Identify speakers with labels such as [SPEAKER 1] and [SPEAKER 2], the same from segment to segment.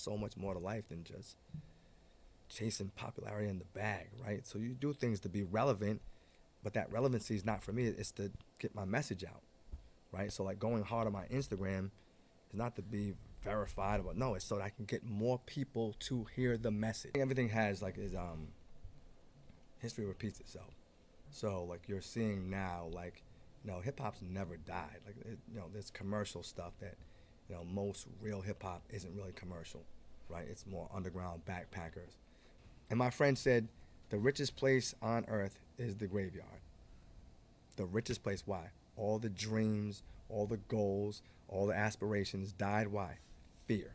[SPEAKER 1] so much more to life than just chasing popularity in the bag, right? So you do things to be relevant, but that relevancy is not for me. It's to get my message out, right? So like going hard on my Instagram is not to be verified, but no, it's so that I can get more people to hear the message. Everything has like is um history repeats itself. So like you're seeing now, like you know, hip hop's never died. Like it, you know, there's commercial stuff that you know most real hip hop isn't really commercial, right? It's more underground backpackers. And my friend said, the richest place on earth is the graveyard. The richest place. Why? All the dreams, all the goals, all the aspirations died. Why? Fear.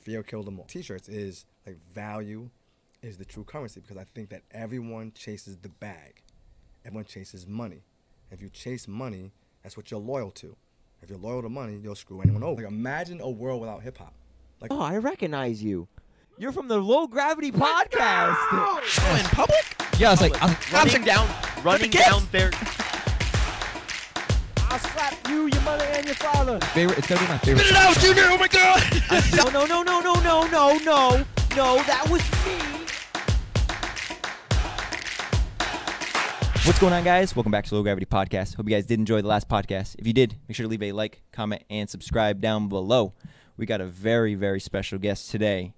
[SPEAKER 1] Fear killed them all. T-shirts is like value is the true currency because I think that everyone chases the bag. Everyone chases money. If you chase money, that's what you're loyal to. If you're loyal to money, you'll screw anyone mm. over. Like imagine a world without hip hop. Like
[SPEAKER 2] Oh, I recognize you. You're from the Low Gravity Podcast.
[SPEAKER 3] Oh, in public?
[SPEAKER 4] Yeah, I was like, I'm
[SPEAKER 3] Running down, running
[SPEAKER 4] kids.
[SPEAKER 3] down there.
[SPEAKER 2] I'll slap you, your mother, and your father.
[SPEAKER 4] favorite. It's gonna be my favorite.
[SPEAKER 3] Spit it out, Junior! Oh my god!
[SPEAKER 2] No, no, no, no, no, no, no, no, no. That was me.
[SPEAKER 4] What's going on, guys? Welcome back to Low Gravity Podcast. Hope you guys did enjoy the last podcast. If you did, make sure to leave a like, comment, and subscribe down below. We got a very, very special guest today,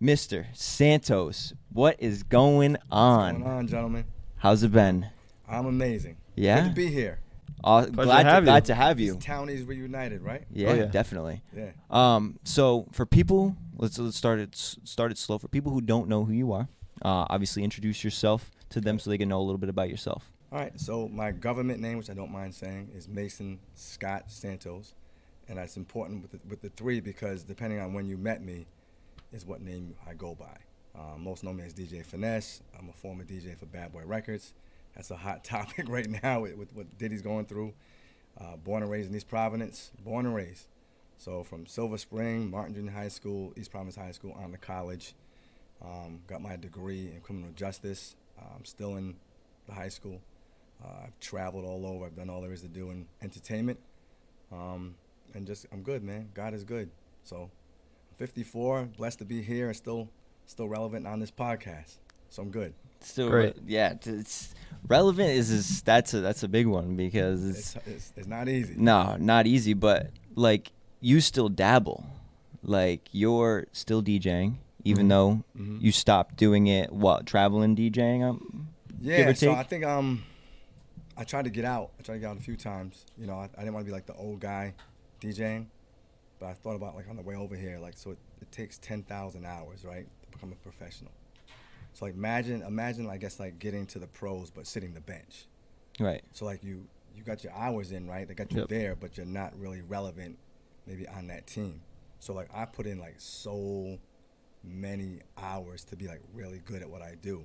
[SPEAKER 4] Mr. Santos. What is going
[SPEAKER 1] what's
[SPEAKER 4] on?
[SPEAKER 1] going on, gentlemen?
[SPEAKER 4] How's it been?
[SPEAKER 1] I'm amazing.
[SPEAKER 4] Yeah?
[SPEAKER 1] Good to be here.
[SPEAKER 4] Uh,
[SPEAKER 3] to
[SPEAKER 4] glad
[SPEAKER 3] have
[SPEAKER 4] to, glad
[SPEAKER 3] you.
[SPEAKER 4] to have
[SPEAKER 1] These
[SPEAKER 4] you.
[SPEAKER 1] townies reunited, right?
[SPEAKER 4] Yeah,
[SPEAKER 3] Oh, yeah.
[SPEAKER 4] definitely.
[SPEAKER 1] Yeah.
[SPEAKER 4] Um, so for people, let's let's start it start it slow. For people who don't know who you are, uh, obviously introduce yourself to them so they can know a little bit about yourself.
[SPEAKER 1] All right. So my government name, which I don't mind saying, is Mason Scott Santos, and that's important with the, with the three because depending on when you met me, is what name I go by. Uh, most know me as DJ Finesse. I'm a former DJ for Bad Boy Records. That's a hot topic right now with, with what Diddy's going through. Uh, born and raised in East Providence. Born and raised. So from Silver Spring, Martin Junior High School, East Providence High School, on to college. Um, got my degree in criminal justice. Uh, I'm still in the high school. Uh, I've traveled all over. I've done all there is to do in entertainment. Um, and just, I'm good, man. God is good. So, I'm 54, blessed to be here and still, still relevant on this podcast. So I'm good.
[SPEAKER 4] Still,
[SPEAKER 3] Great.
[SPEAKER 4] yeah, it's relevant is, is that's a that's a big one because
[SPEAKER 1] It's,
[SPEAKER 4] it's
[SPEAKER 1] it's, it's not easy.
[SPEAKER 4] no, not easy, but like you still dabble, like you're still DJing, even
[SPEAKER 1] Mhm.
[SPEAKER 4] though
[SPEAKER 1] Mhm.
[SPEAKER 4] you stopped doing it. What traveling DJing? Um,
[SPEAKER 1] Yeah, so? I think um, I tried to get out. I tried to get out a few times. You know, I, I didn't want to be like the old guy DJing, but I thought about like on the way over here, like so it, it takes ten thousand hours, right, to become a professional. So like imagine, imagine I guess like getting to the pros but sitting the bench.
[SPEAKER 4] right.
[SPEAKER 1] So like you you got your hours in, right? They got you
[SPEAKER 3] Yep.
[SPEAKER 1] there, but you're not really relevant, maybe on that team. So like I put in like so many hours to be like really good at what I do.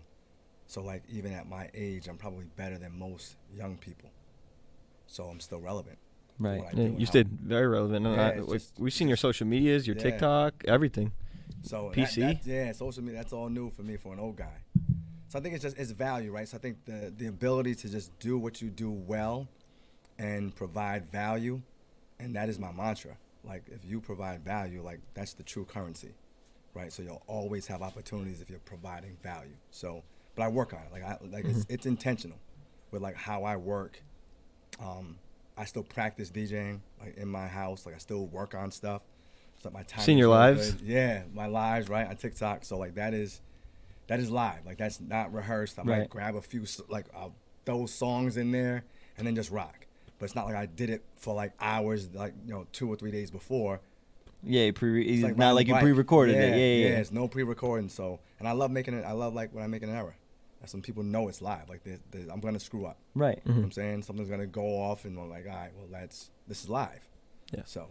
[SPEAKER 1] So like even at my age, I'm probably better than most young people. So I'm still relevant.
[SPEAKER 4] Right.
[SPEAKER 3] Yeah, you stayed very relevant.
[SPEAKER 1] Yeah,
[SPEAKER 3] I- we-
[SPEAKER 1] just-
[SPEAKER 3] we've seen your social medias, your
[SPEAKER 1] Yeah.
[SPEAKER 3] TikTok, everything.
[SPEAKER 1] So that-
[SPEAKER 3] PC?
[SPEAKER 1] that- yeah, social media. That's all new for me for an old guy. So I think it's just it's value, right? So I think the the ability to just do what you do well, and provide value, and that is my mantra. Like if you provide value, like that's the true currency, right? So you'll always have opportunities if you're providing value. So, but I work on it. Like I like it's it's intentional, with like how I work. Um, I still practice DJing like in my house. Like I still work on stuff. So my time.
[SPEAKER 3] Seen your lives?
[SPEAKER 1] good. Yeah, my lives right on TikTok. So like that is, that is live. Like that's not rehearsed. I might grab a few like I'll throw songs in there and then just rock. But it's not like I did it for like hours, like you know, two or three days before.
[SPEAKER 4] Yeah, pre.
[SPEAKER 1] It's
[SPEAKER 4] not like you pre-recorded it. Yeah, yeah. yeah.
[SPEAKER 1] It's no pre-recording. So, and I love making it. I love like when I make an error. That's when people know it's live. Like they, they, I'm gonna screw up.
[SPEAKER 4] Right. Mm-hmm.
[SPEAKER 1] You know what I'm saying something's gonna go off, and I'm like, all right, well, that's this is live.
[SPEAKER 3] Yeah.
[SPEAKER 1] So,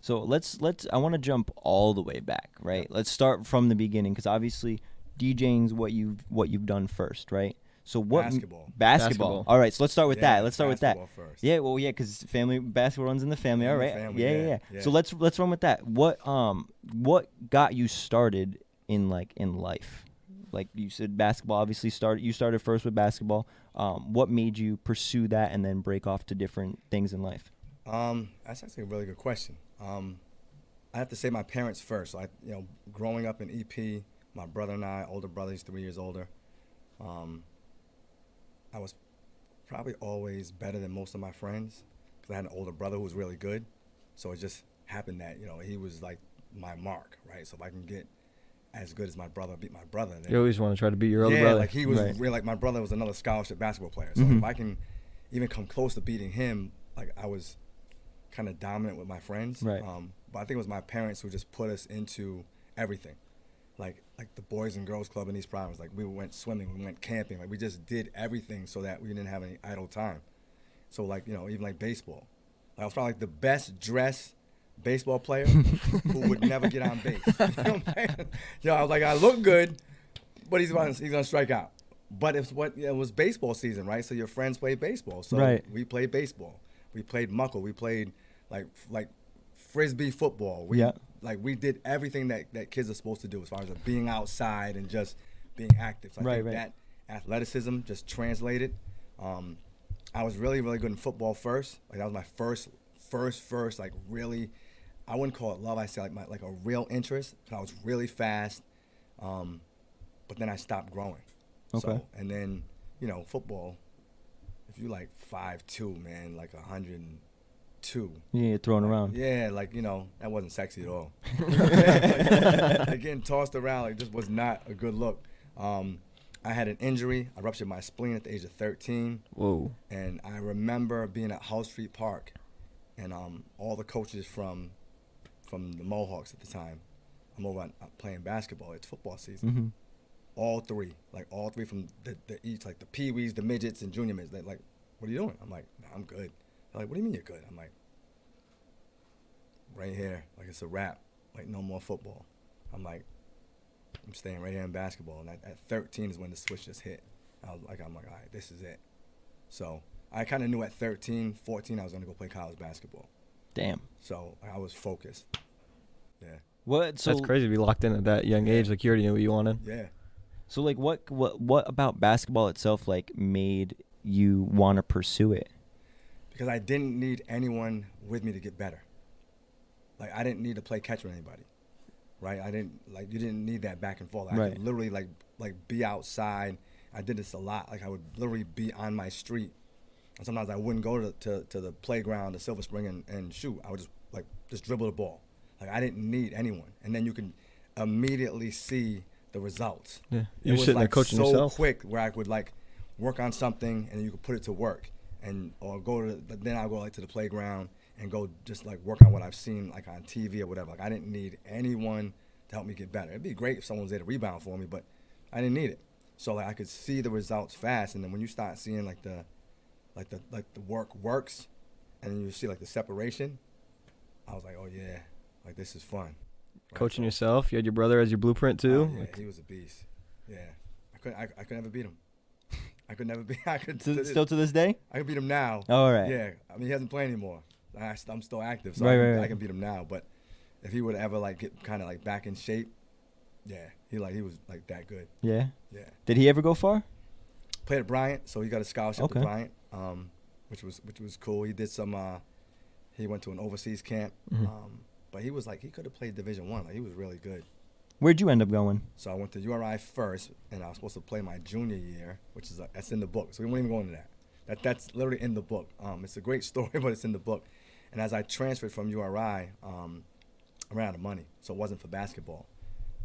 [SPEAKER 4] So let's let's. I want to jump all the way back, right? Let's start from the beginning because obviously DJing's what you've what you've done first, right? So what
[SPEAKER 1] Basketball.
[SPEAKER 4] Basketball.
[SPEAKER 3] Basketball.
[SPEAKER 4] All right. So let's start with
[SPEAKER 1] Yeah,
[SPEAKER 4] that. Let's start with that.
[SPEAKER 1] first.
[SPEAKER 4] Yeah. Well, yeah, because family basketball runs in the family.
[SPEAKER 1] In
[SPEAKER 4] All
[SPEAKER 1] the
[SPEAKER 4] right.
[SPEAKER 1] family,
[SPEAKER 4] yeah, yeah,
[SPEAKER 1] yeah,
[SPEAKER 4] yeah,
[SPEAKER 1] yeah.
[SPEAKER 4] So let's let's run with that. What um what got you started in like in life? Like you said, basketball obviously started. You started first with basketball. Um, what made you pursue that and then break off to different things in life?
[SPEAKER 1] Um, that's actually a really good question. Um, I have to say my parents first. So I, you know, growing up in EP, my brother and I, older brother, he's three years older. Um, I was probably always better than most of my friends because I had an older brother who was really good. So it just happened that you know he was like my mark, right? So if I can get as good as my brother, beat my brother, then
[SPEAKER 3] You always want to try to beat your older
[SPEAKER 1] yeah,
[SPEAKER 3] brother.
[SPEAKER 1] like he was
[SPEAKER 4] Right.
[SPEAKER 1] really like my brother was another scholarship basketball player. So
[SPEAKER 4] Mhm.
[SPEAKER 1] if I can even come close to beating him, like I was kind of dominant with my friends.
[SPEAKER 4] Right.
[SPEAKER 1] Um, but I think it was my parents who just put us into everything, like like the boys and girls club in East Providence. Like we went swimming, we went camping. Like we just did everything so that we didn't have any idle time. So like you know even like baseball, I was probably like the best dressed baseball player who would never get on base. you know what I'm? You know, I was like, I look good, but he's gonna he's gonna strike out. But it's what it was baseball season, right? So your friends played baseball. So
[SPEAKER 4] Right.
[SPEAKER 1] we played baseball. We played muckle. We played like like frisbee football. We
[SPEAKER 4] Yeah.
[SPEAKER 1] Like we did everything that, that kids are supposed to do as far as being outside and just being active. So I
[SPEAKER 4] Right,
[SPEAKER 1] think
[SPEAKER 4] right.
[SPEAKER 1] that athleticism just translated. Um, I was really really good in football first. Like that was my first first first like really. I wouldn't call it love. I say like my like a real interest. I was really fast, um, but then I stopped growing.
[SPEAKER 4] Okay.
[SPEAKER 1] So, and then you know football. If you like five two, man, like a hundred and two.
[SPEAKER 4] Yeah, throwing around.
[SPEAKER 1] Yeah, like you know that wasn't sexy at all. like, getting tossed around like just was not a good look. Um, I had an injury. I ruptured my spleen at the age of 13.
[SPEAKER 3] Whoa.
[SPEAKER 1] And I remember being at Hull Street Park, and um, all the coaches from from the Mohawks at the time. I'm over on, uh, playing basketball. It's football season.
[SPEAKER 4] hmm
[SPEAKER 1] All three, like all three from the, the each, like the pee wees, the midgets, and junior mids. They're like, what are you doing? I'm like, nah, I'm good. They're like, what do you mean you're good? I'm like, right here, like it's a wrap. Like no more football. I'm like, I'm staying right here in basketball. And at, at 13 is when the switch just hit. I was like, I'm like, all right, this is it. So I kind of knew at 13, 14, I was gonna go play college basketball.
[SPEAKER 4] Damn.
[SPEAKER 1] So I was focused. Yeah,
[SPEAKER 4] What? So
[SPEAKER 3] That's crazy to be locked in at that young age. Like you already knew what you wanted.
[SPEAKER 1] yeah.
[SPEAKER 4] So like, what what what about basketball itself like made you want to pursue it?
[SPEAKER 1] Because I didn't need anyone with me to get better. Like I didn't need to play catch with anybody, right? I didn't like you didn't need that back and forth. I
[SPEAKER 4] Right.
[SPEAKER 1] could literally like like be outside. I did this a lot. Like I would literally be on my street, and sometimes I wouldn't go to to, to the playground, the Silver Spring, and, and shoot. I would just like just dribble the ball. Like I didn't need anyone, and then you can immediately see the results
[SPEAKER 3] Yeah.
[SPEAKER 1] it
[SPEAKER 3] You're
[SPEAKER 1] was
[SPEAKER 3] sitting there
[SPEAKER 1] like
[SPEAKER 3] coaching
[SPEAKER 1] so
[SPEAKER 3] yourself.
[SPEAKER 1] quick where I could like work on something and you could put it to work and or go to but then I'll go like to the playground and go just like work on what I've seen like on TV or whatever. Like I didn't need anyone to help me get better. It'd be great if someone was there to rebound for me, but I didn't need it. So like I could see the results fast and then when you start seeing like the like the like the work works and then you see like the separation, I was like, Oh yeah, like this is fun.
[SPEAKER 3] Coaching
[SPEAKER 1] So-
[SPEAKER 3] yourself. You had your brother as your blueprint too.
[SPEAKER 1] Oh, yeah,
[SPEAKER 3] Like,
[SPEAKER 1] he was a beast. Yeah, I couldn't I, I could never beat him. I could never be. I could
[SPEAKER 4] To, still to this day?
[SPEAKER 1] I could beat him now.
[SPEAKER 4] All right.
[SPEAKER 1] Yeah, I mean he hasn't played anymore. I, am still active, so
[SPEAKER 4] Right,
[SPEAKER 1] I, can,
[SPEAKER 4] right,
[SPEAKER 1] I can beat him now. But if he would ever like get kind of like back in shape, yeah, he like he was like that good.
[SPEAKER 4] Yeah.
[SPEAKER 1] Yeah,
[SPEAKER 4] Did he ever go far?
[SPEAKER 1] played at Bryant, so he got a scholarship
[SPEAKER 4] Okay.
[SPEAKER 1] to Bryant, um, which was which was cool. He did some. Uh, he went to an overseas camp,
[SPEAKER 3] Mhm.
[SPEAKER 1] um, but he was like he could have played Division One. Like he was really good.
[SPEAKER 4] Where'd you end up going?
[SPEAKER 1] So I went to URI first, and I was supposed to play my junior year, which is uh that's in the book. So we won't even go into that. That that's literally in the book. Um, it's a great story, but it's in the book. And as I transferred from URI, um, I ran out of money, so it wasn't for basketball.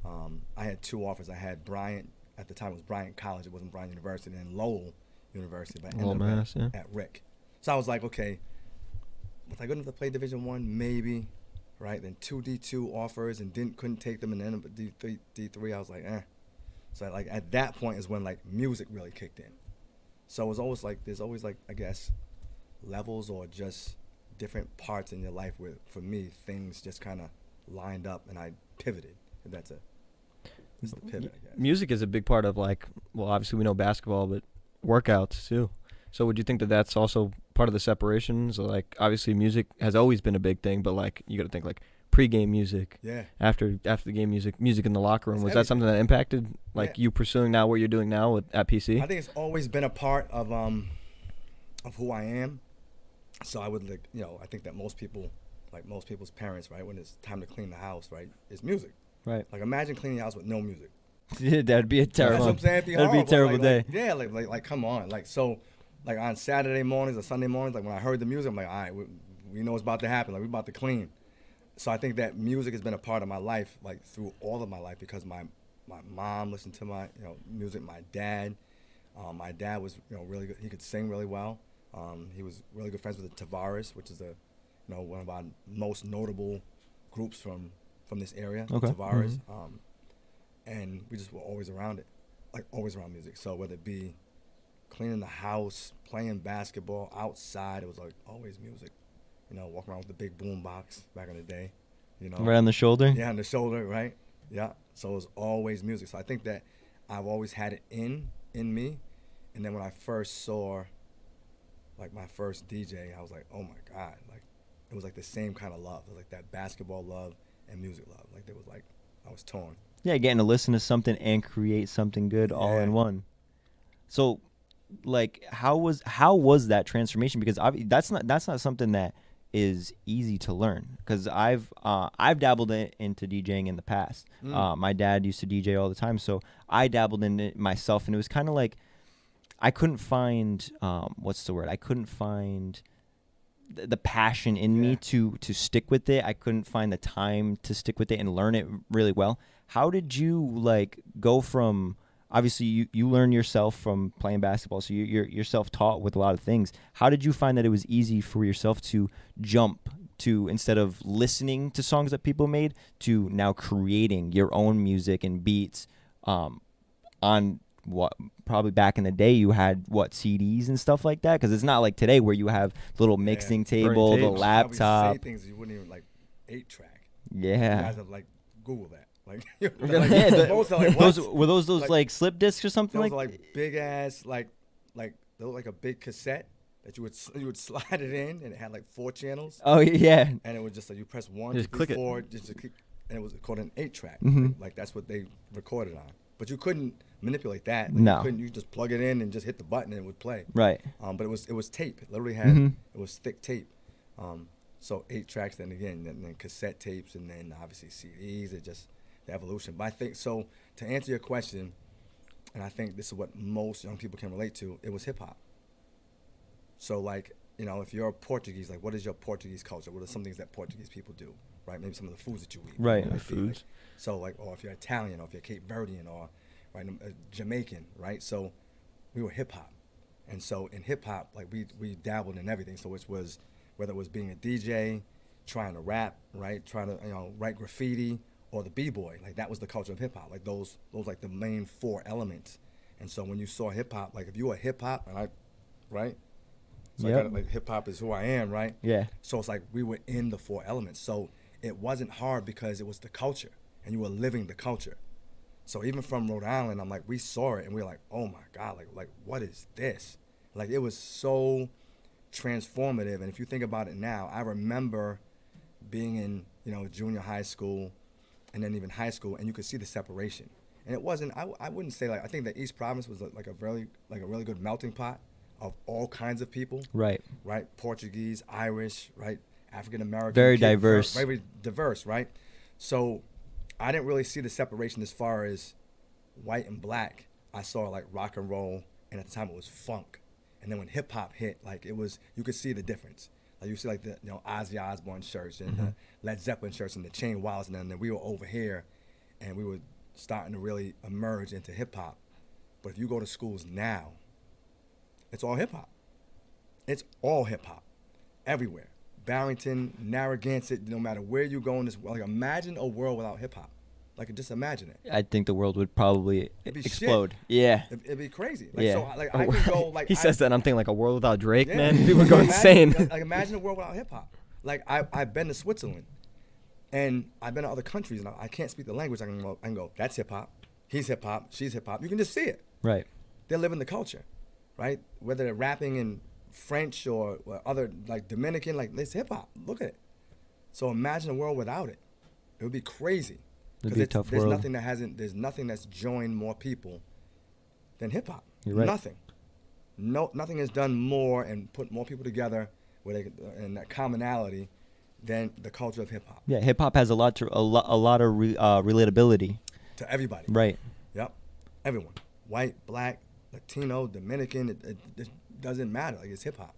[SPEAKER 1] Um, I had two offers. I had Bryant at the time it was Bryant College. It wasn't Bryant University, and Lowell University, but I
[SPEAKER 3] Lowell,
[SPEAKER 1] ended up
[SPEAKER 3] Mass,
[SPEAKER 1] at,
[SPEAKER 3] yeah.
[SPEAKER 1] at Rick. So I was like, okay, was I good enough to play Division One? Maybe, right? Then two D two offers and didn't couldn't take them, and then D three D three. I was like, eh. So like at that point is when like music really kicked in. So it was always like there's always like I guess levels or just different parts in your life where for me things just kind of lined up and I pivoted. If that's a that's the pivot,
[SPEAKER 3] music is a big part of like. Well, obviously we know basketball, but workouts too. So would you think that that's also part of the separations? Like obviously music has always been a big thing, but like you got to think like pre-game music,
[SPEAKER 1] Yeah.
[SPEAKER 3] after after the game music, music in the locker room.
[SPEAKER 1] It's
[SPEAKER 3] Was that something that impacted like
[SPEAKER 1] Yeah.
[SPEAKER 3] you pursuing now what you're doing now with, at PC?
[SPEAKER 1] I think it's always been a part of um of who I am. So I would like you know I think that most people like most people's parents, right? When it's time to clean the house, right? Is music.
[SPEAKER 4] Right.
[SPEAKER 1] Like imagine cleaning the house with no music.
[SPEAKER 4] Yeah, That'd be a
[SPEAKER 1] That's
[SPEAKER 4] terrible.
[SPEAKER 1] what I'm saying. It'd be
[SPEAKER 4] That'd be a terrible
[SPEAKER 1] Like-
[SPEAKER 4] day.
[SPEAKER 1] like- yeah, like, like like come on, like so, like on Saturday mornings or Sunday mornings, like when I heard the music, I'm like, all right, we, we know what's about to happen. Like we're about to clean. So I think that music has been a part of my life, like through all of my life, because my my mom listened to my you know music. My dad, um, my dad was you know really good. He could sing really well. Um, he was really good friends with the Tavares, which is a you know one of our most notable groups from from this area. the
[SPEAKER 4] Okay.
[SPEAKER 1] Tavares. Um, and we just were always around it, like always around music. So whether it be cleaning the house, playing basketball outside, it was like always music. You know, walking around with the big boom box back in the day. You know,
[SPEAKER 4] Right on the shoulder.
[SPEAKER 1] yeah, on the shoulder, right? Yeah. So it was always music. So I think that I've always had it in in me, and then when I first saw, like my first DJ, I was like, oh my god, like it was like the same kind of love. It was like that basketball love and music love. Like there was like I was torn.
[SPEAKER 4] Yeah, getting to listen to something and create something good all in one. So, like, how was how was that transformation? Because that's not that's not something that is easy to learn. Because I've uh, I've dabbled in, into DJing in the past.
[SPEAKER 1] Mm.
[SPEAKER 4] Uh, my dad used to DJ all the time, so I dabbled in it myself, and it was kind of like I couldn't find um, what's the word? I couldn't find the, the passion in me to to stick with it. I couldn't find the time to stick with it and learn it really well. How did you like go from obviously you, you learn yourself from playing basketball, so you, you're you're self taught with a lot of things. How did you find that it was easy for yourself to jump to instead of listening to songs that people made to now creating your own music and beats um, on what probably back in the day you had what CDs and stuff like that because it's not like today where you have little mixing table, the
[SPEAKER 3] tapes.
[SPEAKER 1] How we
[SPEAKER 4] laptop.
[SPEAKER 1] say things you wouldn't even like eight track.
[SPEAKER 4] Yeah.
[SPEAKER 1] You guys have like Google that. Like, like
[SPEAKER 4] yeah, the-
[SPEAKER 1] most like
[SPEAKER 4] those were those those like,
[SPEAKER 1] Like-
[SPEAKER 4] slip discs or something
[SPEAKER 1] Those
[SPEAKER 4] like,
[SPEAKER 1] like big ass like like they look like a big cassette that you would you would slide it in and it had like four channels
[SPEAKER 4] oh yeah
[SPEAKER 1] and it was just like you press one,
[SPEAKER 3] Just click
[SPEAKER 1] three,
[SPEAKER 3] it.
[SPEAKER 1] just click, and it was called an eight track.
[SPEAKER 4] Mhm.
[SPEAKER 1] Like that's what they recorded on. But you couldn't manipulate that. Like,
[SPEAKER 4] No.
[SPEAKER 1] you couldn't. You just plug it in and just hit the button and it would play.
[SPEAKER 4] right
[SPEAKER 1] Um, but it was it was tape. It literally had
[SPEAKER 4] Mhm.
[SPEAKER 1] it was thick tape. Um, so eight tracks, then again, then, then cassette tapes, and then obviously CDs. It just the evolution. But I think so. To answer your question, and I think this is what most young people can relate to. It was hip hop. So like you know, if you're Portuguese, like what is your Portuguese culture? What are some things that Portuguese people do? Right? Maybe some of the foods that you eat.
[SPEAKER 4] Right.
[SPEAKER 1] Might
[SPEAKER 3] Their
[SPEAKER 1] be, like-
[SPEAKER 3] foods.
[SPEAKER 1] so like, or if you're Italian, or if you're Cape Verdean, or right, um, uh, Jamaican, right? So we were hip hop, and so in hip hop, like we we dabbled in everything. So it was whether it was being a DJ, trying to rap, right, trying to you know write graffiti, or the b boy. Like that was the culture of hip hop. Like those those like the main four elements. And so when you saw hip hop, like if you were hip hop, and I, right, so I
[SPEAKER 4] Yep.
[SPEAKER 1] got like hip hop is who I am, right?
[SPEAKER 4] yeah
[SPEAKER 1] So it's like we were in the four elements. So it wasn't hard because it was the culture and you were living the culture. So even from Rhode Island, I'm like, we saw it and we are like, oh my God, like, like what is this? Like it was so transformative. And if you think about it now, I remember being in, you know, junior high school and then even high school and you could see the separation. And it wasn't, I, I wouldn't say like, I think that East Providence was like a really, like a really good melting pot of all kinds of people
[SPEAKER 4] right
[SPEAKER 1] right? Portuguese, Irish, right? African American.
[SPEAKER 4] Very
[SPEAKER 1] Ver- uh,
[SPEAKER 4] diverse.
[SPEAKER 1] Very diverse, right? So I didn't really see the separation as far as white and black. I saw like rock and roll, and at the time it was funk. And then when hip hop hit, like it was, you could see the difference. Like you see like the you know Ozzy Osbourne shirts and the mm-hmm. Led Zeppelin shirts and the Chain Wilds, and then we were over here, and we were starting to really emerge into hip hop. But if you go to schools now, it's all hip hop. It's all hip hop, everywhere. Barrington, Narragansett, no matter where you go in this world. Like imagine a world without hip hop. Like just imagine it.
[SPEAKER 4] I think the world would probably
[SPEAKER 1] be shit.
[SPEAKER 4] explode yeah
[SPEAKER 1] It'd, it'd be crazy. Like,
[SPEAKER 4] yeah
[SPEAKER 1] So like I could go like
[SPEAKER 3] he
[SPEAKER 1] I-
[SPEAKER 3] says that, and I'm thinking like a world without Drake,
[SPEAKER 1] Yeah.
[SPEAKER 3] man. People go insane.
[SPEAKER 1] Like, like, imagine a world without hip hop. Like I I've been to Switzerland, and I've been to other countries, and I, I can't speak the language. I can go, I can go. That's hip hop. He's hip hop. She's hip hop. You can just see it.
[SPEAKER 4] right
[SPEAKER 1] they're living the culture, right? Whether they're rapping in French or, or other like Dominican, like it's hip hop. Look at it. So imagine a world without it. It would be crazy.
[SPEAKER 4] It'd be a tough
[SPEAKER 1] there's
[SPEAKER 4] world.
[SPEAKER 1] nothing that hasn't. There's nothing that's joined more people than hip hop.
[SPEAKER 4] You're right.
[SPEAKER 1] Nothing. No, nothing has done more and put more people together where they could- and that commonality than the culture of hip hop
[SPEAKER 4] Yeah, hip hop has a lot to a lot a lot of re, uh, relatability.
[SPEAKER 1] to everybody.
[SPEAKER 4] Right.
[SPEAKER 1] Yep, everyone, white, black, Latino, Dominican. It, it, it doesn't matter. Like it's hip hop,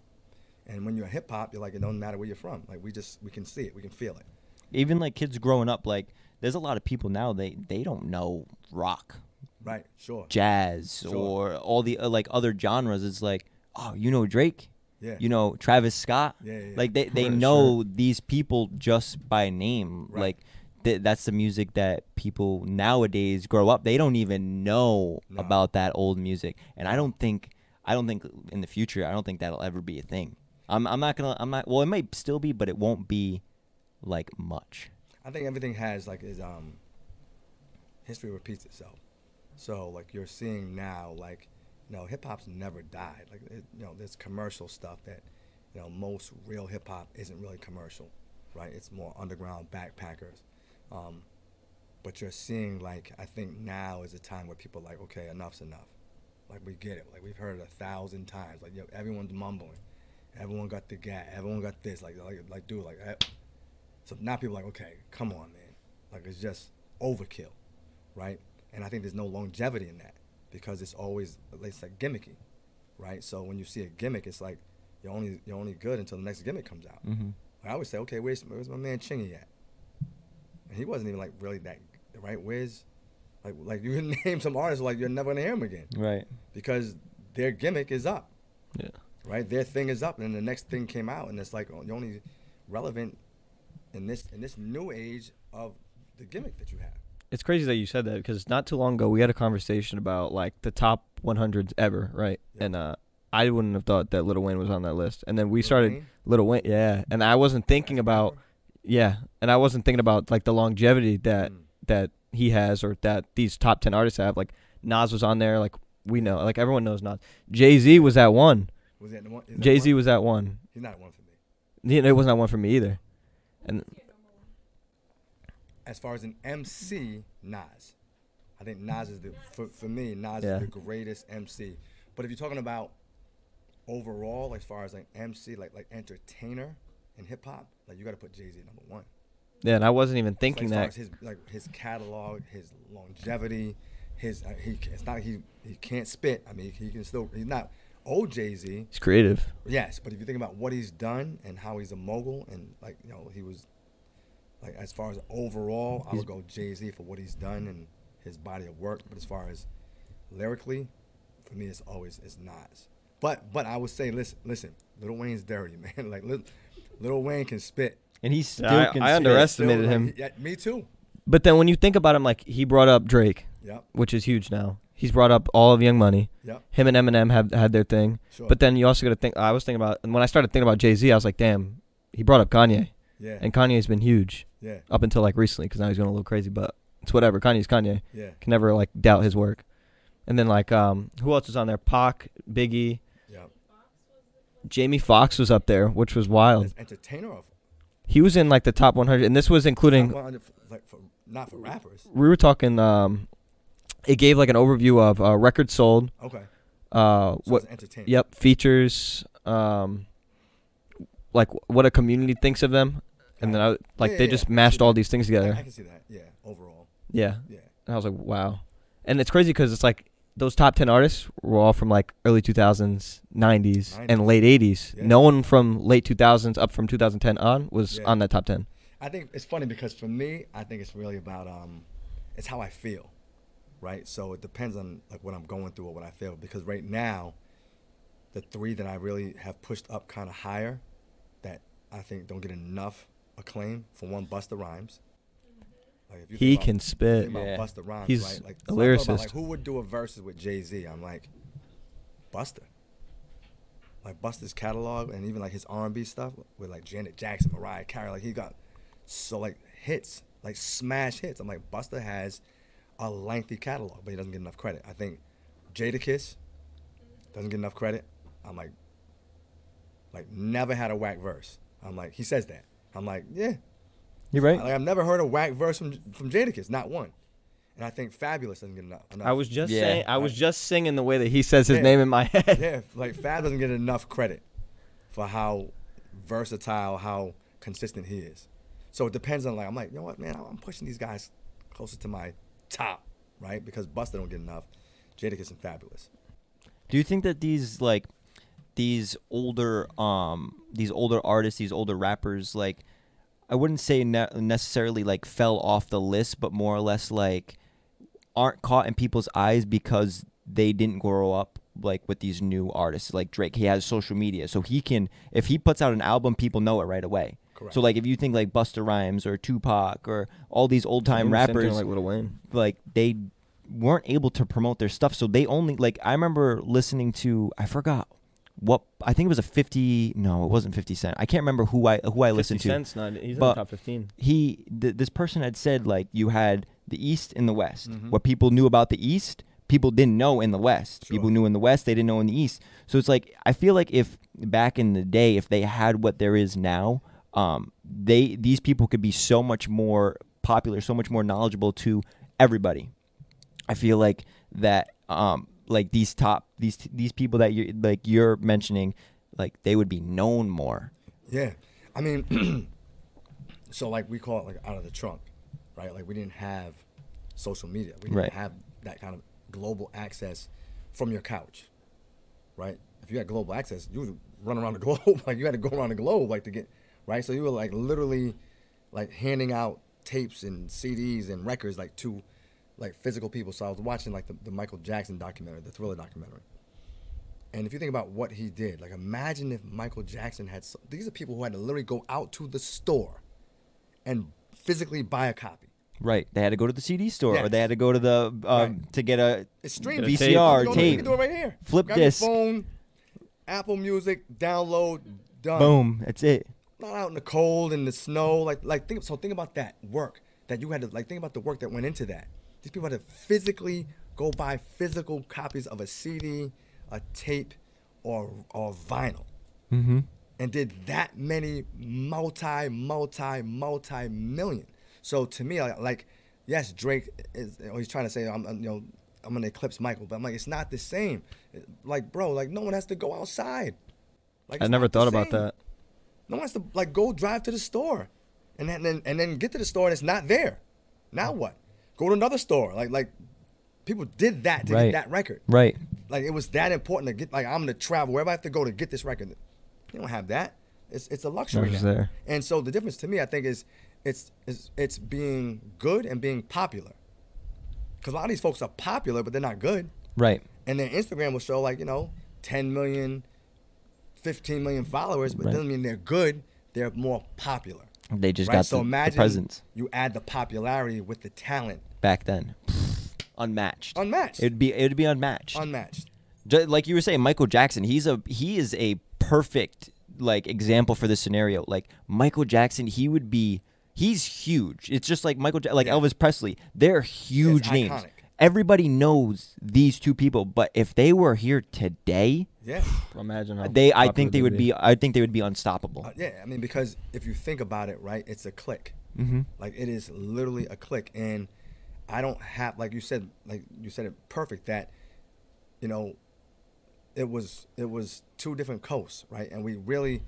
[SPEAKER 1] and when you're a hip hop, you're like it don't matter where you're from. Like we just we can see it, we can feel it.
[SPEAKER 4] Even like kids growing up, like there's a lot of people now they they don't know rock,
[SPEAKER 1] Right? Sure.
[SPEAKER 4] jazz,
[SPEAKER 1] Sure.
[SPEAKER 4] or all the uh, like other genres. It's like, oh, you know Drake,
[SPEAKER 1] Yeah.
[SPEAKER 4] you know Travis Scott.
[SPEAKER 1] Yeah, yeah.
[SPEAKER 4] Like they they
[SPEAKER 3] Sure.
[SPEAKER 4] know these people just by name.
[SPEAKER 1] Right.
[SPEAKER 4] Like th- that's the music that people nowadays grow up. They don't even know
[SPEAKER 1] No.
[SPEAKER 4] about that old music, and I don't think I don't think in the future I don't think that'll ever be a thing. I'm I'm not gonna I'm not well it might still be, but it won't be like much.
[SPEAKER 1] I think everything has like is um history repeats itself. So like you're seeing now, like you know, hip hop's never died. Like it, you know, there's commercial stuff that you know most real hip hop isn't really commercial, right? It's more underground backpackers. Um, but you're seeing like I think now is a time where people are like, okay, enough's enough. Like we get it. Like we've heard it a thousand times. Like yo, everyone's mumbling. Everyone got the gat. Everyone got this. Like like like dude, like. eh, so now people are like, okay, come on, man. Like it's just overkill, right? And I think there's no longevity in that because it's always it's like gimmicky, right? So when you see a gimmick, it's like you're only you're only good until the next gimmick comes out.
[SPEAKER 4] Mm-hmm.
[SPEAKER 1] I always say, okay, where's where's my man Chingy at? And he wasn't even like really that right. Where's like like you can name some artists like you're never gonna hear him again
[SPEAKER 4] Right.
[SPEAKER 1] because their gimmick is up
[SPEAKER 3] Yeah.
[SPEAKER 1] right? Their thing is up, and the next thing came out, and it's like oh, you're only relevant in this in this new age of the gimmick that you have.
[SPEAKER 3] It's crazy that you said that because not too long ago we had a conversation about like the top 100s ever, right?
[SPEAKER 1] Yeah.
[SPEAKER 3] And uh, I wouldn't have thought that Little Wayne was on that list. And then we
[SPEAKER 1] Lil
[SPEAKER 3] started
[SPEAKER 1] Wayne?
[SPEAKER 3] Little Wayne, yeah. And I wasn't thinking
[SPEAKER 1] That's
[SPEAKER 3] about
[SPEAKER 1] power.
[SPEAKER 3] yeah, and I wasn't thinking about like the longevity that
[SPEAKER 1] Mm.
[SPEAKER 3] that he has or that these top 10 artists have. Like Nas was on there, like we know, like everyone knows Nas. Jay Z was at one.
[SPEAKER 1] Was that one?
[SPEAKER 3] Jay Z was at one.
[SPEAKER 1] He's not one for me.
[SPEAKER 3] He- It was not one for me either. And
[SPEAKER 1] As far as an MC, Nas. I think Nas is the for, for me. Nas
[SPEAKER 3] Yeah.
[SPEAKER 1] is the greatest MC. But if you're talking about overall, as far as like MC, like like entertainer in hip hop, like you got to put Jay Z number one.
[SPEAKER 3] yeah, and I wasn't even thinking
[SPEAKER 1] like,
[SPEAKER 3] that.
[SPEAKER 1] as far as his like his catalog, his longevity, his uh, he it's not he he can't spit. I mean, he can still he's not old Jay Z.
[SPEAKER 3] He's creative.
[SPEAKER 1] Yes, but if you think about what he's done and how he's a mogul and like you know he was like as far as overall, I
[SPEAKER 3] He's-
[SPEAKER 1] would go Jay Z for what he's done and his body of work. But as far as lyrically, for me, it's always it's Nas. But but I would say listen listen, Little Wayne's dirty man. like Little, Little Wayne can spit.
[SPEAKER 4] And he's still
[SPEAKER 3] I-
[SPEAKER 4] can
[SPEAKER 3] I
[SPEAKER 4] spit.
[SPEAKER 3] underest-
[SPEAKER 1] Still,
[SPEAKER 3] Estimated
[SPEAKER 1] like,
[SPEAKER 3] him.
[SPEAKER 1] Yeah, me too.
[SPEAKER 3] But then when you think about him, like he brought up Drake,
[SPEAKER 1] Yep.
[SPEAKER 3] which is huge now. He's brought up all of Young Money.
[SPEAKER 1] Yep.
[SPEAKER 3] Him and Eminem have had their thing.
[SPEAKER 1] Sure.
[SPEAKER 3] But then you also got to think. I was thinking about, and when I started thinking about Jay Z, I was like, damn, he brought up Kanye,
[SPEAKER 1] yeah.
[SPEAKER 3] and Kanye's been huge
[SPEAKER 1] yeah.
[SPEAKER 3] up until like recently because now he's going a little crazy. But it's whatever. Kanye's Kanye.
[SPEAKER 1] Yeah.
[SPEAKER 3] Can never like doubt his work. And then like um, who else was on there? Pac, Biggie,
[SPEAKER 1] Yep.
[SPEAKER 3] Jamie Foxx was up there, which was wild.
[SPEAKER 1] As entertainer of
[SPEAKER 3] He was in like the top 100, and this was including.
[SPEAKER 1] not, 100 f- like for, not for rappers.
[SPEAKER 3] We were talking. Um, it gave like an overview of uh, records sold.
[SPEAKER 1] Okay.
[SPEAKER 3] Uh,
[SPEAKER 1] So
[SPEAKER 3] what. Yep, features um like what a community thinks of them and then I like
[SPEAKER 1] Yeah,
[SPEAKER 3] they
[SPEAKER 1] yeah,
[SPEAKER 3] just
[SPEAKER 1] yeah.
[SPEAKER 3] Mashed all these things together.
[SPEAKER 1] I can see that. Yeah. Overall.
[SPEAKER 3] Yeah.
[SPEAKER 1] Yeah.
[SPEAKER 3] And I was like, wow. And it's crazy cuz it's like those top 10 artists were all from like early 2000s, 90s, and late 80s.
[SPEAKER 1] Yeah.
[SPEAKER 3] No one from late 2000s up from 2010 on was on that top 10.
[SPEAKER 1] I think it's funny because for me, I think it's really about um, it's how I feel, right? So it depends on like what I'm going through or what I feel. Because right now, the three that I really have pushed up kind of higher, that I think don't get enough acclaim. For one, Busta Rhymes. Like if you
[SPEAKER 3] He
[SPEAKER 1] about-
[SPEAKER 3] can spit.
[SPEAKER 1] think about
[SPEAKER 4] Yeah.
[SPEAKER 1] Busta Rhymes,
[SPEAKER 3] He's
[SPEAKER 1] right? Like,
[SPEAKER 3] a
[SPEAKER 1] so I thought about,
[SPEAKER 3] lyricist.
[SPEAKER 1] like who would do a verses with Jay Z? I'm like, Busta. Like Busta's catalog and even like his R&B stuff with like Janet Jackson, Mariah Carey, like he got so like hits, like smash hits. I'm like Busta has a lengthy catalog, but he doesn't get enough credit. I think Jadakiss doesn't get enough credit. I'm like, like never had a whack verse. I'm like, he says that. I'm like, yeah,
[SPEAKER 3] You're right.
[SPEAKER 1] like I've never heard a whack verse from from Jadakiss, not one. And I think Fabolous doesn't get enough. enough.
[SPEAKER 3] I was just
[SPEAKER 4] Yeah.
[SPEAKER 3] saying I was just singing the way that he says his
[SPEAKER 1] Yeah.
[SPEAKER 3] name in my head.
[SPEAKER 1] yeah, like Fab doesn't get enough credit for how versatile, how consistent he is. So it depends on like I'm like, you know what, man, I'm pushing these guys closer to my top, right? Because Busta don't get enough. Jadakiss and Fabolous.
[SPEAKER 4] Do you think that these like these older um these older artists, these older rappers like I wouldn't say ne- necessarily like fell off the list, but more or less like aren't caught in people's eyes because they didn't grow up like with these new artists like Drake. He has social media, so he can if he puts out an album, people know it right away.
[SPEAKER 1] Correct.
[SPEAKER 4] So like if you think like Busta Rhymes or Tupac or all these old time
[SPEAKER 3] Even the same thing
[SPEAKER 4] rappers,
[SPEAKER 3] like Lil Wayne.
[SPEAKER 4] like they weren't able to promote their stuff so they only like i remember listening to i forgot what i think it was a 50 no it wasn't 50 cent i can't remember who i who i
[SPEAKER 3] 50
[SPEAKER 4] listened to
[SPEAKER 3] Cent's not. He's in
[SPEAKER 4] But-
[SPEAKER 3] the top 15.
[SPEAKER 4] he th- this person had said like you had the east and the west
[SPEAKER 1] Mhm.
[SPEAKER 4] what people knew about the east people didn't know in the west
[SPEAKER 1] Sure.
[SPEAKER 4] people knew in the west they didn't know in the east so it's like i feel like if back in the day if they had what there is now um they these people could be so much more popular so much more knowledgeable to everybody i feel like that um like these top these these people that you like you're mentioning like they would be known more
[SPEAKER 1] Yeah, I mean, so like we call it like out of the trunk, right? Like we didn't have social media. We didn't
[SPEAKER 4] Right.
[SPEAKER 1] have that kind of global access from your couch, right? If you had global access, you would run around the globe. like you had to go around the globe, like to get right. So you were like literally, like handing out tapes and CDs and records like to like physical people. So I was watching like the, the Michael Jackson documentary, the Thriller documentary. And if you think about what he did, like imagine if Michael Jackson had. So, these are people who had to literally go out to the store and physically buy a copy.
[SPEAKER 4] Right. They had to go to the CD store, or they had to go to the um,
[SPEAKER 1] Right.
[SPEAKER 4] to get a
[SPEAKER 1] It's streaming.
[SPEAKER 3] Get a tape.
[SPEAKER 1] You
[SPEAKER 4] VCR
[SPEAKER 1] can
[SPEAKER 4] tape.
[SPEAKER 1] do it right here.
[SPEAKER 4] Flip
[SPEAKER 1] Grab
[SPEAKER 4] disc.
[SPEAKER 1] Your phone, Apple Music, download, done.
[SPEAKER 4] Boom. That's it.
[SPEAKER 1] Not out in the cold and the snow. Like, like think. So think about that work that you had to like. Think about the work that went into that. These people had to physically go buy physical copies of a CD, a tape, or or vinyl.
[SPEAKER 4] Mm-hmm.
[SPEAKER 1] and did that many multi, multi, multi million. So to me, like, like yes, Drake is. Or he's trying to say, I'm, I'm, you know, I'm gonna eclipse Michael, but I'm like, it's not the same. Like, bro, like no one has to go outside. Like,
[SPEAKER 3] I never thought about that.
[SPEAKER 1] No one has to like go drive to the store, and then and, then get to the store and it's not there. Now mm. what? Go to another store. Like like people did that to
[SPEAKER 4] Right.
[SPEAKER 1] get that record.
[SPEAKER 4] Right.
[SPEAKER 1] Like it was that important to get. Like I'm gonna travel wherever I have to go to get this record. You don't have that. It's it's a luxury. Now.
[SPEAKER 3] there.
[SPEAKER 1] And so the difference to me, I think, is it's it's it's being good and being popular. Because a lot of these folks are popular, but they're not good.
[SPEAKER 4] Right.
[SPEAKER 1] And their Instagram will show like you know 10 million, 15 million followers, but
[SPEAKER 4] Right.
[SPEAKER 1] doesn't mean they're good. They're more popular.
[SPEAKER 4] They just
[SPEAKER 1] right?
[SPEAKER 4] got
[SPEAKER 1] so
[SPEAKER 4] the, the
[SPEAKER 1] imagine
[SPEAKER 4] presence
[SPEAKER 1] you add the popularity with the talent,
[SPEAKER 4] back then. Unmatched.
[SPEAKER 1] unmatched,
[SPEAKER 4] It'd be it'd be unmatched.
[SPEAKER 1] unmatched.
[SPEAKER 4] Ju- like you were saying, Michael Jackson. He's a he is a perfect like example for this scenario. Like Michael Jackson, he would be he's huge. It's just like Michael, like
[SPEAKER 1] Yeah.
[SPEAKER 4] Elvis Presley. They're huge names. Everybody knows these two people, but if they were here today,
[SPEAKER 1] Yeah.
[SPEAKER 3] Imagine how
[SPEAKER 4] they I think they
[SPEAKER 3] they'd
[SPEAKER 4] would be I think they would be unstoppable.
[SPEAKER 1] Uh, yeah, I mean, because if you think about it, right, it's a click.
[SPEAKER 4] Mm-hmm.
[SPEAKER 1] Like it is literally a click, and I don't have, like you said, like you said it perfect that, you know, it was it was two different coasts, right, and we really, you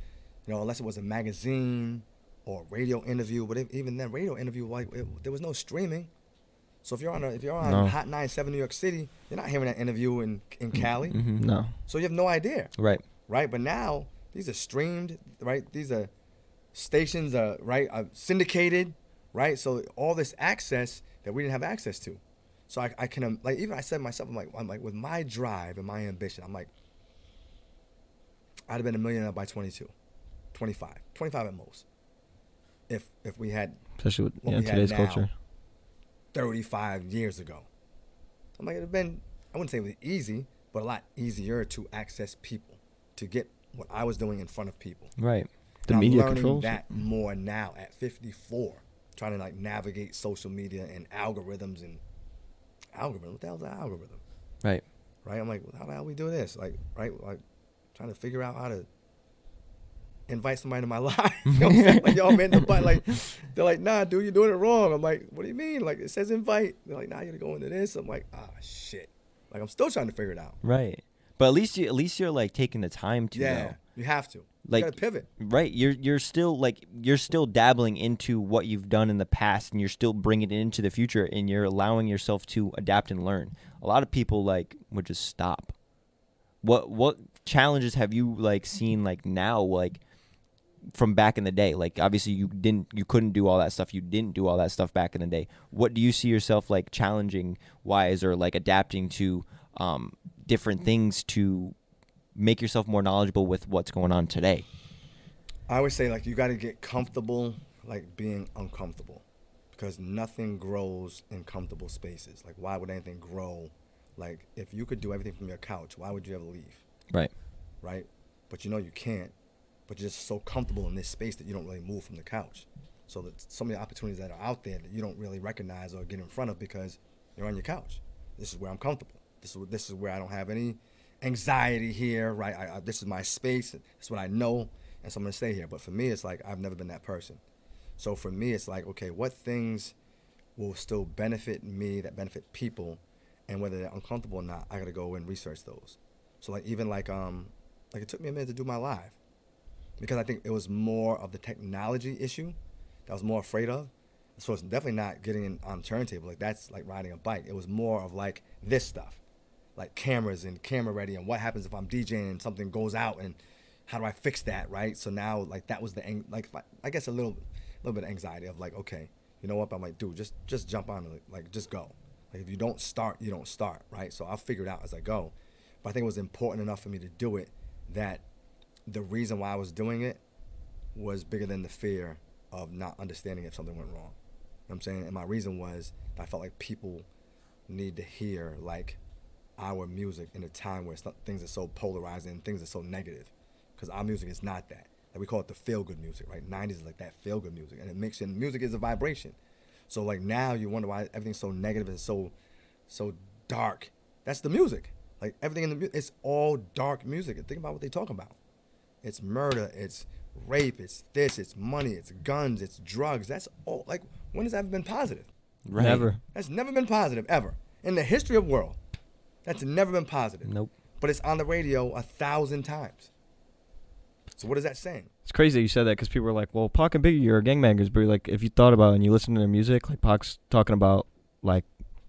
[SPEAKER 1] know, unless it was a magazine or radio interview, but if, even then, radio interview, like it, there was no streaming. So if you're on a, if you're on
[SPEAKER 3] No.
[SPEAKER 1] Hot 97 New York City, you're not hearing that interview in in Cali,
[SPEAKER 4] Mm-hmm.
[SPEAKER 3] No.
[SPEAKER 1] so you have no idea
[SPEAKER 4] Right.
[SPEAKER 1] right? But now these are streamed, right? These are stations, are right, are syndicated, right? So all this access that we didn't have access to. So I, I can um, like even I said myself, I'm like, I'm like with my drive and my ambition, I'm like, I'd have been a millionaire by 22, 25, 25 at most. If if we had
[SPEAKER 3] Especially with yeah, today's culture.
[SPEAKER 1] 35 years ago. I'm like, it'd have been, I wouldn't say it was easy, but a lot easier to access people, to get what I was doing in front of people.
[SPEAKER 4] Right.
[SPEAKER 3] The
[SPEAKER 1] And
[SPEAKER 3] media
[SPEAKER 1] I'm learning
[SPEAKER 3] controls.
[SPEAKER 1] that more now at 54, trying to like navigate social media and algorithms and algorithm. What the hell's an algorithm?
[SPEAKER 4] Right.
[SPEAKER 1] Right? I'm like, well, how the hell we do this? Like, right? Like, trying to figure out how to invite somebody to my life. you know what I'm? Like, y'all man, the butt. Like, they're like, nah, dude, you're doing it wrong. I'm like, what do you mean? Like, it says invite. They're like, nah, you gotta go into this. I'm like, ah, shit. Like, I'm still trying to figure it out.
[SPEAKER 4] Right. But at least you at least you're like taking the time to
[SPEAKER 1] yeah,
[SPEAKER 4] though.
[SPEAKER 1] you have to.
[SPEAKER 4] Like-
[SPEAKER 1] you gotta pivot.
[SPEAKER 4] Right, you're you're still like you're still dabbling into what you've done in the past, and you're still bringing it into the future, and you're allowing yourself to adapt and learn. A lot of people like would just stop. What what challenges have you like seen like now like from back in the day? Like obviously you didn't you couldn't do all that stuff. You didn't do all that stuff back in the day. What do you see yourself like challenging wise or like adapting to um, different things to make yourself more knowledgeable with what's going on today?
[SPEAKER 1] I always say like you got to get comfortable like being uncomfortable because nothing grows in comfortable spaces. Like why would anything grow? Like if you could do everything from your couch, why would you ever leave?
[SPEAKER 4] Right.
[SPEAKER 1] Right? But you know you can't. But you're just so comfortable in this space that you don't really move from the couch. So that some of the opportunities that are out there that you don't really recognize or get in front of because you're on your couch. This is where I'm comfortable. This is this is where I don't have any anxiety here. Right? I, I, this is my space. This is what I know, and so I'm gonna stay here. But for me, it's like I've never been that person. So for me, it's like okay, what things will still benefit me that benefit people, and whether they're uncomfortable or not, I gotta go and research those. So like even like um like it took me a minute to do my live because I think it was more of the technology issue that I was more afraid of. So it's definitely not getting in on turntable like that's like riding a bike. It was more of like this stuff, like cameras and camera ready and what happens if I'm DJing and something goes out and how do I fix that right? So now like that was the ang- like I guess a little little bit of anxiety of like okay you know what I'm like dude just just jump on it like just go like if you don't start you don't start right so I'll figure it out as I go but I think it was important enough for me to do it that the reason why I was doing it was bigger than the fear of not understanding if something went wrong. You know I'm saying? And my reason was I felt like people need to hear like our music in a time where some- things are so polarizing and things are so negative. Because our music is not that. Like we call it the feel good music, right? 90s is like that feel good music. And it makes and music is a vibration. So like now you wonder why everything's so negative and so so dark. That's the music. Like everything in the music, it's all dark music. And think about what they talk about. It's murder, it's rape, it's this, it's money, it's guns, it's drugs. That's all. Like when has that ever been positive?
[SPEAKER 4] Right.
[SPEAKER 3] Never.
[SPEAKER 1] That's never been positive ever in the history of the world. That's never been positive.
[SPEAKER 4] Nope.
[SPEAKER 1] But it's on the radio a thousand times. So what is that saying?
[SPEAKER 3] It's crazy that you said that because people are like, "Well, Pac and Biggie are gangbangers," but like, if you thought about it and you listen to their music, like Pac's talking about like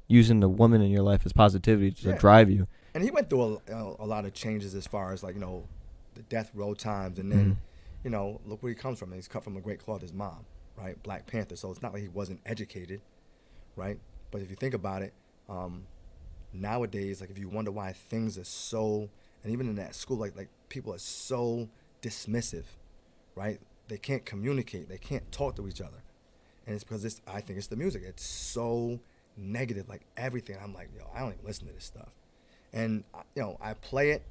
[SPEAKER 3] using the woman in your life as positivity to
[SPEAKER 1] Yeah.
[SPEAKER 3] drive you.
[SPEAKER 1] And he went through a, a, a lot of changes as far as like you know, the death row times, and then
[SPEAKER 3] Mhm.
[SPEAKER 1] you know, look where he comes from. He's cut from a great cloth. His mom, right, Black Panther. So it's not like he wasn't educated, right? But if you think about it, um, nowadays, like if you wonder why things are so, and even in that school, like like people are so dismissive, right? They can't communicate. They can't talk to each other, and it's because it's. I think it's the music. It's so negative, like everything. I'm like, yo, I don't even listen to this stuff, and you know, I play it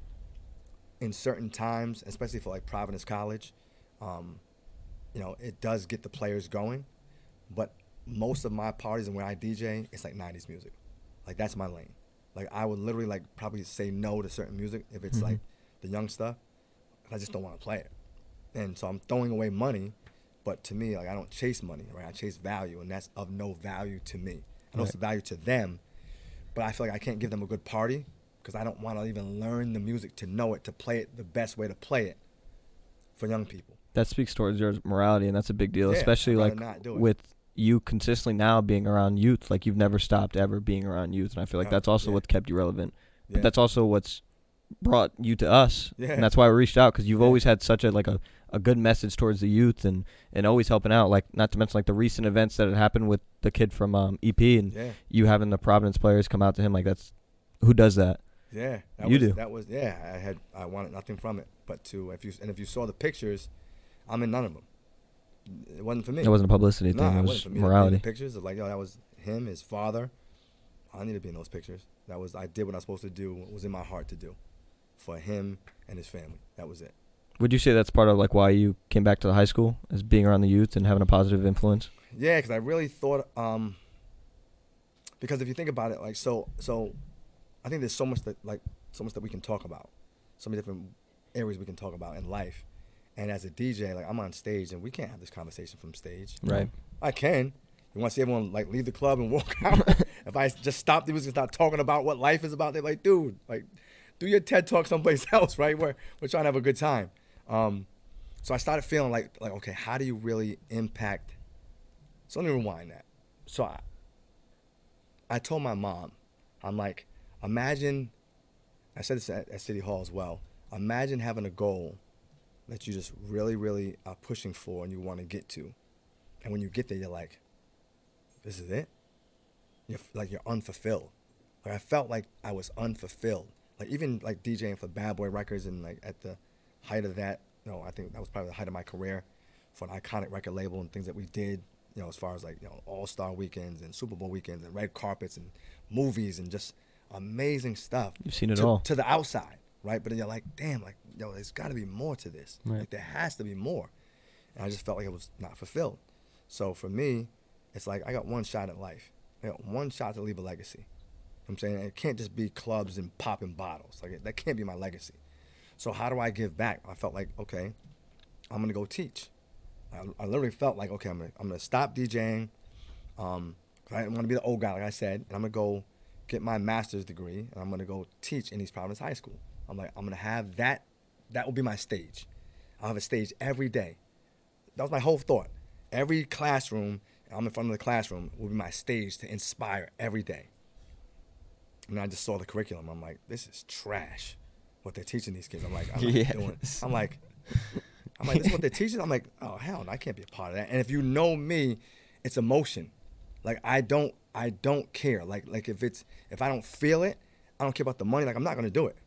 [SPEAKER 1] in certain times, especially for like Providence College. Um, you know, it does get the players going, but most of my parties and when I DJ, it's like '90s music. Like that's my lane. Like I would literally like probably say no to certain music if it's
[SPEAKER 3] Mhm.
[SPEAKER 1] like the young stuff. I just don't want to play it, and so I'm throwing away money. But to me, like I don't chase money, right? I chase value, and that's of no value to me. I know it's
[SPEAKER 3] Right.
[SPEAKER 1] value to them, but I feel like I can't give them a good party because I don't want to even learn the music to know it, to play it the best way to play it for young people.
[SPEAKER 3] That speaks towards your morality, and that's a big deal,
[SPEAKER 1] Yeah,
[SPEAKER 3] especially like
[SPEAKER 1] not do it.
[SPEAKER 3] with you consistently now being around youth. Like you've never stopped ever being around youth, and I feel like that's also
[SPEAKER 1] yeah.
[SPEAKER 3] what's kept you relevant.
[SPEAKER 1] Yeah.
[SPEAKER 3] But that's also what's brought you to us, and that's why we reached out because you've always had such a like a, a good message towards the youth and and always helping out. Like not to mention like the recent events that had happened with the kid from um, EP and you having the Providence players come out to him. Like that's who does that?
[SPEAKER 1] Yeah. That
[SPEAKER 3] You
[SPEAKER 1] was,
[SPEAKER 3] do.
[SPEAKER 1] That was yeah. I had I wanted nothing from it, but to if you and if you saw the pictures, I'm in none of them. It wasn't for me.
[SPEAKER 3] It wasn't a publicity
[SPEAKER 1] Nah,
[SPEAKER 3] thing.
[SPEAKER 1] it
[SPEAKER 3] It
[SPEAKER 1] wasn't for me. to be in
[SPEAKER 3] morality.
[SPEAKER 1] The pictures of like yo, that was him, his father. I need to be in those pictures. That was I did what I was supposed to do. What was in my heart to do, for him and his family. That was it.
[SPEAKER 3] Would you say that's part of like why you came back to the high school, as being around the youth and having a positive influence?
[SPEAKER 1] Yeah, because I really thought, um, because if you think about it, like so, so, I think there's so much that like so much that we can talk about, so many different areas we can talk about in life, and as a DJ, like I'm on stage and we can't have this conversation from stage.
[SPEAKER 3] Right.
[SPEAKER 1] I can. You want to see everyone like leave the club and walk out? if I just stop the music and start talking about what life is about, they're like, dude, like, do your TED talk someplace else, right? Where we're trying to have a good time. Um, so I started feeling like like okay, how do you really impact? So let me rewind that. So I, I told my mom, I'm like, imagine. I said this at, at City Hall as well. Imagine having a goal that you just really, really are pushing for and you want to get to, and when you get there, you're like, this is it. You're like you're unfulfilled. Like I felt like I was unfulfilled. Like even like DJing for Bad Boy Records and like at the height of that, know, I think that was probably the height of my career for an iconic record label and things that we did, you know, as far as like, you know, all star weekends and Super Bowl weekends and red carpets and movies and just amazing stuff.
[SPEAKER 3] You've seen it
[SPEAKER 1] to,
[SPEAKER 3] all.
[SPEAKER 1] To the outside, right? But then you're like, damn, like, yo, there's gotta be more to this.
[SPEAKER 3] Right.
[SPEAKER 1] Like there has to be more. And I just felt like it was not fulfilled. So for me, it's like I got one shot at life. I got one shot to leave a legacy. I'm saying it can't just be clubs and popping bottles. Like that can't be my legacy. So how do I give back? I felt like okay, I'm gonna go teach. I, I literally felt like okay, I'm gonna I'm gonna stop DJing. Um, 'cause I didn't want to be the old guy, like I said, and I'm gonna go get my master's degree, and I'm gonna go teach in East Providence High School. I'm like I'm gonna have that. That will be my stage. I'll have a stage every day. That was my whole thought. Every classroom, I'm in front of the classroom, will be my stage to inspire every day. And I just saw the curriculum. I'm like, this is trash. What they're teaching these kids. I'm like, I'm not doing.
[SPEAKER 4] Yes.
[SPEAKER 1] I'm like, I'm like, this is what they're teaching. I'm like, oh hell, no, I can't be a part of that. And if you know me, it's emotion. Like I don't, I don't care. Like like if it's if I don't feel it, I don't care about the money. Like I'm not gonna do it.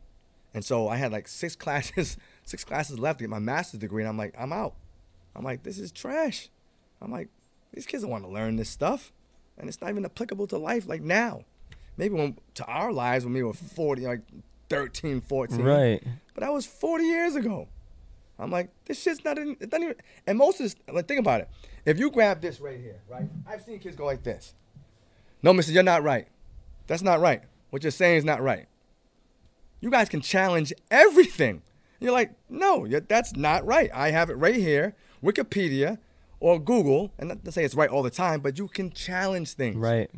[SPEAKER 1] And so I had like six classes, six classes left to get my master's degree, and I'm like, I'm out. I'm like, this is trash. I'm like, these kids don't want to learn this stuff, and it's not even applicable to life like now. Maybe when to our lives when we were 40, like 13, 14.
[SPEAKER 4] Right.
[SPEAKER 1] But that was 40 years ago. I'm like, this shit's not in, it doesn't even, and most of this, like, think about it. If you grab this right here, right? I've seen kids go like this. No, mister, you're not right. That's not right. What you're saying is not right. You guys can challenge everything. You're like, no, that's not right. I have it right here, Wikipedia or Google, and not to say it's right all the time, but you can challenge things
[SPEAKER 4] Right.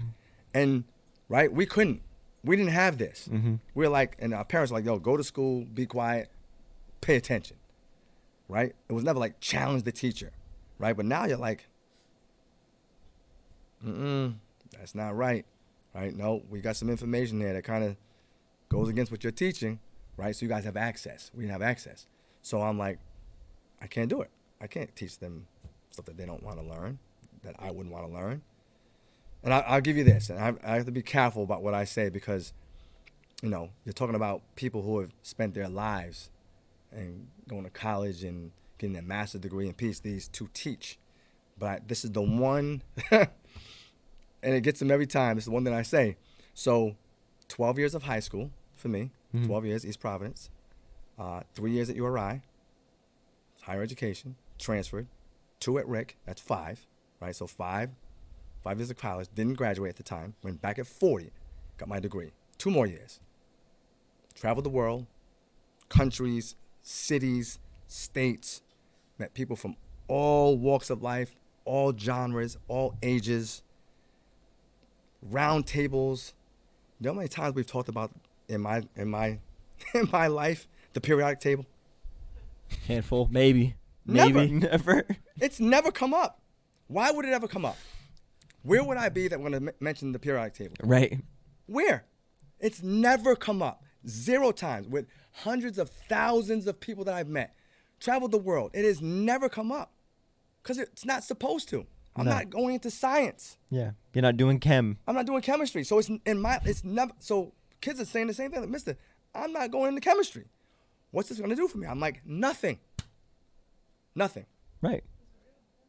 [SPEAKER 1] and right we couldn't we didn't have this
[SPEAKER 4] Mhm.
[SPEAKER 1] we are like and our parents were like yo go to school be quiet pay attention right? It was never like challenge the teacher right? But now you're like mm that's not right right? No we got some information there that kind of goes against what you're teaching right? So you guys have access. We didn't have access. So i'm like i can't do it. I can't teach them stuff that they don't want to learn that i wouldn't want to learn. And I, I'll give you this, and I, I have to be careful about what I say because, you know, you're talking about people who have spent their lives and going to college and getting a master's degree and PhDs to teach. But this is the one, and it gets them every time. This is the one that I say. So, 12 years of high school for me, 12 years East Providence, uh, three years at URI, higher education, transferred, two at RIC, that's five, right? So five five years of college, didn't graduate at the time, went back at 40, got my degree. Two more years. Traveled the world, countries, cities, states, met people from all walks of life, all genres, all ages, round tables. You know how many times we've talked about in my in my in my life the periodic table?
[SPEAKER 3] Handful, maybe,
[SPEAKER 1] Never.
[SPEAKER 3] maybe.
[SPEAKER 4] Never.
[SPEAKER 1] It's never come up. Why would it ever come up? Where would I be that when I m- mention the periodic table?
[SPEAKER 4] Right.
[SPEAKER 1] Where? It's never come up. Zero times with hundreds of thousands of people that I've met, traveled the world. It has never come up because it's not supposed to. I'm
[SPEAKER 4] No.
[SPEAKER 1] not going into science.
[SPEAKER 4] Yeah. You're not doing chem.
[SPEAKER 1] I'm not doing chemistry. So it's in my. It's never. So kids are saying the same thing. Like, Mister, I'm not going into chemistry. What's this gonna do for me? I'm like nothing. Nothing.
[SPEAKER 4] Right.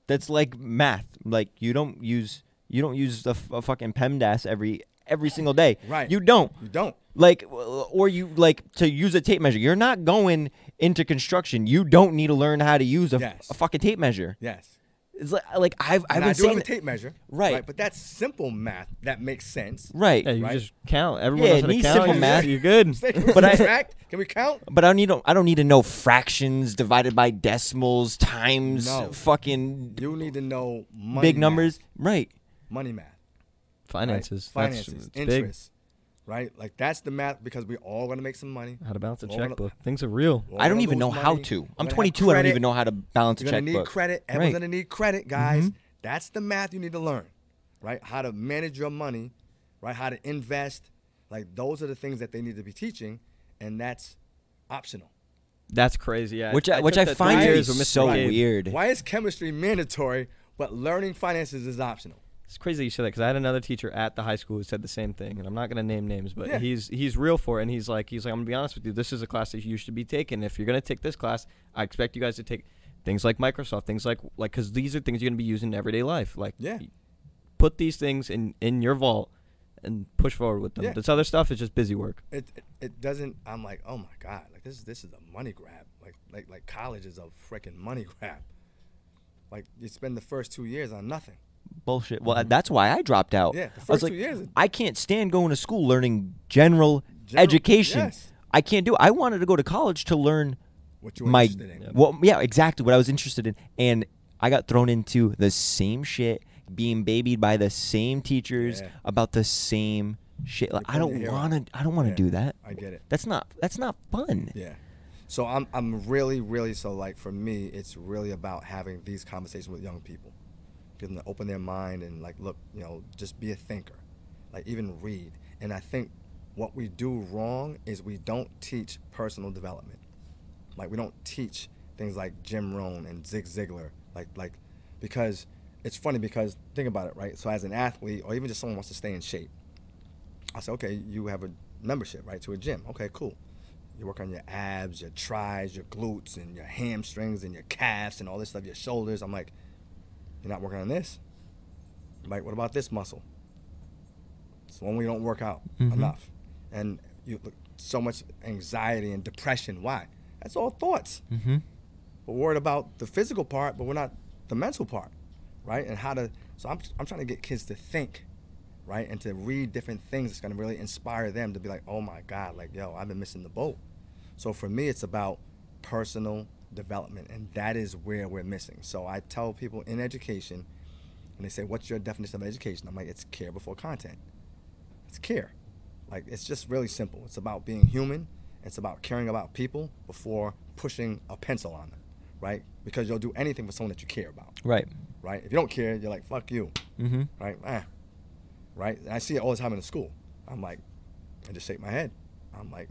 [SPEAKER 4] That's like math. Like you don't use you don't use a, a fucking PEMDAS every every single day.
[SPEAKER 1] Right.
[SPEAKER 4] You don't.
[SPEAKER 1] You don't.
[SPEAKER 4] Like uh, or you like to use a tape measure. You're not going into construction. You don't need to learn how to use a, f-
[SPEAKER 1] Yes.
[SPEAKER 4] a fucking tape measure.
[SPEAKER 1] Yes.
[SPEAKER 4] It's like like I've I've
[SPEAKER 1] And
[SPEAKER 4] been
[SPEAKER 1] I do
[SPEAKER 4] saying
[SPEAKER 1] have a tape measure.
[SPEAKER 4] Right.
[SPEAKER 1] But that's simple math that makes sense.
[SPEAKER 4] right.
[SPEAKER 3] Yeah, you
[SPEAKER 1] Right.
[SPEAKER 3] just count. Everyone
[SPEAKER 4] Yeah,
[SPEAKER 3] knows how to count.
[SPEAKER 4] simple
[SPEAKER 3] You're-
[SPEAKER 4] math.
[SPEAKER 3] You're good.
[SPEAKER 1] But
[SPEAKER 4] But I-
[SPEAKER 1] subtract? Can we count?
[SPEAKER 4] But I don't need to, I don't need to know fractions divided by decimals times
[SPEAKER 1] No.
[SPEAKER 4] fucking
[SPEAKER 1] You need to know money
[SPEAKER 4] big
[SPEAKER 1] math.
[SPEAKER 4] numbers. Right.
[SPEAKER 1] Money math. Right?
[SPEAKER 3] Finances.
[SPEAKER 1] Finances.
[SPEAKER 3] That's it's big.
[SPEAKER 1] interest. right? Like that's the math because we all gonna make some money.
[SPEAKER 3] How to balance a
[SPEAKER 1] We're gonna-
[SPEAKER 3] checkbook. Things are real.
[SPEAKER 4] I don't even know
[SPEAKER 1] lose
[SPEAKER 4] how to. I'm
[SPEAKER 1] gonna
[SPEAKER 4] 22. I don't even know how to balance a
[SPEAKER 1] You're gonna
[SPEAKER 4] checkbook.
[SPEAKER 1] need credit. Everyone's
[SPEAKER 4] Right.
[SPEAKER 1] gonna need credit, guys.
[SPEAKER 4] Mhm.
[SPEAKER 1] That's the math you need to learn, right? How to manage your money, right? How to invest. Like those are the things that they need to be teaching, and that's optional.
[SPEAKER 3] That's crazy. Yeah.
[SPEAKER 4] Which I, which I find
[SPEAKER 3] three
[SPEAKER 4] to be
[SPEAKER 3] years with Mr.
[SPEAKER 4] so
[SPEAKER 3] McCabe.
[SPEAKER 4] weird.
[SPEAKER 1] Why is chemistry mandatory, but learning finances is optional?
[SPEAKER 3] It's crazy that you said that because I had another teacher at the high school who said the same thing, and I'm not gonna name names, but
[SPEAKER 1] Yeah.
[SPEAKER 3] he's he's real for it, and he's like he's like I'm gonna be honest with you, this is a class that you should be taking. If you're gonna take this class, I expect you guys to take things like Microsoft, things like like because these are things you're gonna be using in everyday life. Like
[SPEAKER 1] Yeah.
[SPEAKER 3] put these things in in your vault and push forward with them.
[SPEAKER 1] Yeah.
[SPEAKER 3] This other stuff is just busy work.
[SPEAKER 1] It, it it doesn't. I'm like, oh my god, like this this is a money grab. Like like like college is a freaking money grab. Like you spend the first two years on nothing.
[SPEAKER 4] Bullshit. Well, mm-hmm. that's why I dropped out.
[SPEAKER 1] Yeah, the
[SPEAKER 4] I was
[SPEAKER 1] first
[SPEAKER 4] like,
[SPEAKER 1] two years-
[SPEAKER 4] I can't stand going to school learning general,
[SPEAKER 1] General-
[SPEAKER 4] education.
[SPEAKER 1] yes.
[SPEAKER 4] I can't do. it. I wanted to go to college to learn
[SPEAKER 1] What you were
[SPEAKER 4] my
[SPEAKER 1] interested in.
[SPEAKER 4] well, yeah, exactly what I was interested in, and I got thrown into the same shit, being babied by the same teachers
[SPEAKER 1] Yeah.
[SPEAKER 4] about the same shit. Like, I don't
[SPEAKER 1] your hair out.
[SPEAKER 4] want to. I don't want to
[SPEAKER 1] Yeah,
[SPEAKER 4] do that.
[SPEAKER 1] I get it.
[SPEAKER 4] That's not. That's not fun.
[SPEAKER 1] Yeah. So I'm I'm really really so like for me it's really about having these conversations with young people, them to open their mind and like look you know just be a thinker, like even read. And I think what we do wrong is we don't teach personal development. Like we don't teach things like Jim Rohn and Zig Ziglar, like like because it's funny because think about it, right? So as an athlete or even just someone wants to stay in shape, I say, okay, you have a membership, right, to a gym. Okay, cool. You work on your abs, your tries, your glutes, and your hamstrings, and your calves, and all this stuff, your shoulders. I'm like, you're not working on this. Like, what about this muscle? It's the one we don't work out
[SPEAKER 4] Mhm.
[SPEAKER 1] enough, and you look so much anxiety and depression. Why? That's all thoughts.
[SPEAKER 4] Mm-hmm.
[SPEAKER 1] We're worried about the physical part, but we're not the mental part, right? And how to. So I'm I'm trying to get kids to think, right, and to read different things that's gonna really inspire them to be like, oh my God, like yo, I've been missing the boat. So for me, it's about personal development, and that is where we're missing. So I tell people in education, and they say, what's your definition of education? I'm like, it's care before content. It's care. Like it's just really simple. It's about being human. It's about caring about people before pushing a pencil on them, right? Because you'll do anything for someone that you care about,
[SPEAKER 4] Right.
[SPEAKER 1] right? If you don't care, you're like, fuck you,
[SPEAKER 4] Mm-hmm.
[SPEAKER 1] right? Eh. Right? And I see it all the time in the school. I'm like, I just shake my head. I'm like,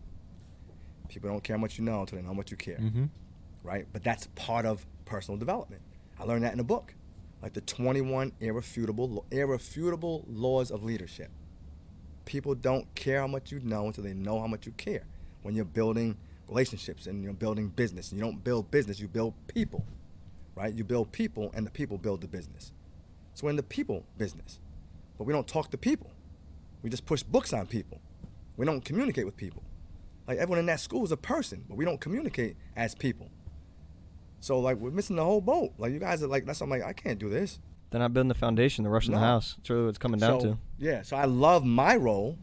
[SPEAKER 1] people don't care how much you know until they know how much you care,
[SPEAKER 4] Mm-hmm.
[SPEAKER 1] Right? But that's part of personal development. I learned that in a book, like the 21 irrefutable irrefutable laws of leadership. People don't care how much you know until they know how much you care. When you're building relationships and you're building business, and you don't build business, you build people, right? You build people, and the people build the business. So we're in the people business, but we don't talk to people. We just push books on people. We don't communicate with people. Like everyone in that school is a person, but we don't communicate as people. So like we're missing the whole boat. Like you guys are like that's I'm like I can't do this.
[SPEAKER 3] They're not building the foundation. They're rushing the
[SPEAKER 1] No.
[SPEAKER 3] house. It's really what it's coming down
[SPEAKER 1] so,
[SPEAKER 3] to.
[SPEAKER 1] Yeah, so I love my role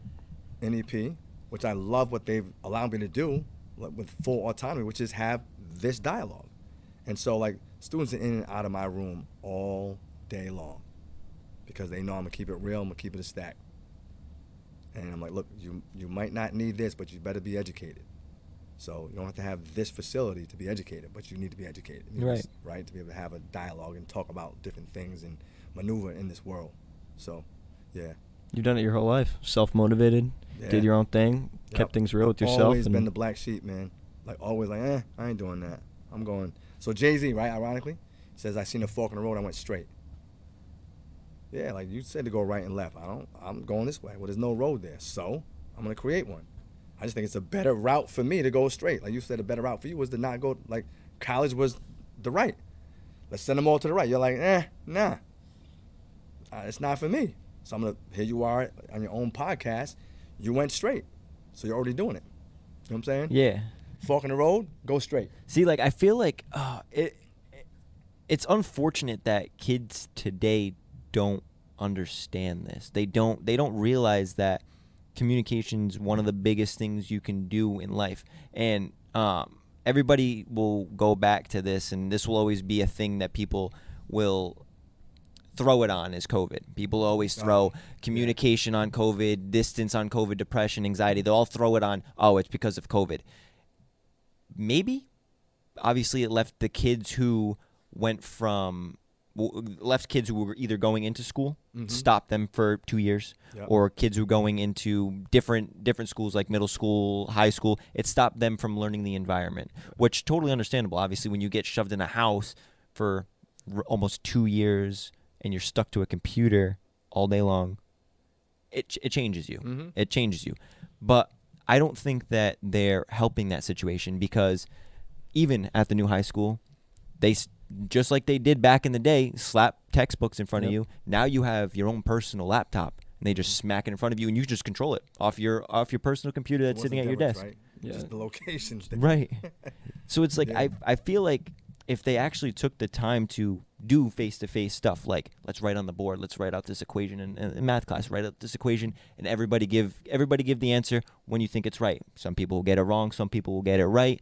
[SPEAKER 1] in EP, which I love what they've allowed me to do like, with full autonomy, which is have this dialogue. And so like students are in and out of my room all day long because they know I'm gonna keep it real, I'm gonna keep it a stack. And I'm like, look, you you might not need this, but you better be educated. So you don't have to have this facility to be educated, but you need to be educated. You be
[SPEAKER 4] Right.
[SPEAKER 1] right? To be able to have a dialogue and talk about different things and maneuver in this world. So, yeah.
[SPEAKER 3] You've done it your whole life. Self motivated.
[SPEAKER 1] Yeah.
[SPEAKER 3] Did your own thing. Kept things real with yourself.
[SPEAKER 1] Always been the black sheep, man. Like always, like, eh, I ain't doing that. I'm going. So Jay Z, right? Ironically, says I seen a fork in the road. I went straight. Yeah, like you said to go right and left. I don't. I'm going this way. Well, there's no road there, so I'm gonna create one. I just think it's a better route for me to go straight. Like you said, a better route for you was to not go. Like college was the right. Let's send them all to the right. You're like, eh, nah. Uh, it's not for me. So I'm gonna. Here you are on your own podcast. You went straight, so you're already doing it. You know what I'm saying?
[SPEAKER 4] Yeah.
[SPEAKER 1] Fork in the road, go straight.
[SPEAKER 4] See, like I feel like uh, it. It's unfortunate that kids today don't understand this. They don't. They don't realize that communication's one of the biggest things you can do in life, and um, everybody will go back to this, and this will always be a thing that people will throw it on is COVID. People always throw communication on COVID, distance on COVID, depression, anxiety. They'll all throw it on. Oh, it's because of COVID. Maybe. Obviously, it left the kids who went from left kids who were either going into school,
[SPEAKER 1] Mhm.
[SPEAKER 4] stopped them for two years,
[SPEAKER 1] Yep.
[SPEAKER 4] or kids who were going into different different schools like middle school, high school. It stopped them from learning the environment, which totally understandable. Obviously, when you get shoved in a house for r- almost two years and you're stuck to a computer all day long, it ch- it changes you.
[SPEAKER 1] Mhm.
[SPEAKER 4] It changes you. But I don't think that they're helping that situation because even at the new high school, they s- just like they did back in the day, slap textbooks in front of you. Now you have your own personal laptop, and they just smack it in front of you, and you just control it off your off your personal computer that's sitting at your desk.
[SPEAKER 1] Right?
[SPEAKER 3] Yeah.
[SPEAKER 1] Just the locations. that-
[SPEAKER 4] Right. so it's like
[SPEAKER 1] Yeah.
[SPEAKER 4] I I feel like if they actually took the time to do face to face stuff, like let's write on the board, let's write out this equation in, in math class, write out this equation, and everybody give everybody give the answer when you think it's right. Some people will get it wrong, some people will get it right,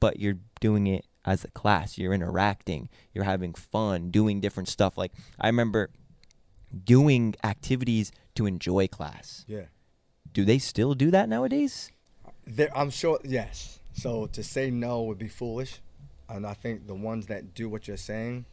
[SPEAKER 4] but you're doing it as a class. You're interacting, you're having fun, doing different stuff. Like I remember doing activities to enjoy class.
[SPEAKER 1] Yeah.
[SPEAKER 4] Do they still do that nowadays?
[SPEAKER 1] There, I'm sure. Yes. So to say no would be foolish, and I think the ones that do what you're saying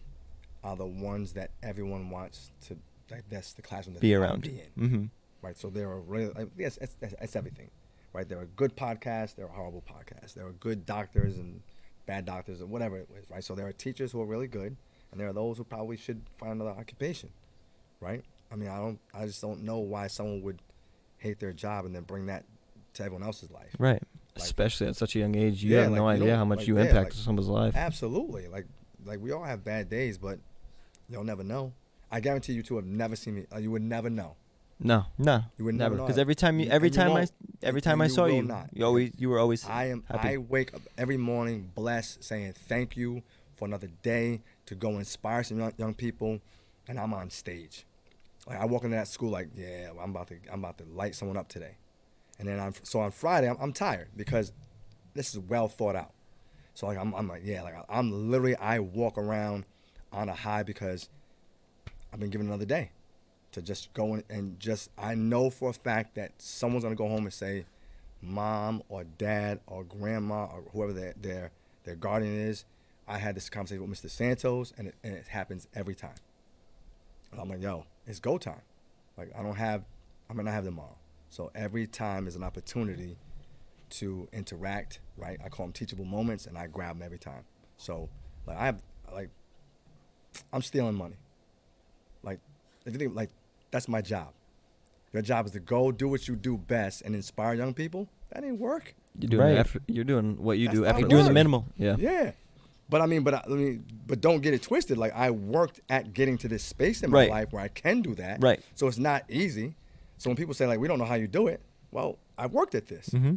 [SPEAKER 1] are the ones that everyone wants to. Like that's the classroom that
[SPEAKER 4] Be around.
[SPEAKER 1] Be in.
[SPEAKER 4] Mm-hmm.
[SPEAKER 1] right? So there are really, like, yes, it's everything, right? There are good podcasts, there are horrible podcasts, there are good doctors and bad doctors, or whatever it is, right? So there are teachers who are really good, and there are those who probably should find another occupation, right? I mean, I don't, I just don't know why someone would hate their job and then bring that to everyone else's life.
[SPEAKER 4] Right.
[SPEAKER 1] Like-
[SPEAKER 3] Especially at such a young age, you
[SPEAKER 1] Yeah,
[SPEAKER 3] have no
[SPEAKER 1] like, you
[SPEAKER 3] idea how much
[SPEAKER 1] like,
[SPEAKER 3] you
[SPEAKER 1] yeah,
[SPEAKER 3] impact someone's life.
[SPEAKER 1] Absolutely, like, like we all have bad days, but you'll never know. I guarantee you two have never seen me. Uh, you would never know.
[SPEAKER 3] No,
[SPEAKER 4] No,
[SPEAKER 1] You would
[SPEAKER 4] never.
[SPEAKER 1] never
[SPEAKER 4] Because every time you,
[SPEAKER 1] You-
[SPEAKER 4] every
[SPEAKER 1] and you
[SPEAKER 4] time I, every time I saw you,
[SPEAKER 1] not.
[SPEAKER 4] you always, you were always.
[SPEAKER 1] I am.
[SPEAKER 4] happy.
[SPEAKER 1] I wake up every morning blessed, saying thank you for another day to go inspire some young, young people, and I'm on stage. Like I walk into that school like, yeah, I'm about to, I'm about to light someone up today, and then I'm so on Friday I'm, I'm tired because this is well thought out. So like I'm, I'm like, yeah, like I'm literally I walk around on a high because I've been given another day to just go in and just I know for a fact that someone's gonna go home and say, mom or dad or grandma or whoever their their, their guardian is, I had this conversation with Mr. Santos and it, and it happens every time. And I'm like, yo, it's go time. Like I don't have, I might not have tomorrow. So every time is an opportunity to interact, right? I call them teachable moments, and I grab them every time. So like I have like, I'm stealing money. Like if you think like that's my job. Your job is to go do what you do best and inspire young people. That ain't work.
[SPEAKER 3] you're doing
[SPEAKER 4] Right.
[SPEAKER 3] effort. You're doing what you
[SPEAKER 1] That's
[SPEAKER 3] do.
[SPEAKER 1] not
[SPEAKER 4] You're doing the minimal.
[SPEAKER 3] Yeah.
[SPEAKER 1] Yeah. But I mean, but I, I mean, but don't get it twisted. Like I worked at getting to this space in my
[SPEAKER 4] Right.
[SPEAKER 1] life where I can do that.
[SPEAKER 4] Right.
[SPEAKER 1] So it's not easy. So when people say like we don't know how you do it, well, I've worked at this.
[SPEAKER 4] Mm-hmm.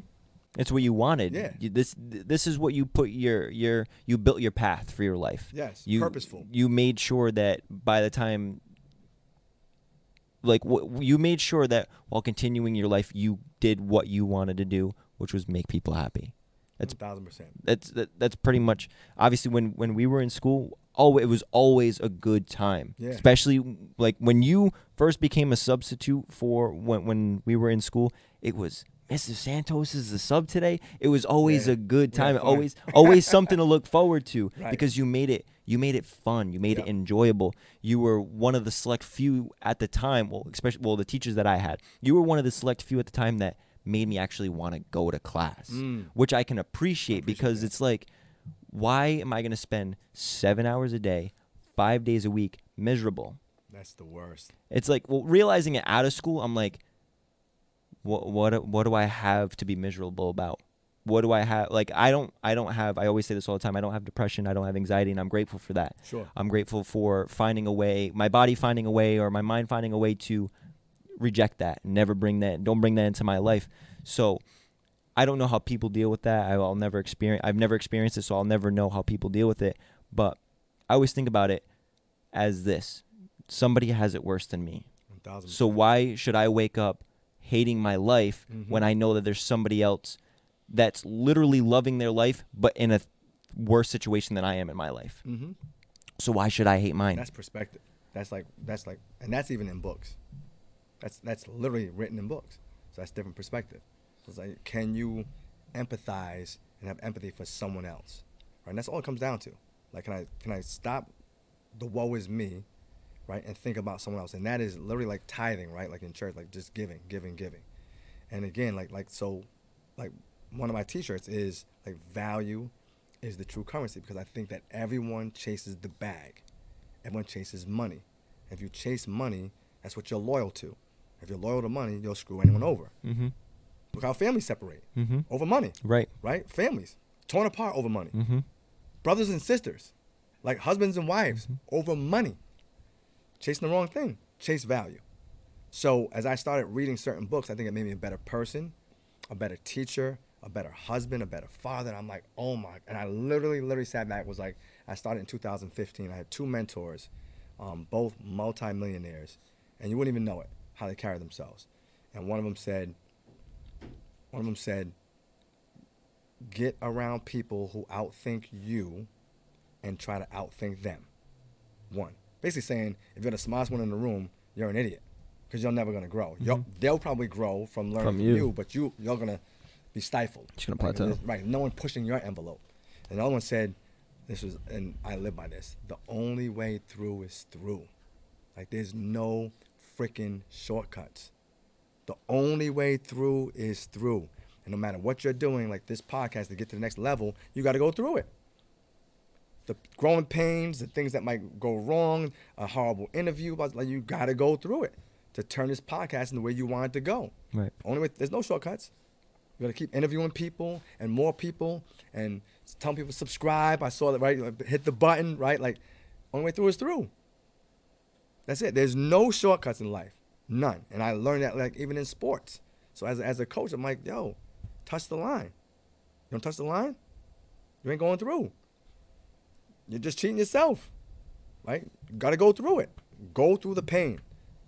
[SPEAKER 4] It's what you wanted.
[SPEAKER 1] Yeah.
[SPEAKER 4] You, this this is what you put your your you built your path for your life.
[SPEAKER 1] Yes.
[SPEAKER 4] You
[SPEAKER 1] purposeful.
[SPEAKER 4] You made sure that by the time like wh- you made sure that while continuing your life you did what you wanted to do, which was make people happy. That's
[SPEAKER 1] thousand percent.
[SPEAKER 4] that's that, that's pretty much obviously when when we were in school oh it was always a good time
[SPEAKER 1] Yeah.
[SPEAKER 4] especially like when you first became a substitute for when when we were in school it was Mr. Santos is the sub today. It was always
[SPEAKER 1] Yeah.
[SPEAKER 4] a good time.
[SPEAKER 1] fun.
[SPEAKER 4] always always something to look forward to
[SPEAKER 1] Right.
[SPEAKER 4] because you made it you made it fun. You made it enjoyable. You were one of the select few at the time, well especially well the teachers that I had. You were one of the select few at the time that made me actually want to go to class
[SPEAKER 1] Mm.
[SPEAKER 4] which I can appreciate,
[SPEAKER 1] appreciate
[SPEAKER 4] because
[SPEAKER 1] that.
[SPEAKER 4] it's like, why am I going to spend seven hours a day, five days a week, miserable?
[SPEAKER 1] That's the worst.
[SPEAKER 4] It's like, well, realizing it out of school, I'm like, what, what, what do I have to be miserable about? What do I have? Like, I don't, I don't have. I always say this all the time. I don't have depression. I don't have anxiety, and I'm grateful for that.
[SPEAKER 1] Sure.
[SPEAKER 4] I'm grateful for finding a way, my body finding a way, or my mind finding a way to reject that, never bring that, don't bring that into my life. So I don't know how people deal with that. I'll never experience. I've never experienced it, so I'll never know how people deal with it. But I always think about it as this: somebody has it worse than me. So why should I wake up hating my life
[SPEAKER 1] Mhm.
[SPEAKER 4] when I know that there's somebody else that's literally loving their life, but in a worse situation than I am in my life?
[SPEAKER 1] Mm-hmm.
[SPEAKER 4] So why should I hate mine?
[SPEAKER 1] That's perspective. That's like that's like, and that's even in books. That's that's literally written in books. So that's different perspective. So it's like, can you empathize and have empathy for someone else, right? And that's all it comes down to. Like, can I can I stop the woe is me, right, and think about someone else? And that is literally like tithing, right? Like in church, like just giving, giving, giving. And again, like like so, like one of my T-shirts is like value is the true currency because I think that everyone chases the bag, everyone chases money. If you chase money, that's what you're loyal to. If you're loyal to money, you'll screw anyone over.
[SPEAKER 4] Mm-hmm.
[SPEAKER 1] Look how families separate
[SPEAKER 4] Mm-hmm.
[SPEAKER 1] over money,
[SPEAKER 4] Right.
[SPEAKER 1] right? Families torn apart over money.
[SPEAKER 4] Mm-hmm.
[SPEAKER 1] Brothers and sisters, like husbands and wives, over money. Chasing the wrong thing. Chase value. So as I started reading certain books, I think it made me a better person, a better teacher, a better husband, a better father. And I'm like, oh my! And I literally, literally sat back. Was like, I started in 2015. I had two mentors, um, both multimillionaires, and you wouldn't even know it how they carry themselves. And one of them said, one of them said, get around people who outthink you and try to outthink them. One. Basically saying if you're the smartest one in the room, you're an idiot because you're never going to grow. Mm-hmm. You'll, they'll probably grow from learning
[SPEAKER 3] From
[SPEAKER 1] from,
[SPEAKER 3] you.
[SPEAKER 1] you. but you, you're going to be stifled.
[SPEAKER 3] Just gonna plateau.
[SPEAKER 1] there's- Right. No one pushing your envelope. And the other one said, this was, and I live by this, the only way through is through. Like there's no freaking shortcuts. The only way through is through. And no matter what you're doing, like this podcast, to get to the next level, you got to go through it. The growing pains, the things that might go wrong, a horrible interview, but like you got to go through it to turn this podcast in the way you want it to go.
[SPEAKER 4] Right.
[SPEAKER 1] Only way, there's no shortcuts. You got to keep interviewing people and more people and telling people subscribe. I saw that right. like, Hit the button right. Like only way through is through. That's it. There's no shortcuts in life, none. And I learned that like even in sports. So as a, as a coach, I'm like, yo, touch the line. You don't touch the line, you ain't going through. You're just cheating yourself, right? You got to go through it. Go through the pain.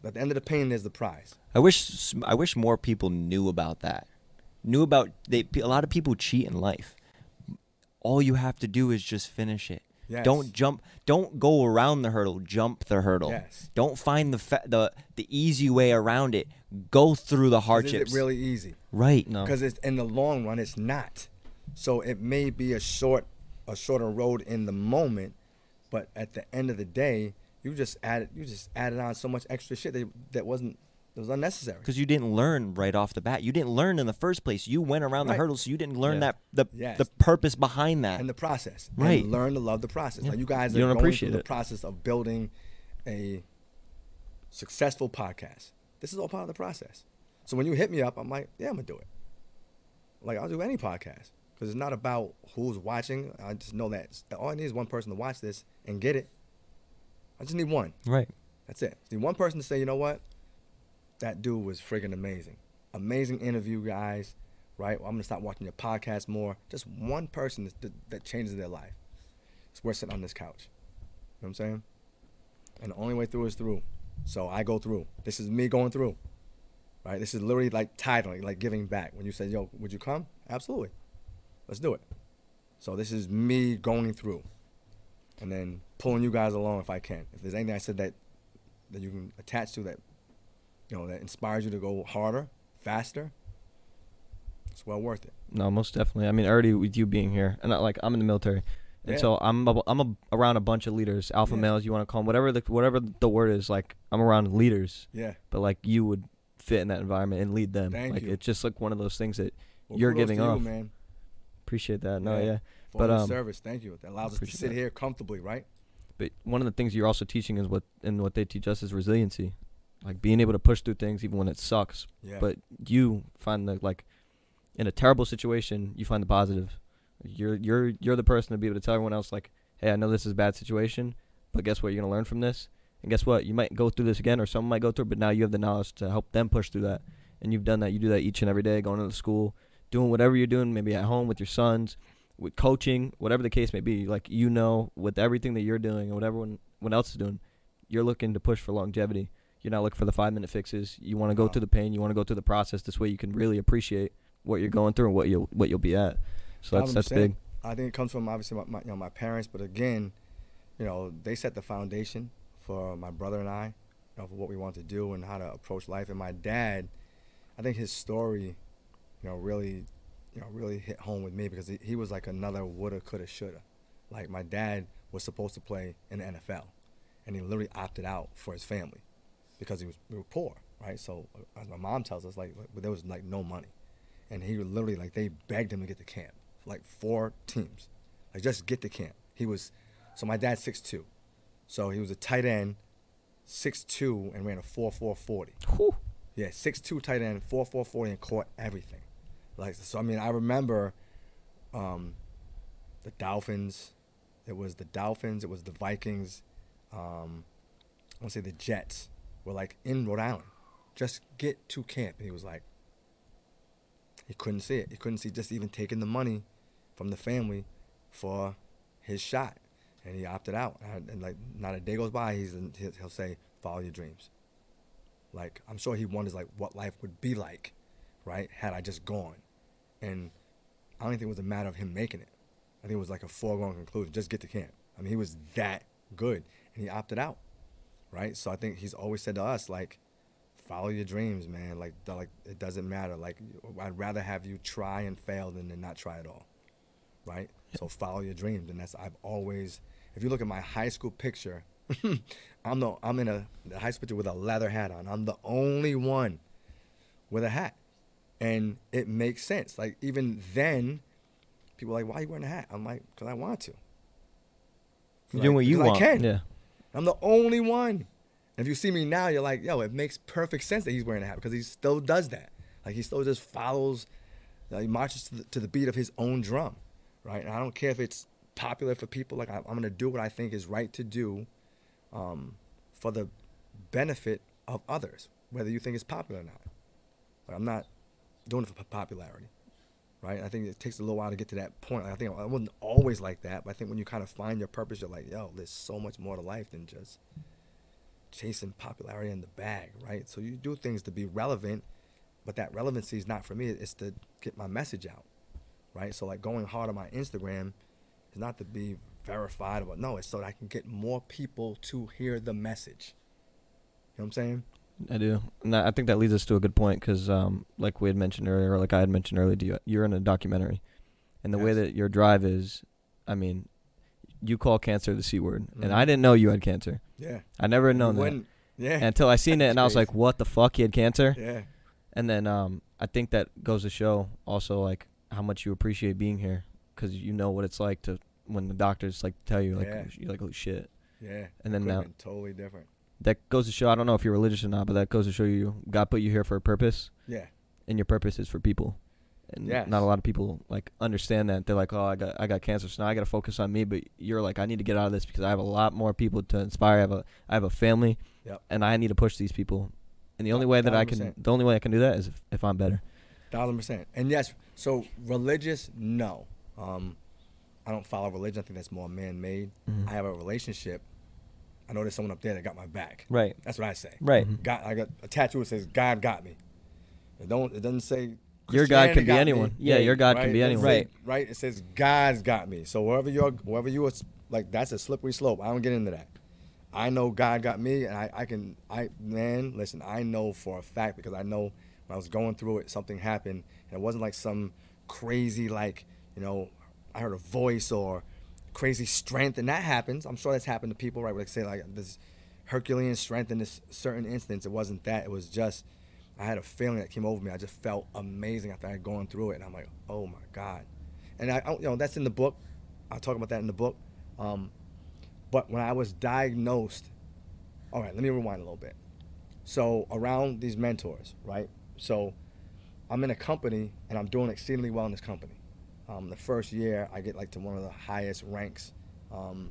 [SPEAKER 1] At the end of the pain, there's the prize.
[SPEAKER 4] I wish I wish more people knew about that. Knew about they a lot of people cheat in life. All you have to do is just finish it.
[SPEAKER 1] Yes.
[SPEAKER 4] Don't jump. Don't go around the hurdle. Jump the hurdle.
[SPEAKER 1] Yes.
[SPEAKER 4] Don't find the fa- the the easy way around it. Go through the hardships.
[SPEAKER 1] Is it really easy?
[SPEAKER 4] right.
[SPEAKER 3] No.
[SPEAKER 1] because it's in the long run it's not so it may be a short a shorter road in the moment but at the end of the day you just added you just added on so much extra shit that, that wasn't that was unnecessary
[SPEAKER 4] Because you didn't learn right off the bat. You didn't learn in the first place. You went around the hurdles, so you didn't learn
[SPEAKER 3] Yeah.
[SPEAKER 4] that the
[SPEAKER 1] Yes.
[SPEAKER 4] the purpose behind that.
[SPEAKER 1] and the process
[SPEAKER 4] Right.
[SPEAKER 1] and learn to love the process
[SPEAKER 4] Yeah.
[SPEAKER 1] like you guys
[SPEAKER 3] You
[SPEAKER 1] are
[SPEAKER 3] don't
[SPEAKER 1] going
[SPEAKER 3] appreciate
[SPEAKER 1] through
[SPEAKER 3] it.
[SPEAKER 1] the process of building a successful podcast this is all part of the process so when you hit me up i'm like yeah i'm gonna do it like i'll do any podcast because it's not about who's watching i just know that all i need is one person to watch this and get it i just need one
[SPEAKER 4] right.
[SPEAKER 1] That's it. Need one person to say, you know what? That dude was friggin' amazing. Amazing interview, guys. Right? Well, I'm gonna stop watching your podcast more. Just one person that, that changes their life. It's worth sitting on this couch. You know what I'm saying? And the only way through is through. So I go through. This is me going through. Right? This is literally like tithing, like giving back. When you say, yo, would you come? Absolutely. Let's do it. So this is me going through. And then pulling you guys along if I can. If there's anything I said that that you can attach to that you know that inspires you to go harder, faster, it's well worth it.
[SPEAKER 3] No, most definitely. I mean, already with you being here, and I, like I'm in the military, and
[SPEAKER 1] Yeah.
[SPEAKER 3] so I'm a, I'm a, around a bunch of leaders, alpha
[SPEAKER 1] Yeah.
[SPEAKER 3] males, you want to call them, whatever the whatever the word is. Like I'm around leaders,
[SPEAKER 1] Yeah.
[SPEAKER 3] but like you would fit in that environment and lead them.
[SPEAKER 1] Thank
[SPEAKER 3] like
[SPEAKER 1] you.
[SPEAKER 3] it's just like one of those things that
[SPEAKER 1] Well,
[SPEAKER 3] You're giving
[SPEAKER 1] to you,
[SPEAKER 3] off.
[SPEAKER 1] man.
[SPEAKER 3] Appreciate that. No,
[SPEAKER 1] Yeah.
[SPEAKER 3] yeah. But, um,
[SPEAKER 1] service, thank you. That allows us to sit
[SPEAKER 3] that.
[SPEAKER 1] here comfortably, right?
[SPEAKER 3] But one of the things you're also teaching is what and what they teach us is resiliency, like being able to push through things even when it sucks.
[SPEAKER 1] Yeah.
[SPEAKER 3] But you find the like in a terrible situation, you find the positive. You're you're you're the person to be able to tell everyone else like, hey, I know this is a bad situation, but guess what? You're gonna learn from this, and guess what? You might go through this again, or someone might go through, it, but now you have the knowledge to help them push through that. And you've done that. You do that each and every day, going to the school, doing whatever you're doing, maybe at home with your sons, with coaching, whatever the case may be. Like you know, with everything that you're doing and what everyone, everyone else is doing, you're looking to push for longevity. You're not looking for the five minute fixes. You want to go
[SPEAKER 1] No.
[SPEAKER 3] through the pain. You want to go through the process. This way, you can really appreciate what you're going through and what you'll what you'll be at. So that's that's
[SPEAKER 1] 100%.
[SPEAKER 3] big.
[SPEAKER 1] I think it comes from obviously my, my you know my parents, but again, you know they set the foundation for my brother and I, you know, for what we want to do and how to approach life. And my dad, I think his story, you know, really, you know, really hit home with me because he, he was like another woulda, coulda, shoulda. Like my dad was supposed to play in the NFL, and he literally opted out for his family because he was we were poor, right? So uh, as my mom tells us, like there was like no money, and he literally like they begged him to get to camp, like four teams, like just get to camp. He was, so my dad's six two, so he was a tight end, six two, and ran a four four forty. Yeah, six two tight end, four four forty, and caught everything. Like so, I mean, I remember um, the Dolphins. It was the Dolphins. It was the Vikings. Um, I want to say the Jets were like in Rhode Island. Just get to camp. And he was like, he couldn't see it. He couldn't see just even taking the money from the family for his shot, and he opted out. And, and like, not a day goes by, he's he'll he'll say, "Follow your dreams." Like, I'm sure he wonders like what life would be like, right? Had I just gone, and I don't think it was a matter of him making it. I think it was like a foregone conclusion. Just get to camp. I mean, he was that good, and he opted out, right? So I think he's always said to us like, follow your dreams, man. Like, the- like it doesn't matter. Like, I'd rather have you try and fail than to not try at all, right? So follow your dreams, and that's I've always. If you look at my high school picture, I'm the I'm in a the high school picture with a leather hat on. I'm the only one with a hat, and it makes sense. Like even then, people are like, "Why are you wearing a hat?" I'm like, "Cause I want to."
[SPEAKER 3] You're doing what you want.
[SPEAKER 1] I can.
[SPEAKER 3] Yeah.
[SPEAKER 1] I'm the only one. And If you see me now, you're like, yo, it makes perfect sense that he's wearing a hat because he still does that. Like he still just follows, uh, he marches to the, to the beat of his own drum, right? And I don't care if it's popular for people. Like I, I'm gonna do what I think is right to do, um, for the benefit of others, whether you think it's popular or not. Like I'm not doing it for popularity, right? I think it takes a little while to get to that point. Like, I think I wasn't always like that, but I think when you kind of find your purpose, you're like, yo, there's so much more to life than just chasing popularity in the bag, right? So you do things to be relevant, but that relevancy is not for me. It's to get my message out, right? So like going hard on my Instagram is not to be verified, but no, it's so that I can get more people to hear the message. You know what I'm saying?
[SPEAKER 3] I do. And I think that leads us to a good point because, um, like we had mentioned earlier, or like I had mentioned earlier, you're in a documentary, and the way that your drive is, I mean, you call cancer the c word, and
[SPEAKER 1] Mhm.
[SPEAKER 3] I didn't know you had cancer.
[SPEAKER 1] Yeah.
[SPEAKER 3] I never had known that
[SPEAKER 1] Yeah.
[SPEAKER 3] until I seen it, and I was like, "What the fuck? He had cancer?"
[SPEAKER 1] yeah.
[SPEAKER 3] And then um, I think that goes to show also like how much you appreciate being here because you know what it's like to when the doctors like tell you like
[SPEAKER 1] Yeah.
[SPEAKER 3] you're like oh shit.
[SPEAKER 1] Yeah.
[SPEAKER 3] And then now
[SPEAKER 1] totally different.
[SPEAKER 3] That goes to show I don't know if you're religious or not, but that goes to show you God put you here for a purpose,
[SPEAKER 1] Yeah.
[SPEAKER 3] and your purpose is for people. And
[SPEAKER 1] Yes.
[SPEAKER 3] not a lot of people like understand that. They're like, oh, I got I got cancer, so now I got to focus on me. But you're like, I need to get out of this because I have a lot more people to inspire. I have a I have a family,
[SPEAKER 1] Yep.
[SPEAKER 3] and I need to push these people. And the only way that I can, the only way I can do that is if, if I'm better.
[SPEAKER 1] Thousand percent. And yes, so religious, no. Um, I don't follow religion. I think that's more man-made.
[SPEAKER 3] Mhm.
[SPEAKER 1] I have a relationship. I know there's someone up there that got my back.
[SPEAKER 4] Right.
[SPEAKER 1] That's what I say.
[SPEAKER 4] Right.
[SPEAKER 3] Mhm.
[SPEAKER 1] God, I got a tattoo that says God got me. It don't. It doesn't say.
[SPEAKER 3] Your God can be anyone.
[SPEAKER 1] me.
[SPEAKER 3] Yeah, your God can be anyone.
[SPEAKER 1] says-
[SPEAKER 4] Right.
[SPEAKER 1] Right. It says God's got me. So wherever you're, wherever you are, like that's a slippery slope. I don't get into that. I know God got me, and I, I can. I man, listen. I know for a fact because I know when I was going through it, something happened, and it wasn't like some crazy like you know, I heard a voice or crazy strength, and that happens. I'm sure that's happened to people, right? Where they say like this Herculean strength in this certain instance. It wasn't that. It was just I had a feeling that came over me. I just felt amazing after I had gone through it, and I'm like, oh my god. And I, you know, that's in the book. I talk about that in the book. Um, but when I was diagnosed, all right, let me rewind a little bit. So around these mentors, right? So I'm in a company and I'm doing exceedingly well in this company. Um, the first year, I get like to one of the highest ranks. Um,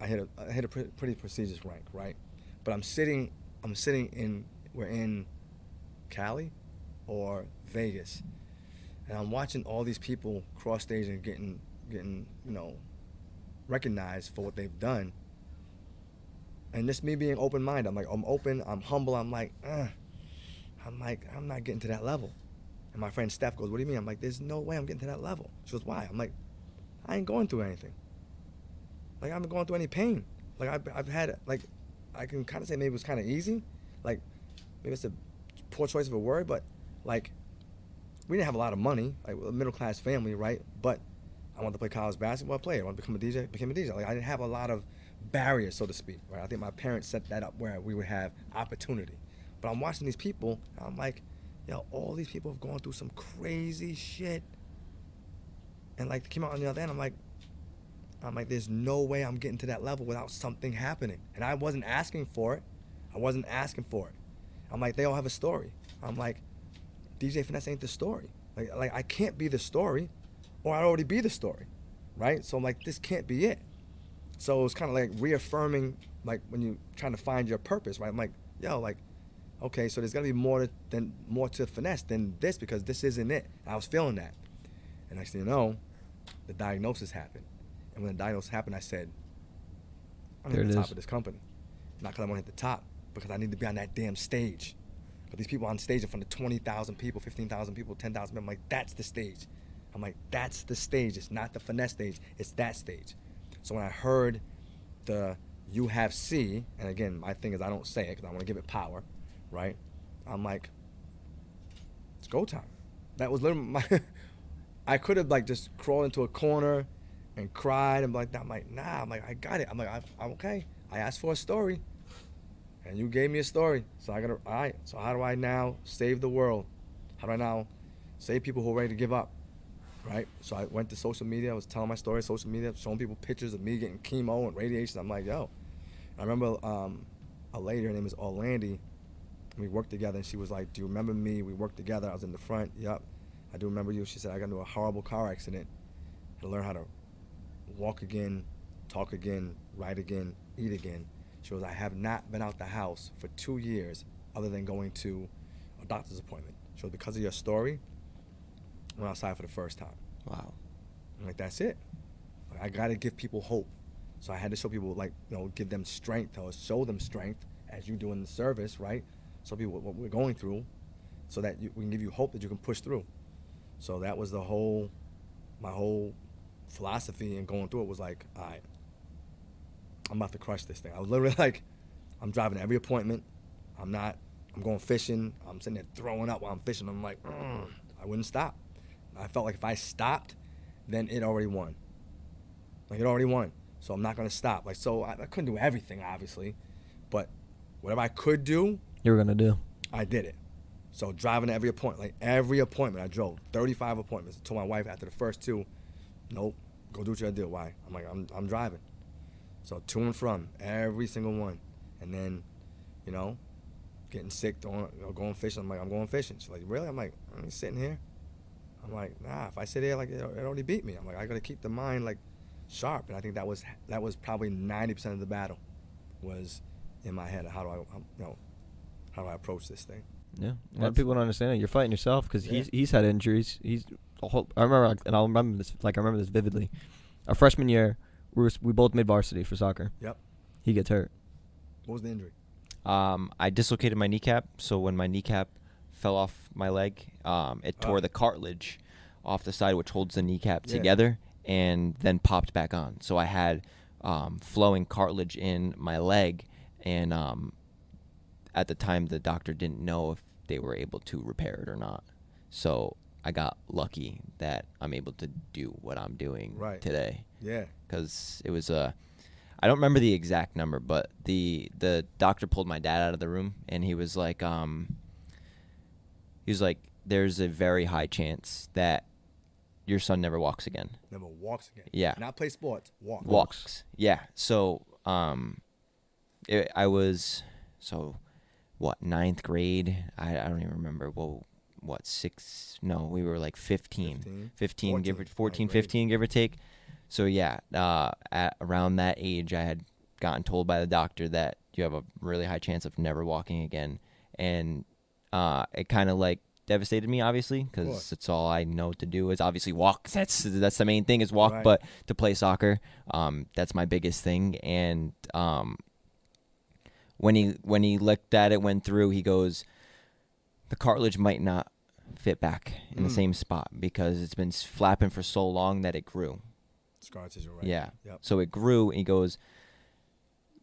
[SPEAKER 1] I hit a I hit a pre- pretty prestigious rank, right? But I'm sitting I'm sitting in we're in Cali or Vegas, and I'm watching all these people cross stage and getting getting you know recognized for what they've done. And just me being open minded, I'm like I'm open, I'm humble, I'm like, I'm like I'm not getting to that level. And my friend Steph goes, "What do you mean?" I'm like, "There's no way I'm getting to that level." She goes, "Why?" I'm like, "I ain't going through anything. Like I haven't gone through any pain. Like I've, I've had like I can kind of say maybe it was kind of easy, like maybe it's a poor choice of a word, but like we didn't have a lot of money, like a middle class family, right? But I wanted to play college basketball, I played. I wanted to become a DJ, became a DJ. Like I didn't have a lot of barriers, so to speak, right? I think my parents set that up where we would have opportunity. But I'm watching these people, I'm like, yo, all these people have gone through some crazy shit, and like came out on the other end. I'm like, I'm like, there's no way I'm getting to that level without something happening. And I wasn't asking for it. I wasn't asking for it. I'm like, they all have a story. I'm like, DJ Finesse ain't the story. Like, like I can't be the story, or I'd already be the story, right? So I'm like, this can't be it. So it's kind of like reaffirming, like when you're trying to find your purpose, right? I'm like, yo, like, okay, so there's gotta be more to, than more to finesse than this because this isn't it. I was feeling that, and next thing you know, the diagnosis happened. And when the diagnosis happened, I said, I'm
[SPEAKER 3] There
[SPEAKER 1] at the top
[SPEAKER 3] is.
[SPEAKER 1] of this company. Not because I want to hit the top, because I need to be on that damn stage. But these people on stage in front of 20,000 people, 15,000 people, 10,000 people, I'm like, that's the stage. I'm like, that's the stage. It's not the finesse stage, it's that stage. So when I heard the you have C, and again, my thing is I don't say it because I want to give it power, right? I'm like, it's go time. That was literally my. I could have like just crawled into a corner and cried and like that. I'm like, nah. I'm like, I got it. I'm like, I, I'm okay. I asked for a story, and you gave me a story. So I gotta. All right. So how do I now save the world? How do I now save people who are ready to give up? Right. So I went to social media. I was telling my story. Social media, showing people pictures of me getting chemo and radiation. I'm like, yo. I remember um, a lady. Her name is Orlandi. We worked together, and she was like, "Do you remember me? We worked together. I was in the front. Yep, I do remember you." She said, "I got into a horrible car accident. Had to learn how to walk again, talk again, write again, eat again." She goes, "I have not been out the house for two years, other than going to a doctor's appointment." She goes, "Because of your story, I went outside for the first time."
[SPEAKER 3] Wow.
[SPEAKER 1] I'm like, that's it. Like, I gotta give people hope. So I had to show people, like, you know, give them strength or show them strength as you do in the service, right? Show people what we're going through, so that you, we can give you hope that you can push through. So that was the whole, my whole philosophy and going through it was like, all right, I'm about to crush this thing. I was literally like, I'm driving every appointment. I'm not. I'm going fishing. I'm sitting there throwing up while I'm fishing. I'm like. I wouldn't stop. I felt like if I stopped, then it already won. Like it already won. So I'm not gonna stop. Like so, I, I couldn't do everything, obviously, but whatever I could do,
[SPEAKER 3] You were gonna do.
[SPEAKER 1] I did it. So driving to every appointment, like every appointment, I drove 35 appointments. I told my wife after the first two, nope, go do what you gotta do. Why? I'm like, I'm, I'm driving. So to and from every single one, and then, you know, getting sick, going, you know, going fishing. I'm like, I'm going fishing. She's like, really? I'm like, I'm sitting here. I'm like, nah. If I sit here, like it, it already beat me. I'm like, I gotta keep the mind like sharp, and I think that was that was probably 90% of the battle, was in my head. How do I, you know, how do I approach this thing?
[SPEAKER 3] Yeah, a lot
[SPEAKER 1] That's-
[SPEAKER 3] of people don't understand it. You're fighting yourself because
[SPEAKER 1] Yeah.
[SPEAKER 3] he's he's had injuries. He's a whole, I remember, like, and I'll remember this like I remember this vividly. Our freshman year, we were, we both made varsity for soccer.
[SPEAKER 1] Yep.
[SPEAKER 3] He gets hurt.
[SPEAKER 1] What was the injury?
[SPEAKER 4] Um, I dislocated my kneecap, so when my kneecap fell off my leg, um, it tore
[SPEAKER 1] Oh.
[SPEAKER 4] the cartilage off the side which holds the kneecap
[SPEAKER 1] Yeah.
[SPEAKER 4] together, and then popped back on. So I had um, flowing cartilage in my leg, and um, at the time the doctor didn't know if they were able to repair it or not. So I got lucky that I'm able to do what I'm doing
[SPEAKER 1] Right.
[SPEAKER 4] today
[SPEAKER 1] Yeah.
[SPEAKER 4] because it was a I don't remember the exact number, but the the doctor pulled my dad out of the room and he was like um he was like there's a very high chance that your son never walks again.
[SPEAKER 1] Never walks again.
[SPEAKER 4] Yeah.
[SPEAKER 1] Not play sports. Walk.
[SPEAKER 4] Walks. Yeah. So um it, I was so what ninth grade? I, I don't even remember. Well what six? No we were like 15
[SPEAKER 1] 15,
[SPEAKER 4] 15, give or
[SPEAKER 1] 14,
[SPEAKER 4] 14
[SPEAKER 1] ninth grade.
[SPEAKER 4] 15 give or take. So yeah uh, at around that age i had gotten told by the doctor that you have a really high chance of never walking again. And uh, it kind of like devastated me obviously because it's all i know to do is obviously walk. That's that's the main thing is walk
[SPEAKER 1] Right.
[SPEAKER 4] but to play soccer um, that's my biggest thing. And um, when he when he looked at it went through he goes the cartilage might not fit back in the
[SPEAKER 1] Mm.
[SPEAKER 4] same spot because it's been flapping for so long that it grew.
[SPEAKER 1] Scar tissue, right?
[SPEAKER 4] Yeah.
[SPEAKER 1] Yep.
[SPEAKER 4] So it grew and he goes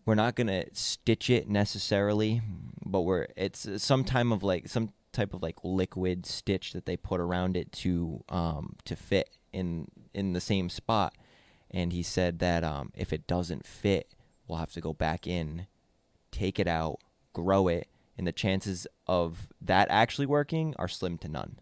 [SPEAKER 4] we're not gonna stitch it necessarily, but we're it's some time of like some type of like liquid stitch that they put around it to um to fit in in the same spot. And he said that um if it doesn't fit, we'll have to go back in, take it out, grow it, and the chances of that actually working are slim to none.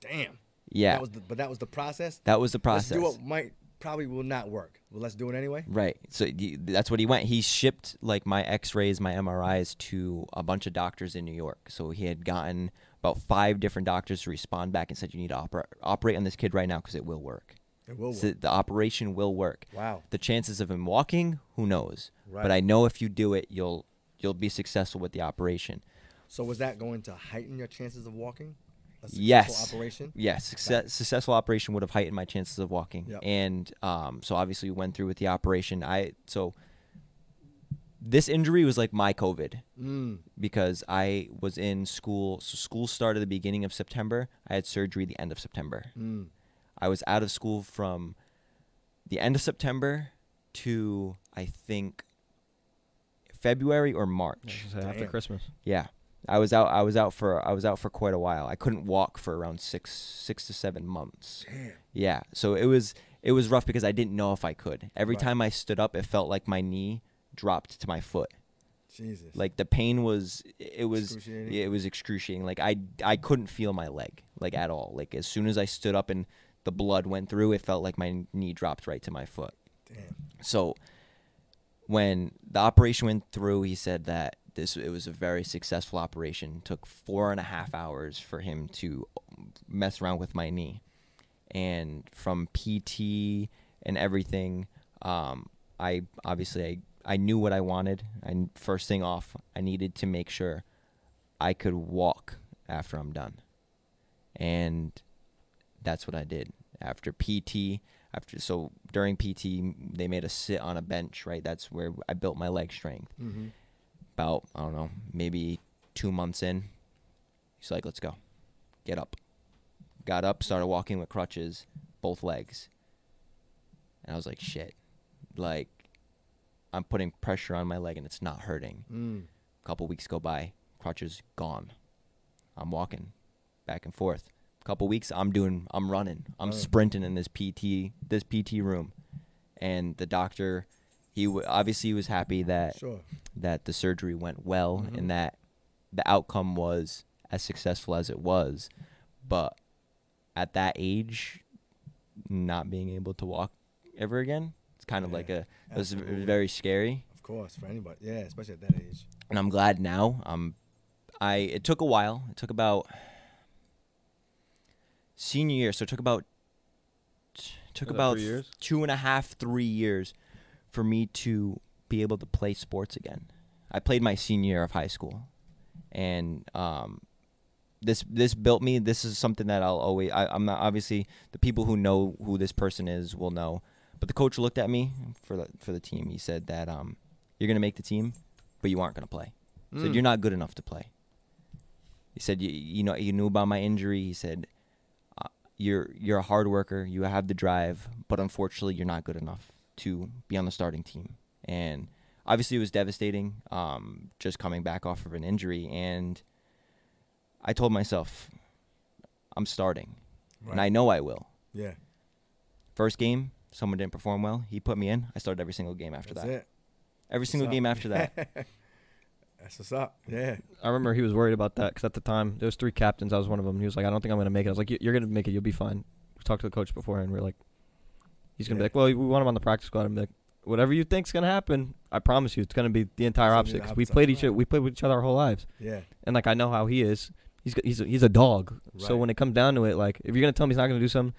[SPEAKER 1] Damn.
[SPEAKER 4] Yeah,
[SPEAKER 1] That was the, but that was the process.
[SPEAKER 4] that was the process.
[SPEAKER 1] Let's do what might probably will not work. Well, let's do it anyway.
[SPEAKER 4] Right. So that's what he went. He shipped like my X-rays, my MRIs to a bunch of doctors in New York. So he had gotten about five different doctors to respond back and said, "You need to opera- operate on this kid right now because it will work.
[SPEAKER 1] It will work.
[SPEAKER 4] The operation will work.
[SPEAKER 1] Wow.
[SPEAKER 4] The chances of him walking, who knows?
[SPEAKER 1] Right.
[SPEAKER 4] But I know if you do it, you'll you'll be successful with the operation.
[SPEAKER 1] So was that going to heighten your chances of walking? A successful
[SPEAKER 4] Yes.
[SPEAKER 1] Operation.
[SPEAKER 4] Yes, success, successful operation would have heightened my chances of walking.
[SPEAKER 1] Yep.
[SPEAKER 4] And um, so obviously we went through with the operation. I so this injury was like my COVID.
[SPEAKER 1] Mm.
[SPEAKER 4] because I was in school. So school started the beginning of September. I had surgery the end of September.
[SPEAKER 1] Mm.
[SPEAKER 4] I was out of school from the end of September to I think February or March.
[SPEAKER 3] gonna after Christmas.
[SPEAKER 4] Yeah. I was out I was out for I was out for quite a while. I couldn't walk for around 6 6 to 7 months.
[SPEAKER 1] Damn.
[SPEAKER 4] Yeah. So it was it was rough because I didn't know if I could. Every
[SPEAKER 1] Right.
[SPEAKER 4] time I stood up it felt like my knee dropped to my foot.
[SPEAKER 1] Jesus.
[SPEAKER 4] Like the pain was it was
[SPEAKER 1] Excruciating?
[SPEAKER 4] it was excruciating. Like I I couldn't feel my leg like at all. Like as soon as I stood up and the blood went through, it felt like my knee dropped right to my foot.
[SPEAKER 1] Damn.
[SPEAKER 4] So when the operation went through, he said that this it was a very successful operation. Took four and a half hours for him to mess around with my knee, and from PT and everything, um, I obviously I, I knew what I wanted. I first thing off, I needed to make sure I could walk after I'm done, and that's what I did after PT after so during PT they made us sit on a bench right? That's where I built my leg strength.
[SPEAKER 1] Mm-hmm.
[SPEAKER 4] about I don't know maybe 2 months in he's like let's go. Get up. Got up started walking with crutches both legs. And I was like shit. Like I'm putting pressure on my leg and it's not hurting.
[SPEAKER 1] Mm.
[SPEAKER 4] a couple weeks go by crutches gone. I'm walking back and forth couple weeks i'm doing i'm running i'm
[SPEAKER 1] Right.
[SPEAKER 4] sprinting in this pt this pt room and the doctor he w- obviously was happy that
[SPEAKER 1] Sure.
[SPEAKER 4] that the surgery went well
[SPEAKER 1] Mhm.
[SPEAKER 4] and that the outcome was as successful as it was but at that age not being able to walk ever again it's kind of like a it was very scary
[SPEAKER 1] Of course, for anybody. Yeah, especially at that age.
[SPEAKER 4] and I'm glad now. I'm, I it took a while. It took about senior year, so it took about took
[SPEAKER 3] Was
[SPEAKER 4] about
[SPEAKER 3] years?
[SPEAKER 4] two and a half, three years for me to be able to play sports again. I played my senior year of high school, and um, this this built me. This is something that I'll always. I, I'm not obviously the people who know who this person is will know, but the coach looked at me for the for the team. He said that um, you're gonna make the team, but you aren't gonna play. He said
[SPEAKER 1] Mm.
[SPEAKER 4] you're not good enough to play. He said you you know you knew about my injury. He said you're you're a hard worker. You have the drive, but unfortunately you're not good enough to be on the starting team. And obviously it was devastating. Um, just coming back off of an injury, and I told myself I'm starting, and I know I will.
[SPEAKER 1] Yeah.
[SPEAKER 4] First game, someone didn't perform well. He put me in. I started every single game after
[SPEAKER 1] That's
[SPEAKER 4] that.
[SPEAKER 1] it.
[SPEAKER 4] Every single
[SPEAKER 1] up?
[SPEAKER 4] game after that.
[SPEAKER 1] That's what's up. Yeah.
[SPEAKER 3] I remember he was worried about that because at the time there was three captains. I was one of them. He was like, "I don't think I'm gonna make it." I was like, "You- "You're gonna make it. You'll be fine." We talked to the coach before, and we are like, "He's gonna
[SPEAKER 1] Yeah.
[SPEAKER 3] be like, well, we want him on the practice squad." I'm like, "Whatever you think's gonna happen, I promise you, it's gonna be the entire opposite." we played each other. We played with each other our whole lives,
[SPEAKER 1] Yeah.
[SPEAKER 3] and like I know how he is. He's he's a, he's a dog. So when it comes down to it, like if you're gonna tell him he's not gonna do something,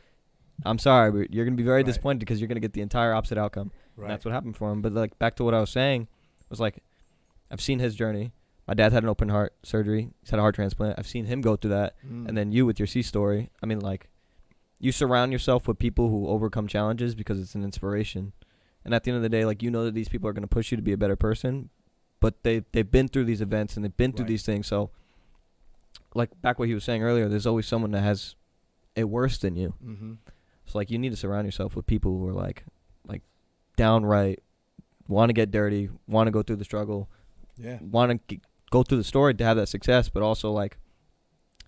[SPEAKER 3] I'm sorry, but you're gonna be very
[SPEAKER 1] Right.
[SPEAKER 3] disappointed because you're gonna get the entire opposite outcome.
[SPEAKER 1] Right.
[SPEAKER 3] And that's what happened for him. But like back to what I was saying, it was like, I've seen his journey. My dad had an open heart surgery. He's had a heart transplant. I've seen him go through that.
[SPEAKER 1] Mm.
[SPEAKER 3] And then you with your C story. I mean, like, you surround yourself with people who overcome challenges because it's an inspiration. And at the end of the day, like you know that these people are going to push you to be a better person, but they they've been through these events and they've been through
[SPEAKER 1] Right.
[SPEAKER 3] these things. So, like back what he was saying earlier, there's always someone that has it worse than you.
[SPEAKER 1] Mm-hmm.
[SPEAKER 3] So like you need to surround yourself with people who are like like downright want to get dirty, want to go through the struggle,
[SPEAKER 1] Yeah.
[SPEAKER 3] want to go through the story to have that success, but also like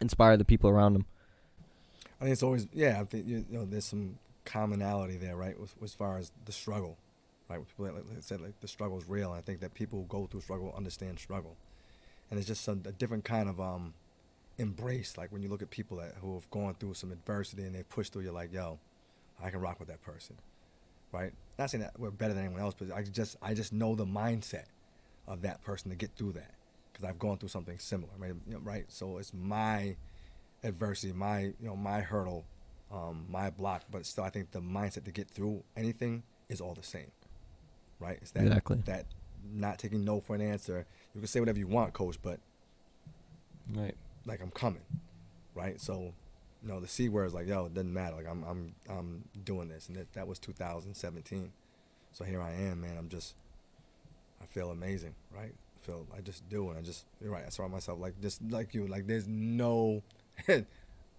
[SPEAKER 3] inspire the people around them.
[SPEAKER 1] I think it's always yeah. I think you know there's some commonality there, right? As, as far as the struggle, right? People like, like I said, like the struggle is real. And I think that people who go through struggle understand struggle, and it's just some, a different kind of um embrace. Like when you look at people that who have gone through some adversity and they push through, you're like, yo, I can rock with that person, right? Not saying that we're better than anyone else, but I just I just know the mindset of that person to get through that because I've gone through something similar, right? You know, right? So it's my adversity, my you know my hurdle, um, my block, but still I think the mindset to get through anything is all the same, right? It's that
[SPEAKER 3] Exactly.
[SPEAKER 1] that not taking no for an answer. You can say whatever you want, coach, but
[SPEAKER 3] Right.
[SPEAKER 1] like I'm coming, right? So, you know, the C word is like, yo, it doesn't matter. Like I'm I'm I'm doing this, and that, that was 2017. So here I am, man. I'm just, I feel amazing, right? I feel I just do, and I just you're right. I surround myself like just like you. Like there's no,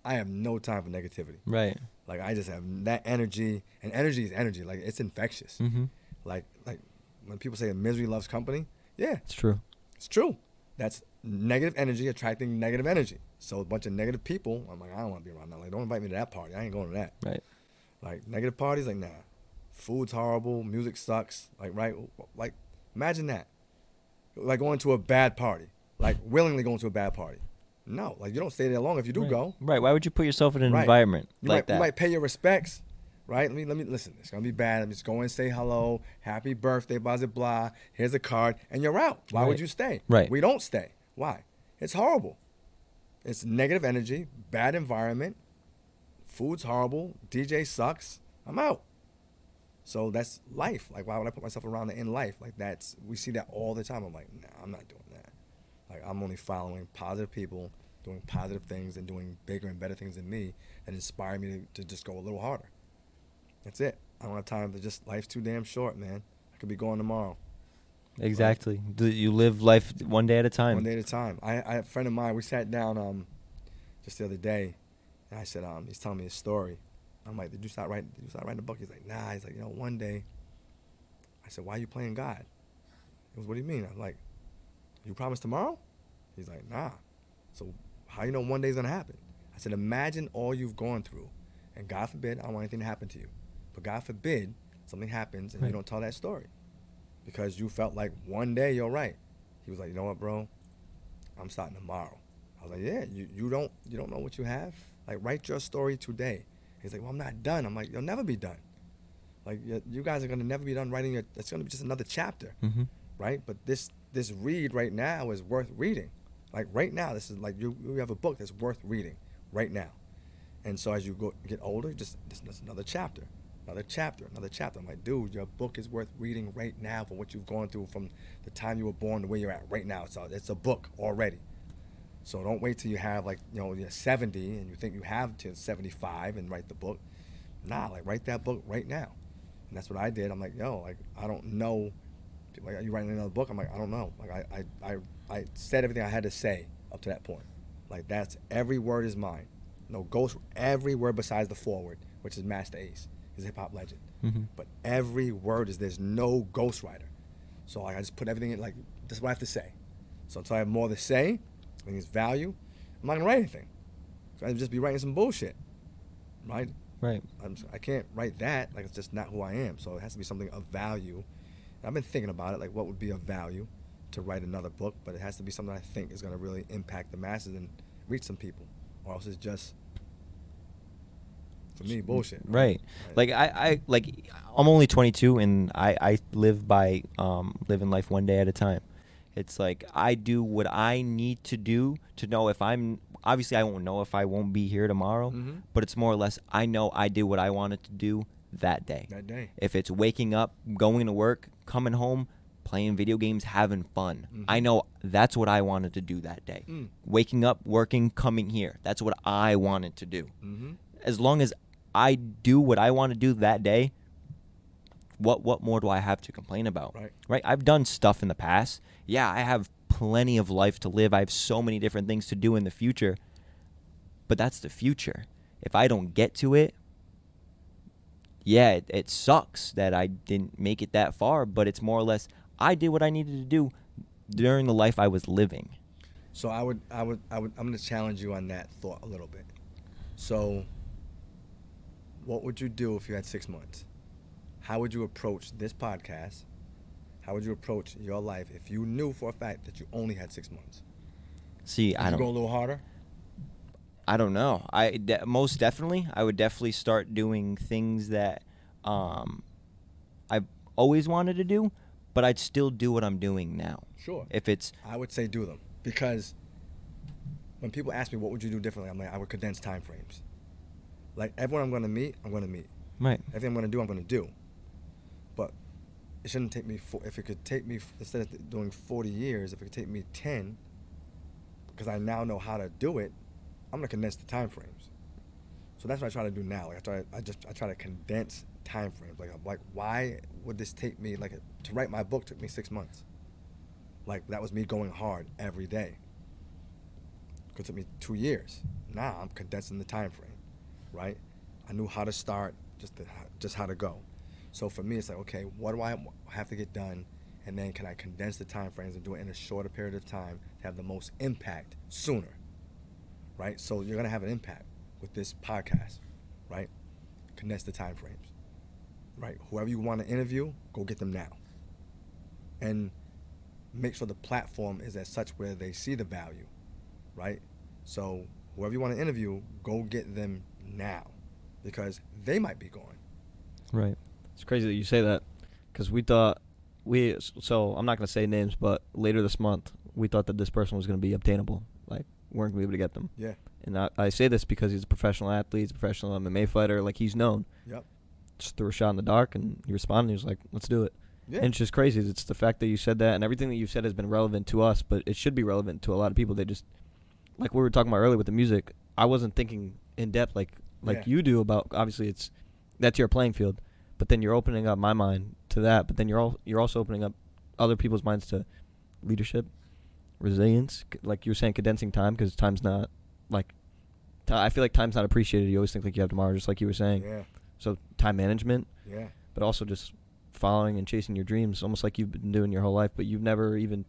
[SPEAKER 1] I have no time for negativity.
[SPEAKER 4] Right.
[SPEAKER 1] Like I just have that energy, and energy is energy. Like it's infectious.
[SPEAKER 4] Mm-hmm.
[SPEAKER 1] Like like when people say misery loves company, yeah,
[SPEAKER 3] It's true.
[SPEAKER 1] it's true. That's negative energy attracting negative energy. So a bunch of negative people, I'm like, I don't want to be around that. Like, don't invite me to that party. I ain't going to that.
[SPEAKER 3] Right.
[SPEAKER 1] Like negative parties, like nah. Food's horrible. Music sucks. Like right, like imagine that. Like going to a bad party. Like willingly going to a bad party. No, like you don't stay there long if you do
[SPEAKER 4] right.
[SPEAKER 1] go.
[SPEAKER 4] Right. Why would you put yourself in an
[SPEAKER 1] Right.
[SPEAKER 4] environment
[SPEAKER 1] You
[SPEAKER 4] like
[SPEAKER 1] might,
[SPEAKER 4] that?
[SPEAKER 1] you might pay your respects, right? Let me let me listen. It's gonna be bad. Let me just go and say hello, happy birthday, blah blah blah. Here's a card, and you're out. Why would you stay?
[SPEAKER 4] Right.
[SPEAKER 1] We don't stay. Why? It's horrible. It's negative energy, bad environment. Food's horrible. DJ sucks. I'm out. So that's life. Like, why would I put myself around that in life? Like, that's we see that all the time. I'm like, nah, I'm not doing that. Like, I'm only following positive people, doing positive things, and doing bigger and better things than me that inspire me to, to just go a little harder. That's it. I don't have time to just. Life's too damn short, man. I could be going tomorrow,
[SPEAKER 4] exactly. Do you live life one day at a time?
[SPEAKER 1] one day at a time. I, I, a friend of mine, we sat down um, just the other day, and I said, um, he's telling me a story. I'm like, did you start writing? Did you start writing a book? He's like, nah. He's like, you know, one day. I said, why are you playing God? He goes, what do you mean? I'm like, you promise tomorrow? He's like, nah. So how you know one day's gonna happen? I said, imagine all you've gone through, and God forbid I don't want anything to happen to you, but God forbid something happens and
[SPEAKER 4] Right.
[SPEAKER 1] you don't tell that story, because you felt like one day you're right. He was like, you know what, bro? I'm starting tomorrow. I was like, yeah, you, you don't you don't know what you have. Like write your story today. He's like, well, I'm not done. I'm like, you'll never be done. Like you, guys are gonna never be done writing your. It's gonna be just another chapter,
[SPEAKER 4] mm-hmm.
[SPEAKER 1] right? But this this read right now is worth reading. Like right now, this is like you you have a book that's worth reading right now. And so as you go get older, just this is another chapter, another chapter, another chapter. I'm like, dude, your book is worth reading right now for what you've gone through from the time you were born to where you're at right now. A, it's a book already. So don't wait till you have like you know you're 70 and you think you have to 75 and write the book. Nah, like write that book right now. And that's what I did. I'm like, yo, like I don't know. Like, are you writing another book? I'm like, I don't know. Like I, I, I, I said everything I had to say up to that point. Like that's every word is mine. No ghost. Every word besides the forward, which is Masta Ace, is a hip hop legend.
[SPEAKER 4] Mm-hmm.
[SPEAKER 1] But every word is there's no ghostwriter. So like I just put everything in like that's what I have to say. So until I have more to say, I think it's value, I'm not gonna write anything. I'd just be writing some bullshit. Right?
[SPEAKER 4] Right.
[SPEAKER 1] I'm I can't write that. Like it's just not who I am. So it has to be something of value. I've been thinking about it, like what would be of value to write another book, but it has to be something I think is gonna really impact the masses and reach some people, or else it's just for me bullshit.
[SPEAKER 4] Right. Like I, I like I'm only 22 and I I live by um living life one day at a time. It's like I do what I need to do to know if I'm obviously I won't know if I won't be here tomorrow,
[SPEAKER 1] Mhm.
[SPEAKER 4] but it's more or less I know I did what I wanted to do that day.
[SPEAKER 1] that day.
[SPEAKER 4] If it's waking up, going to work, coming home, playing video games, having fun.
[SPEAKER 1] Mhm.
[SPEAKER 4] I know that's what I wanted to do that day.
[SPEAKER 1] Mm.
[SPEAKER 4] Waking up, working, coming here. That's what I wanted to do
[SPEAKER 1] Mm-hmm.
[SPEAKER 4] as long as I do what I want to do that day, what what more do I have to complain about?
[SPEAKER 1] Right.
[SPEAKER 4] Right? I've done stuff in the past. Yeah, I have plenty of life to live. I have so many different things to do in the future. But that's the future. If I don't get to it, yeah, it, it sucks that I didn't make it that far, but it's more or less I did what I needed to do during the life I was living.
[SPEAKER 1] So I would, I would, I would. I'm gonna challenge you on that thought a little bit. So, what would you do if you had six months? How would you approach this podcast? How would you approach your life if you knew for a fact that you only had six months?
[SPEAKER 4] See, I
[SPEAKER 1] Would
[SPEAKER 4] don't
[SPEAKER 1] you go a little harder.
[SPEAKER 4] I don't know. I de- most definitely, I would definitely start doing things that um, I've always wanted to do, but I'd still do what I'm doing now.
[SPEAKER 1] Sure.
[SPEAKER 4] If it's
[SPEAKER 1] I would say do them because when people ask me what would you do differently, I'm like I would condense time frames. Like everyone I'm gonna meet, I'm gonna meet.
[SPEAKER 4] right,
[SPEAKER 1] Everything I'm gonna do, I'm gonna do. It shouldn't take me. Four, if it could take me instead of doing 40 years, if it could take me 10, because I now know how to do it, I'm gonna condense the time frames. So that's what I try to do now. Like I try, I just I try to condense time frames. Like I'm like, why would this take me like to write my book took me six months? Like that was me going hard every day. It took me two years. Now I'm condensing the time frame, right? I knew how to start, just to, just how to go. So for me, it's like, okay, what do I have to get done, and then can I condense the time frames and do it in a shorter period of time to have the most impact sooner, right? So you're gonna have an impact with this podcast, right? Condense the time frames, right? Whoever you want to interview, go get them now, and make sure the platform is as such where they see the value, right? So whoever you want to interview, go get them now, because they might be gone.
[SPEAKER 4] right,
[SPEAKER 3] It's crazy that you say that, because we thought we. So I'm not gonna say names, but later this month we thought that this person was gonna be obtainable. Like we weren't gonna be able to get them.
[SPEAKER 1] Yeah.
[SPEAKER 3] And I, I say this because he's a professional athlete, he's a professional MMA fighter. Like he's known.
[SPEAKER 1] Yep.
[SPEAKER 3] Just threw a shot in the dark, and he responded. He was like, "Let's do it."
[SPEAKER 1] Yeah.
[SPEAKER 3] And it's just crazy. It's the fact that you said that, and everything that you've said has been relevant to us, but it should be relevant to a lot of people. They just, like we were talking about earlier with the music. I wasn't thinking in depth like like
[SPEAKER 1] Yeah.
[SPEAKER 3] you do about. Obviously, it's that's your playing field, but then you're opening up my mind to that. But then you're all you're also opening up other people's minds to leadership, resilience. c- Like you were saying, condensing time because time's not like. ti- I feel like time's not appreciated. You always think like you have tomorrow, just like you were saying.
[SPEAKER 1] Yeah.
[SPEAKER 3] So time management,
[SPEAKER 1] Yeah.
[SPEAKER 3] but also just following and chasing your dreams, almost like you've been doing your whole life, but you've never even,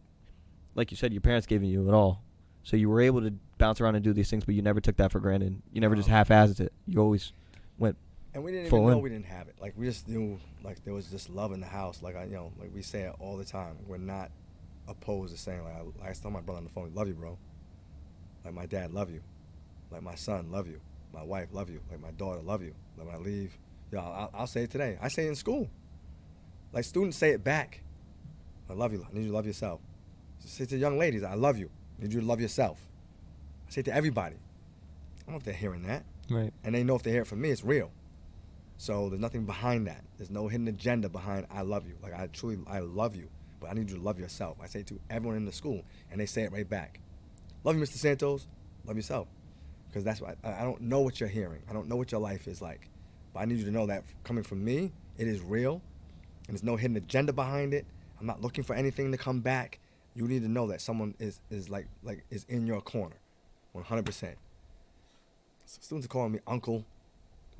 [SPEAKER 3] like you said, your parents gave you it all. So you were able to bounce around and do these things, but you never took that for granted. You never just half-assed it. You always went.
[SPEAKER 1] And we didn't even know
[SPEAKER 3] in.
[SPEAKER 1] we didn't have it. Like we just knew, like there was just love in the house. Like I, you know, like we say it all the time. We're not opposed to saying like I, like I tell my brother on the phone, "Love you, bro." Like my dad, love you. Like my son, love you. My wife, love you. Like my daughter, love you. Like when I leave, yo, I'll, I'll say it today. I say it in school. Like students say it back. I love you. I need you to love yourself. Say to young ladies, I love you. I need you to love yourself. I say it to everybody. I don't know if they're hearing that
[SPEAKER 4] right,
[SPEAKER 1] and they know if they hear it from me, it's real. So there's nothing behind that. There's no hidden agenda behind I love you. Like I truly I love you, but I need you to love yourself. I say to everyone in the school, and they say it right back. Love you, Mr. Santos. Love yourself, because that's what I, I don't know what you're hearing. I don't know what your life is like, but I need you to know that coming from me, it is real, and there's no hidden agenda behind it. I'm not looking for anything to come back. You need to know that someone is is like like is in your corner, 100 percent So students are calling me uncle.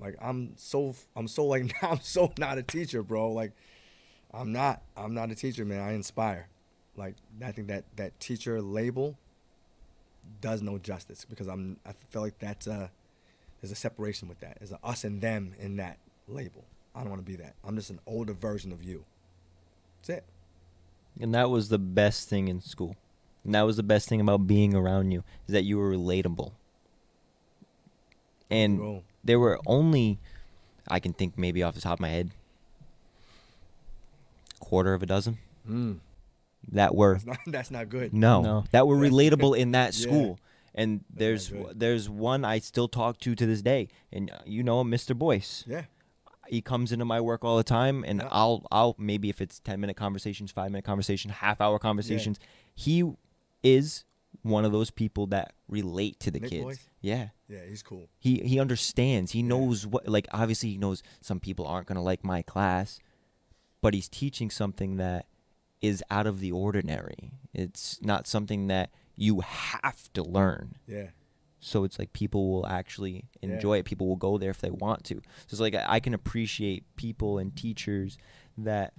[SPEAKER 1] Like I'm so I'm so like I'm so not a teacher, bro. Like I'm not I'm not a teacher, man. I inspire. Like I think that that teacher label does no justice because I'm I feel like that's a there's a separation with that. There's a us and them in that label. I don't want to be that. I'm just an older version of you. That's it.
[SPEAKER 4] and that was the best thing in school, and that was the best thing about being around you is that you were relatable. And
[SPEAKER 1] Bro.
[SPEAKER 4] there were only, I can think maybe off the top of my head, quarter of a dozen
[SPEAKER 1] Mm.
[SPEAKER 4] that were
[SPEAKER 1] That's not that's not good.
[SPEAKER 4] No,
[SPEAKER 3] No.
[SPEAKER 4] that were
[SPEAKER 1] That's-
[SPEAKER 4] relatable in that
[SPEAKER 1] Yeah.
[SPEAKER 4] school. And there's there's one I still talk to to this day, and uh, you know Mr. Boyce.
[SPEAKER 1] Yeah.
[SPEAKER 4] He comes into my work all the time, and
[SPEAKER 1] Yeah.
[SPEAKER 4] I'll I'll maybe if it's ten minute conversations, five minute conversation, half hour conversations. He is one of those people that relate to the
[SPEAKER 1] Nick
[SPEAKER 4] kids.
[SPEAKER 1] Boyce?
[SPEAKER 4] Yeah,
[SPEAKER 1] Yeah, he's cool.
[SPEAKER 4] he he understands. He
[SPEAKER 1] Yeah.
[SPEAKER 4] knows what like obviously he knows some people aren't gonna like my class, but he's teaching something that is out of the ordinary. It's not something that you have to learn.
[SPEAKER 1] Yeah.
[SPEAKER 4] So it's like people will actually
[SPEAKER 1] Yeah.
[SPEAKER 4] enjoy it. People will go there if they want to. So it's like I I can appreciate people and teachers that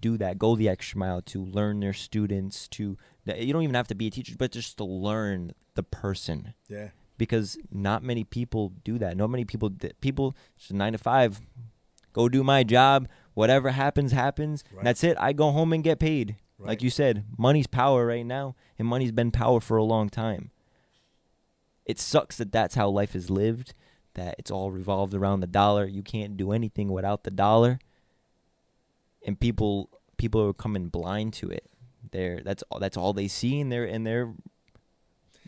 [SPEAKER 4] do that, go the extra mile to learn their students. To you don't even have to be a teacher, but just to learn the person
[SPEAKER 1] Yeah.
[SPEAKER 4] Because not many people do that. Not many people people just nine to five, go do my job. Whatever happens, happens.
[SPEAKER 1] Right.
[SPEAKER 4] That's it. I go home and get paid.
[SPEAKER 1] Right.
[SPEAKER 4] Like you said, money's power right now, and money's been power for a long time. It sucks that that's how life is lived. That it's all revolved around the dollar. You can't do anything without the dollar. And people people are coming blind to it. They're that's all that's all they see in their in their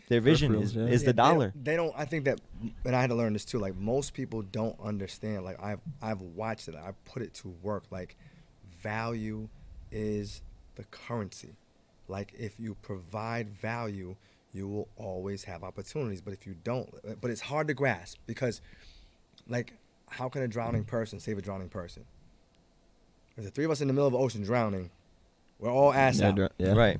[SPEAKER 4] their vision is,
[SPEAKER 3] yeah.
[SPEAKER 4] is
[SPEAKER 1] Yeah,
[SPEAKER 4] the
[SPEAKER 1] they
[SPEAKER 4] dollar.
[SPEAKER 1] They don't, I think that, and I had to learn this too. Like most people don't understand. Like I've I've watched it. I put it to work. Like value is the currency. Like if you provide value, you will always have opportunities. But if you don't, but it's hard to grasp because, like, how can a drowning person save a drowning person? If the three of us in the middle of the ocean drowning, we're all ass
[SPEAKER 3] Yeah,
[SPEAKER 1] out.
[SPEAKER 3] dr- yeah.
[SPEAKER 4] Right.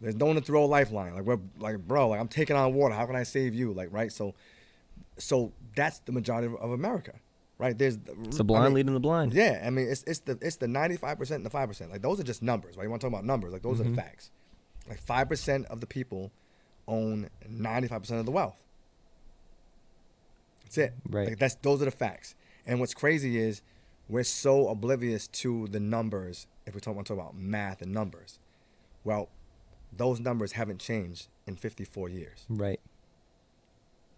[SPEAKER 1] There's no one to throw a lifeline. Like we're like, bro, like I'm taking on water. How can I save you? Like, right? So, so that's the majority of, of America, right? There's
[SPEAKER 3] It's the blind
[SPEAKER 1] I mean,
[SPEAKER 3] leading the blind.
[SPEAKER 1] Yeah, I mean, it's it's the it's the 95 percent and the five percent. Like those are just numbers, right? You want to talk about numbers? Like those are
[SPEAKER 4] Mhm.
[SPEAKER 1] the facts. Like five percent of the people own 95 percent of the wealth. That's it.
[SPEAKER 4] Right.
[SPEAKER 1] Like that's those are the facts. And what's crazy is we're so oblivious to the numbers. If we talk, want to talk about math and numbers, well, those numbers haven't changed in 54 years.
[SPEAKER 4] Right.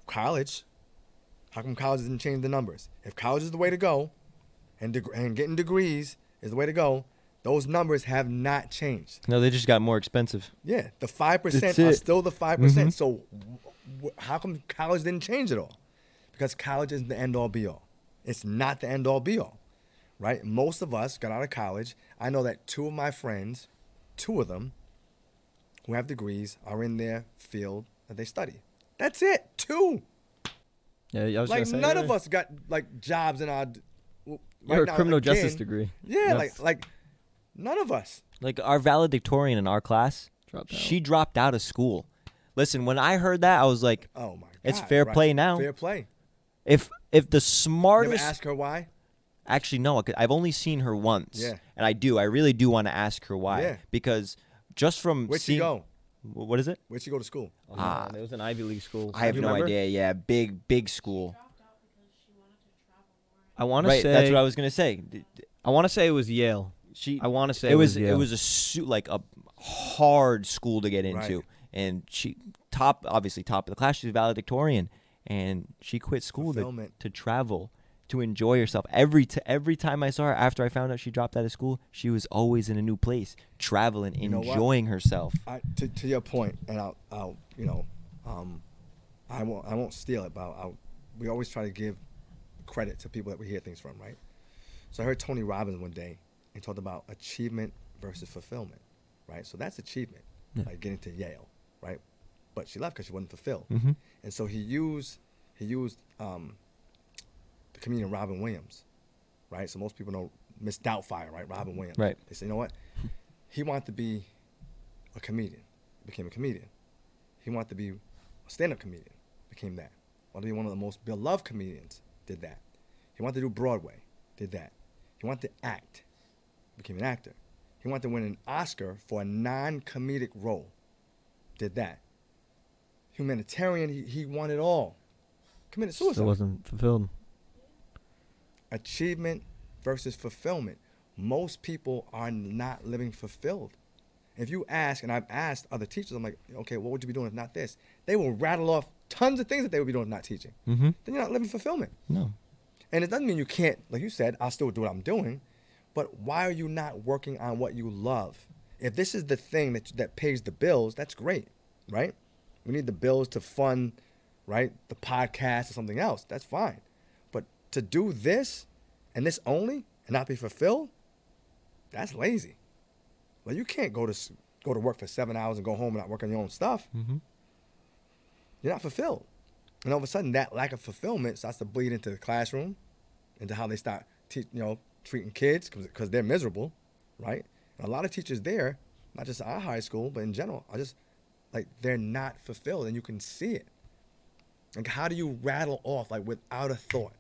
[SPEAKER 1] College, how come college didn't change the numbers? If college is the way to go, and deg- and getting degrees is the way to go, those numbers have not changed.
[SPEAKER 4] No, they just got more expensive.
[SPEAKER 1] Yeah, the five percent are still the five percent.
[SPEAKER 4] Mhm.
[SPEAKER 1] So, w- how come college didn't change at all? Because college isn't the end all be all. It's not the end all be all, right? Most of us got out of college. I know that two of my friends, two of them, who have degrees, are in their field that they study. That's it. Two.
[SPEAKER 3] Yeah, I was
[SPEAKER 1] Like
[SPEAKER 3] gonna say,
[SPEAKER 1] none
[SPEAKER 3] yeah.
[SPEAKER 1] of us got like jobs in our. d- w-
[SPEAKER 3] You're a
[SPEAKER 1] now,
[SPEAKER 3] criminal justice degree.
[SPEAKER 1] Yeah,
[SPEAKER 3] Yes.
[SPEAKER 1] like like none of us.
[SPEAKER 4] Like our valedictorian in our class,
[SPEAKER 3] Dropped
[SPEAKER 4] she dropped out of school. Listen, when I heard that, I was like,
[SPEAKER 1] Oh my god.
[SPEAKER 4] It's fair
[SPEAKER 1] right.
[SPEAKER 4] play now.
[SPEAKER 1] Fair play.
[SPEAKER 4] if if the
[SPEAKER 1] You ever
[SPEAKER 4] smartest
[SPEAKER 1] ask her why?
[SPEAKER 4] Actually, no. I've only seen her once.
[SPEAKER 1] Yeah.
[SPEAKER 4] And I do. I really do want to ask her why.
[SPEAKER 1] Yeah.
[SPEAKER 4] Because just from
[SPEAKER 1] Where'd
[SPEAKER 4] seeing,
[SPEAKER 1] she go?
[SPEAKER 4] What is it?
[SPEAKER 1] Where'd she go to school?
[SPEAKER 3] Oh,
[SPEAKER 4] Ah.
[SPEAKER 3] it was an Ivy League school.
[SPEAKER 4] I have no
[SPEAKER 3] remember?
[SPEAKER 4] idea. Yeah, big big school.
[SPEAKER 3] I want to say.
[SPEAKER 4] That's what I was gonna say.
[SPEAKER 3] I want to say it was Yale.
[SPEAKER 4] She.
[SPEAKER 3] I want to say
[SPEAKER 4] it was
[SPEAKER 3] Yale.
[SPEAKER 4] it was a su- like a hard school to get into,
[SPEAKER 1] Right.
[SPEAKER 4] and she top obviously top of the class. She's a valedictorian, and she quit school to, to travel to enjoy herself. Every t- every time I saw her after I found out she dropped out of school, she was always in a new place, traveling,
[SPEAKER 1] You know what?
[SPEAKER 4] enjoying herself.
[SPEAKER 1] I, to, to your point, and I'll, I'll you know, um, I won't, I won't steal it, but I'll, I'll, we always try to give credit to people that we hear things from, right? So I heard Tony Robbins one day and talked about achievement versus fulfillment, right? So that's achievement,
[SPEAKER 3] Yeah.
[SPEAKER 1] like getting to Yale, right? But she left because she wasn't fulfilled,
[SPEAKER 4] Mm-hmm.
[SPEAKER 1] and so he used he used um, comedian Robin Williams, right? So most people know Miss Doubtfire, right? Robin Williams.
[SPEAKER 4] Right.
[SPEAKER 1] They say, you know what? He wanted to be a comedian, became a comedian. He wanted to be a stand-up comedian, became that. Wanted to be one of the most beloved comedians, did that. He wanted to do Broadway, did that. He wanted to act, became an actor. He wanted to win an Oscar for a non-comedic role, did that. Humanitarian, he, he won it all. Committed suicide
[SPEAKER 3] Still wasn't fulfilled.
[SPEAKER 1] Achievement versus fulfillment. Most people are not living fulfilled. If you ask, and I've asked other teachers, I'm like, okay, what would you be doing if not this? They will rattle off tons of things that they would be doing if not teaching.
[SPEAKER 4] Mm-hmm.
[SPEAKER 1] Then you're not living fulfillment.
[SPEAKER 4] No.
[SPEAKER 1] And it doesn't mean you can't, like you said, I'll still do what I'm doing, but why are you not working on what you love? If this is the thing that, that pays the bills, that's great, right? We need the bills to fund, right, the podcast or something else. That's fine. To do this and this only and not be fulfilled, that's lazy. Like you can't go to go to work for seven hours and go home and not work on your own stuff.
[SPEAKER 4] Mm-hmm.
[SPEAKER 1] You're not fulfilled. And all of a sudden, that lack of fulfillment starts to bleed into the classroom, into how they start, te- you know, treating kids because they're miserable, right? And a lot of teachers there, not just our high school, but in general, are just like they're not fulfilled, and you can see it. Like, how do you rattle off like without a thought?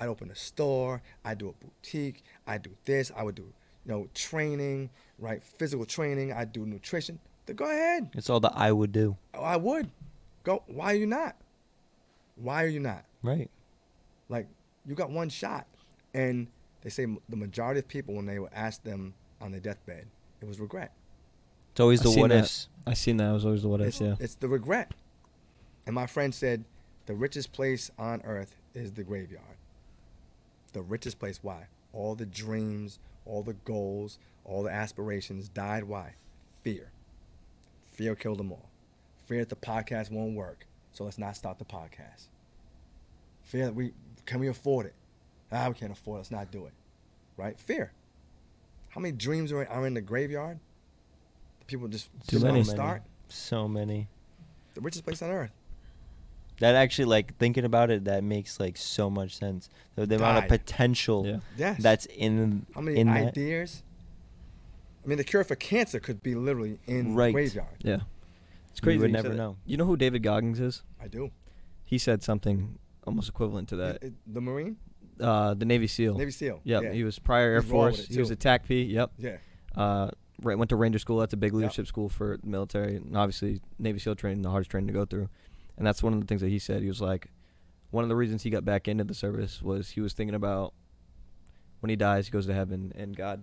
[SPEAKER 1] I'd open a store. I'd do a boutique. I'd do this. I would do, you know, training, right? Physical training. I'd do nutrition. Then go ahead.
[SPEAKER 4] It's all that I would do.
[SPEAKER 1] Oh, I would. Go. Why are you not? Why are you not?
[SPEAKER 4] Right.
[SPEAKER 1] Like, you got one shot. And they say the majority of people, when they were asked them on their deathbed, it was regret.
[SPEAKER 4] It's always the
[SPEAKER 3] seen
[SPEAKER 4] what ifs.
[SPEAKER 3] I seen that. It was always the what ifs. Yeah.
[SPEAKER 1] it's the regret. And my friend said, the richest place on earth is the graveyard. The richest place. Why? All the dreams, all the goals, all the aspirations died. Why? Fear. Fear killed them all. Fear that the podcast won't work. So let's not start the podcast. Fear that we can we afford it? Ah, we can't afford it. Let's not do it. Right? Fear. How many dreams are, are in the graveyard? People just
[SPEAKER 3] Too
[SPEAKER 1] don't
[SPEAKER 3] many.
[SPEAKER 1] start.
[SPEAKER 4] So many.
[SPEAKER 1] The richest place on earth.
[SPEAKER 4] That actually, like thinking about it, that makes like so much sense. The, the amount of potential
[SPEAKER 3] Yeah.
[SPEAKER 1] Yes.
[SPEAKER 4] that's in
[SPEAKER 1] How many
[SPEAKER 4] in that.
[SPEAKER 1] ideas? I mean, the cure for cancer could be literally in
[SPEAKER 4] Right.
[SPEAKER 1] the graveyard.
[SPEAKER 3] Yeah. It's
[SPEAKER 4] We
[SPEAKER 3] You
[SPEAKER 4] would never
[SPEAKER 3] said that.
[SPEAKER 4] know.
[SPEAKER 3] You know who David Goggins is?
[SPEAKER 1] I do.
[SPEAKER 3] He said something almost equivalent to that.
[SPEAKER 1] It- it- the Marine,
[SPEAKER 3] Uh, the Navy SEAL.
[SPEAKER 1] Navy SEAL.
[SPEAKER 3] Yep.
[SPEAKER 1] Yeah.
[SPEAKER 3] He was prior Air
[SPEAKER 1] He's
[SPEAKER 3] Force. He was a TACP. Yep.
[SPEAKER 1] Yeah.
[SPEAKER 3] Uh, right, went to Ranger School. That's a big
[SPEAKER 1] Yep.
[SPEAKER 3] leadership school for the military, and obviously Navy SEAL training, the hardest training to go through. And that's one of the things that he said. He was like, one of the reasons he got back into the service was he was thinking about when he dies, he goes to heaven, and God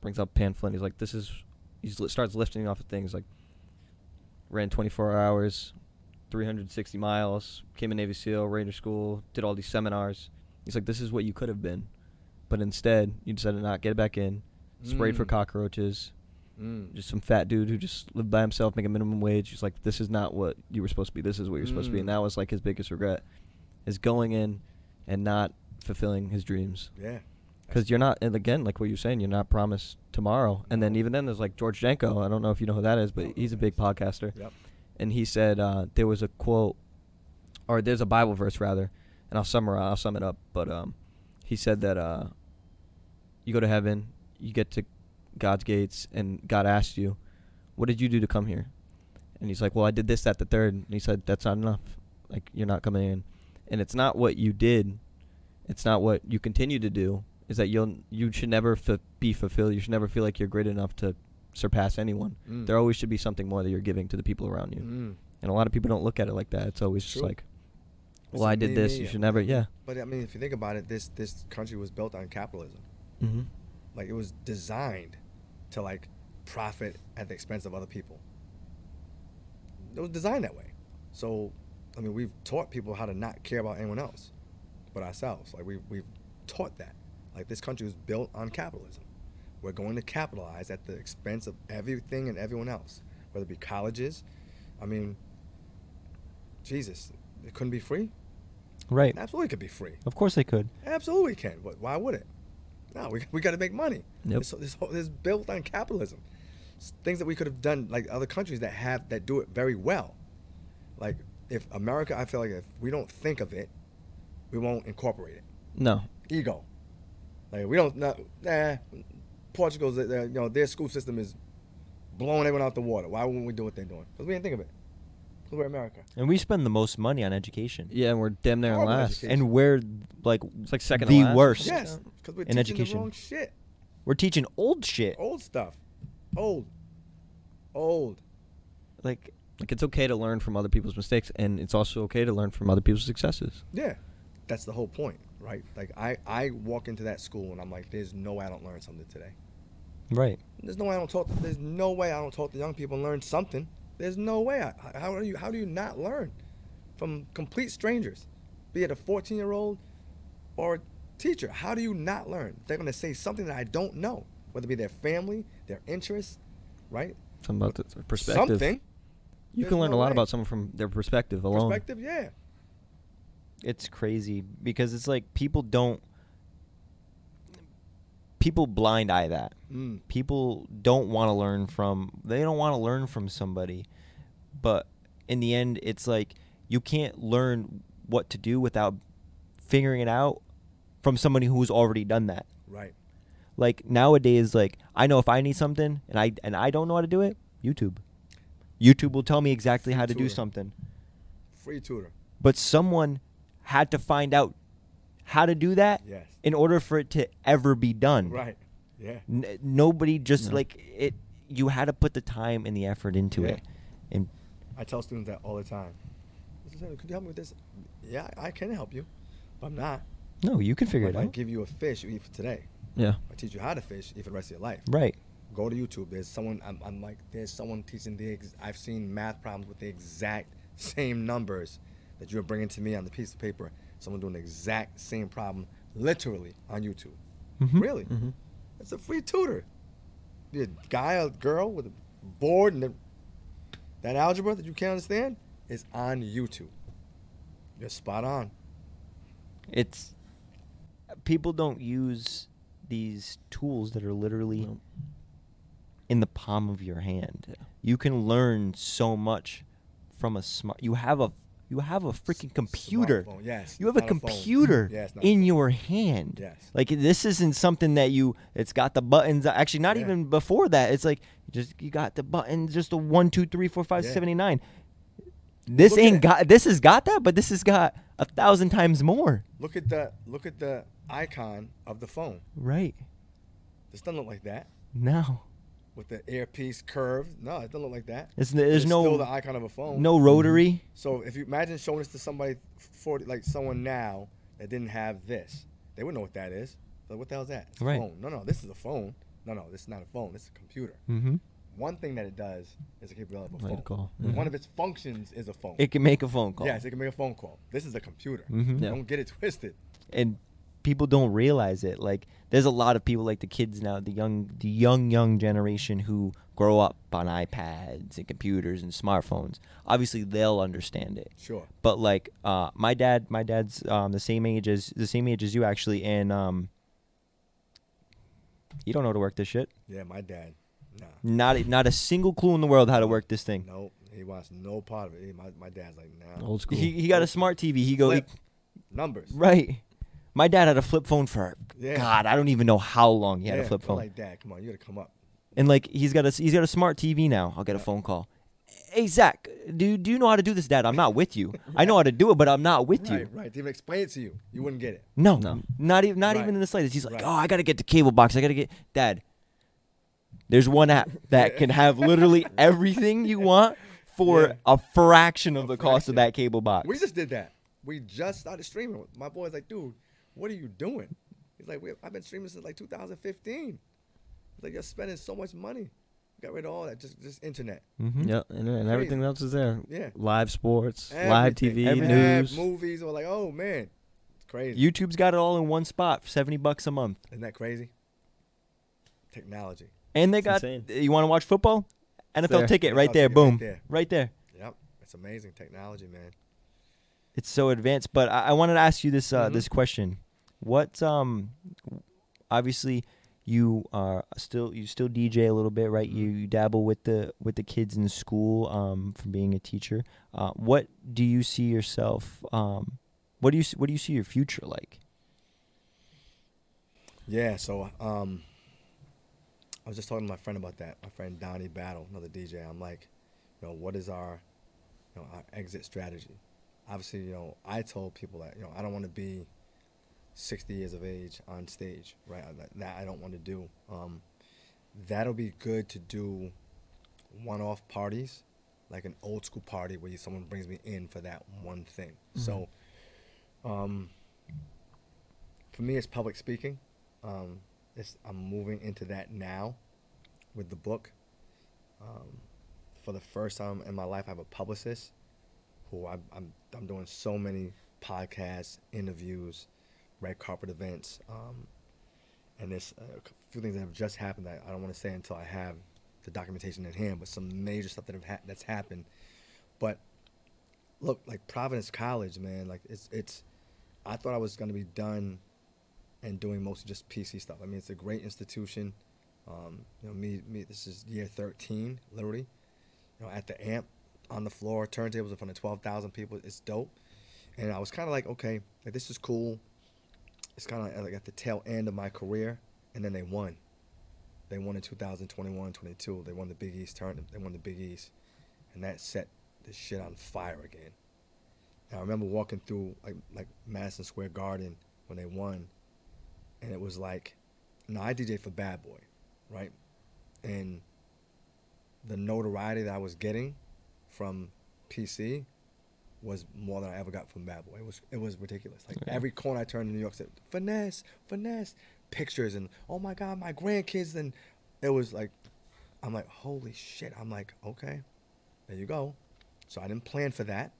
[SPEAKER 3] brings up Pan Flynn. He's like, this is, he starts lifting off of things like ran 24 hours, 360 miles, came a Navy SEAL, Ranger School, did all these seminars. He's like, this is what you could have been, but instead you decided to not get back in, sprayed for
[SPEAKER 1] Mm.
[SPEAKER 3] cockroaches,
[SPEAKER 1] Mm.
[SPEAKER 3] just some fat dude who just lived by himself, making minimum wage. He's like, this is not what you were supposed to be. This is what you're supposed to be, and
[SPEAKER 1] Mm.
[SPEAKER 3] that was like his biggest regret, is going in and not fulfilling his dreams.
[SPEAKER 1] Yeah.
[SPEAKER 3] Because you're not, and again, like what you're saying, you're not promised tomorrow. And then even then, there's like George Janko. I don't know if you know who that is, but he's a big podcaster.
[SPEAKER 1] Yep.
[SPEAKER 3] And he said uh, there was a quote, or there's a Bible verse rather, and I'll summarize, I'll sum it up. But um, he said that uh, you go to heaven, you get to God's gates, and God asked you, "What did you do to come here?" And he's like, "Well, I did this, that, the third. And he said, "That's not enough. Like you're not coming in." And it's not what you did, it's not what you continue to do. Is that you'll you should never f- be fulfilled. You should never feel like you're great enough to surpass anyone.
[SPEAKER 1] Mm.
[SPEAKER 3] There always should be something more that you're giving to the people around you.
[SPEAKER 1] Mm.
[SPEAKER 3] And a lot of people don't look at it like that. It's always
[SPEAKER 1] It's
[SPEAKER 3] just
[SPEAKER 1] true.
[SPEAKER 3] like, well, I did this. You should never. Yeah.
[SPEAKER 1] But I mean, if you think about it, this this country was built on capitalism.
[SPEAKER 3] Mm-hmm.
[SPEAKER 1] Like it was designed to like profit at the expense of other people. It was designed that way. So, I mean, we've taught people how to not care about anyone else, but ourselves. Like we we've taught that. Like this country was built on capitalism. We're going to capitalize at the expense of everything and everyone else, whether it be colleges. I mean, Jesus, it couldn't be free.
[SPEAKER 4] Right.
[SPEAKER 1] Absolutely, could be free.
[SPEAKER 4] Of course they could.
[SPEAKER 1] Absolutely can. But why would it? No, we, we got to make money.
[SPEAKER 3] Yep.
[SPEAKER 1] This, this, whole- this is built on capitalism. S- Things that we could have done, like other countries that have that do it very well. Like if America, I feel like if we don't think of it, we won't incorporate it.
[SPEAKER 3] No.
[SPEAKER 1] Ego. Like we don't. Not, nah, Portugal's, uh, you know, their school system is blowing everyone out the water. Why wouldn't we do what they're doing? Because we didn't think of it. Because we're America.
[SPEAKER 4] And we spend the most money on education.
[SPEAKER 3] Yeah, and we're damn near
[SPEAKER 1] Horrible
[SPEAKER 3] last.
[SPEAKER 1] education.
[SPEAKER 4] And we're like
[SPEAKER 3] It's like second to
[SPEAKER 4] the
[SPEAKER 3] last.
[SPEAKER 4] worst.
[SPEAKER 1] Yes, because we're
[SPEAKER 4] In
[SPEAKER 1] teaching
[SPEAKER 4] education.
[SPEAKER 1] the wrong shit.
[SPEAKER 4] We're teaching old shit.
[SPEAKER 1] Old stuff. Old. Old.
[SPEAKER 4] Like
[SPEAKER 3] Like it's okay to learn from other people's mistakes, and it's also okay to learn from other people's successes.
[SPEAKER 1] Yeah, that's the whole point, right? Like I, I walk into that school and I'm like, there's no way I don't learn something today.
[SPEAKER 4] right.
[SPEAKER 1] There's no way I don't talk. There's no way I don't talk to young people and learn something. There's no way. I, how do you how do you not learn from complete strangers, be it a 14 year old or a teacher? How do you not learn? They're gonna say something that I don't know, whether it be their family, their interests, right?
[SPEAKER 3] Something about the perspective.
[SPEAKER 1] Something.
[SPEAKER 3] You
[SPEAKER 1] There's
[SPEAKER 3] can learn
[SPEAKER 1] no
[SPEAKER 3] a lot
[SPEAKER 1] way.
[SPEAKER 3] about someone from their perspective alone.
[SPEAKER 1] Perspective, yeah.
[SPEAKER 4] It's crazy because it's like people don't people blind eye that.
[SPEAKER 1] Mm.
[SPEAKER 4] People don't want to learn from they don't want to learn from somebody. But in the end it's like you can't learn what to do without figuring it out from somebody who's already done that.
[SPEAKER 1] Right.
[SPEAKER 4] Like nowadays like I know if I need something and I and I don't know how to do it, YouTube. YouTube will tell me exactly
[SPEAKER 1] Free
[SPEAKER 4] how to do something.
[SPEAKER 1] Free tutor.
[SPEAKER 4] but someone had to find out how to do that
[SPEAKER 1] Yes.
[SPEAKER 4] in order for it to ever be done.
[SPEAKER 1] Right. Yeah.
[SPEAKER 4] N- nobody just
[SPEAKER 3] No.
[SPEAKER 4] like it. You had to put the time and the effort into
[SPEAKER 1] Yeah.
[SPEAKER 4] it, and
[SPEAKER 1] I tell students that all the time. Could you help me with this? Yeah, I can help you, but I'm not.
[SPEAKER 4] no, you can figure
[SPEAKER 1] if
[SPEAKER 4] it
[SPEAKER 1] I
[SPEAKER 4] out.
[SPEAKER 1] give you a fish, you eat for today.
[SPEAKER 3] Yeah.
[SPEAKER 1] I teach you how to fish, eat for the rest of your life.
[SPEAKER 4] Right.
[SPEAKER 1] Go to YouTube. There's someone. I'm, I'm like, there's someone teaching the. Ex- I've seen math problems with the exact same numbers that you're bringing to me on the piece of paper. Someone doing the exact same problem, literally on YouTube.
[SPEAKER 4] Mhm.
[SPEAKER 1] Really?
[SPEAKER 3] Mm-hmm.
[SPEAKER 1] It's a free tutor. The guy or girl with a board and the, that algebra that you can't understand is on YouTube. You're spot on.
[SPEAKER 4] It's people don't use these tools that are literally
[SPEAKER 3] Nope.
[SPEAKER 4] in the palm of your hand.
[SPEAKER 3] Yeah.
[SPEAKER 4] You can learn so much from a smart. You have a you have a freaking computer.
[SPEAKER 1] Smartphone, Yes.
[SPEAKER 4] You have a computer
[SPEAKER 1] Yes. a
[SPEAKER 4] in
[SPEAKER 1] phone.
[SPEAKER 4] your hand.
[SPEAKER 1] Yes.
[SPEAKER 4] Like this isn't something that you. It's got the buttons. Actually, not
[SPEAKER 1] Yeah.
[SPEAKER 4] even before that. It's like just you got the buttons. Just a one, two, three, four, five,
[SPEAKER 1] Yeah.
[SPEAKER 4] seventy nine. This
[SPEAKER 1] Look
[SPEAKER 4] ain't got. This has got that, but this has got a thousand times more.
[SPEAKER 1] Look at the look at the icon of the phone.
[SPEAKER 4] Right
[SPEAKER 1] This doesn't look like that.
[SPEAKER 4] now,
[SPEAKER 1] With the earpiece curved. No, it doesn't look like that.
[SPEAKER 4] it's, there's
[SPEAKER 1] It's
[SPEAKER 4] no
[SPEAKER 1] still the icon of a phone.
[SPEAKER 4] no rotary.
[SPEAKER 1] So if you imagine showing this to somebody forty like someone now that didn't have this, they wouldn't know what that is. Like what the hell's that? It's a
[SPEAKER 4] Right.
[SPEAKER 1] phone. No, no, this is a phone. No, no, this is not a phone. This is a computer.
[SPEAKER 4] Mm-hmm.
[SPEAKER 1] One thing that it does is a capability of a
[SPEAKER 3] Make a
[SPEAKER 1] phone.
[SPEAKER 3] call.
[SPEAKER 1] One
[SPEAKER 3] Mhm.
[SPEAKER 1] of its functions is a phone.
[SPEAKER 4] It can make a phone call.
[SPEAKER 1] Yes, it can make a phone call. This is a computer.
[SPEAKER 4] Mhm.
[SPEAKER 3] Yeah.
[SPEAKER 1] Don't get it twisted.
[SPEAKER 4] and people don't realize it like there's a lot of people like the kids now the young the young young generation who grow up on iPads and computers and smartphones obviously they'll understand it
[SPEAKER 1] Sure.
[SPEAKER 4] but like uh my dad my dad's um the same age as the same age as you actually and um you don't know how to work this shit
[SPEAKER 1] Yeah, my dad. Nah.
[SPEAKER 4] not a- not a single clue in the world how to work this thing
[SPEAKER 1] Nope. He wants no part of it. He- my, my dad's like, nah.
[SPEAKER 3] Old school.
[SPEAKER 4] he, he got a smart tv he go he-
[SPEAKER 1] Numbers.
[SPEAKER 4] right my dad had a flip phone for
[SPEAKER 1] Yeah.
[SPEAKER 4] god i don't even know how long he had
[SPEAKER 1] yeah,
[SPEAKER 4] a flip phone
[SPEAKER 1] like, Dad, come on, you gotta come up.
[SPEAKER 4] And like he's got a he's got a smart TV now. I'll get a phone call. Hey Zach, do do you know how to do this, Dad? I'm not with you. I know how to do it, but I'm not with
[SPEAKER 1] right,
[SPEAKER 4] you.
[SPEAKER 1] right. Right. To even explain it to you, you wouldn't get it.
[SPEAKER 4] No,
[SPEAKER 3] No.
[SPEAKER 4] not even not
[SPEAKER 1] Right.
[SPEAKER 4] even in the slightest. He's like,
[SPEAKER 1] Right.
[SPEAKER 4] oh, I gotta get the cable box. I gotta get Dad. There's one app that can have literally everything you want for
[SPEAKER 1] Yeah.
[SPEAKER 4] a fraction of
[SPEAKER 1] A
[SPEAKER 4] the cost of that cable box.
[SPEAKER 1] We just did that. We just started streaming. My boy's like, dude, what are you doing? He's like, we, I've been streaming since like 2015. He's like, you're spending so much money. Got rid of all that, just just internet.
[SPEAKER 4] Mhm.
[SPEAKER 3] Yep, and, and everything else is there.
[SPEAKER 1] Yeah.
[SPEAKER 3] Live sports, live TV,
[SPEAKER 4] Everything.
[SPEAKER 3] news.
[SPEAKER 1] movies. We're like, oh man, it's crazy.
[SPEAKER 4] YouTube's got it all in one spot, for seventy bucks a month,
[SPEAKER 1] Isn't that crazy? Technology.
[SPEAKER 4] and they
[SPEAKER 3] It's
[SPEAKER 4] got.
[SPEAKER 3] insane.
[SPEAKER 4] You want to watch football? NFL
[SPEAKER 3] there.
[SPEAKER 4] ticket
[SPEAKER 1] NFL
[SPEAKER 4] right there.
[SPEAKER 1] ticket right
[SPEAKER 4] Boom,
[SPEAKER 1] there.
[SPEAKER 4] right there.
[SPEAKER 1] Yep. It's amazing technology, man.
[SPEAKER 4] it's so advanced. But I, I wanted to ask you this uh,
[SPEAKER 1] Mhm.
[SPEAKER 4] this question: What um, obviously you are still you still DJ a little bit, right? You, you dabble with the with the kids in school um, from being a teacher. Uh, what do you see yourself? Um, what do you what do you see your future like?
[SPEAKER 1] Yeah, so um, I was just talking to my friend about that. My friend Donnie Battle, another DJ. I'm like, you know, what is our, you know, our exit strategy? Obviously, you know, I told people that you know I don't want to be 60 years of age on stage, right? That, I don't want to do. Um, that'll be good to do one-off parties, like an old school party where you, someone brings me in for that one thing. So, um, for me, it's public speaking. Um, it's, I'm moving into that now with the book. Um, for the first time in my life, I have a publicist who I'm, I'm, I'm doing so many podcasts, interviews, red carpet events, um, and there's a few things that have just happened that I don't want to say until I have the documentation in hand, but some major stuff that have ha- that's happened. But look, like Providence College, man, like it's it's. I thought I was going to be done and doing mostly just PC stuff. I mean, it's a great institution. Um, you know, me, me. This is year 13, literally. You know, at the amp, on the floor, turntables in front of 12,000 people. It's dope. And I was kind of like, okay, like this is cool. It's kind of like at the tail end of my career, and then they won. They won in 2021, 22. They won the Big East tournament. They won the Big East, and that set the shit on fire again. And I remember walking through like like Madison Square Garden when they won, and it was like, no, I DJ for Bad Boy, right? And the notoriety that I was getting from PC was more than I ever got from Bad Boy. It was it was ridiculous. Like every corner I turned in New York said finesse, finesse, pictures and oh my god, my grandkids and it was like I'm like holy shit. I'm like okay, there you go. So I didn't plan for that.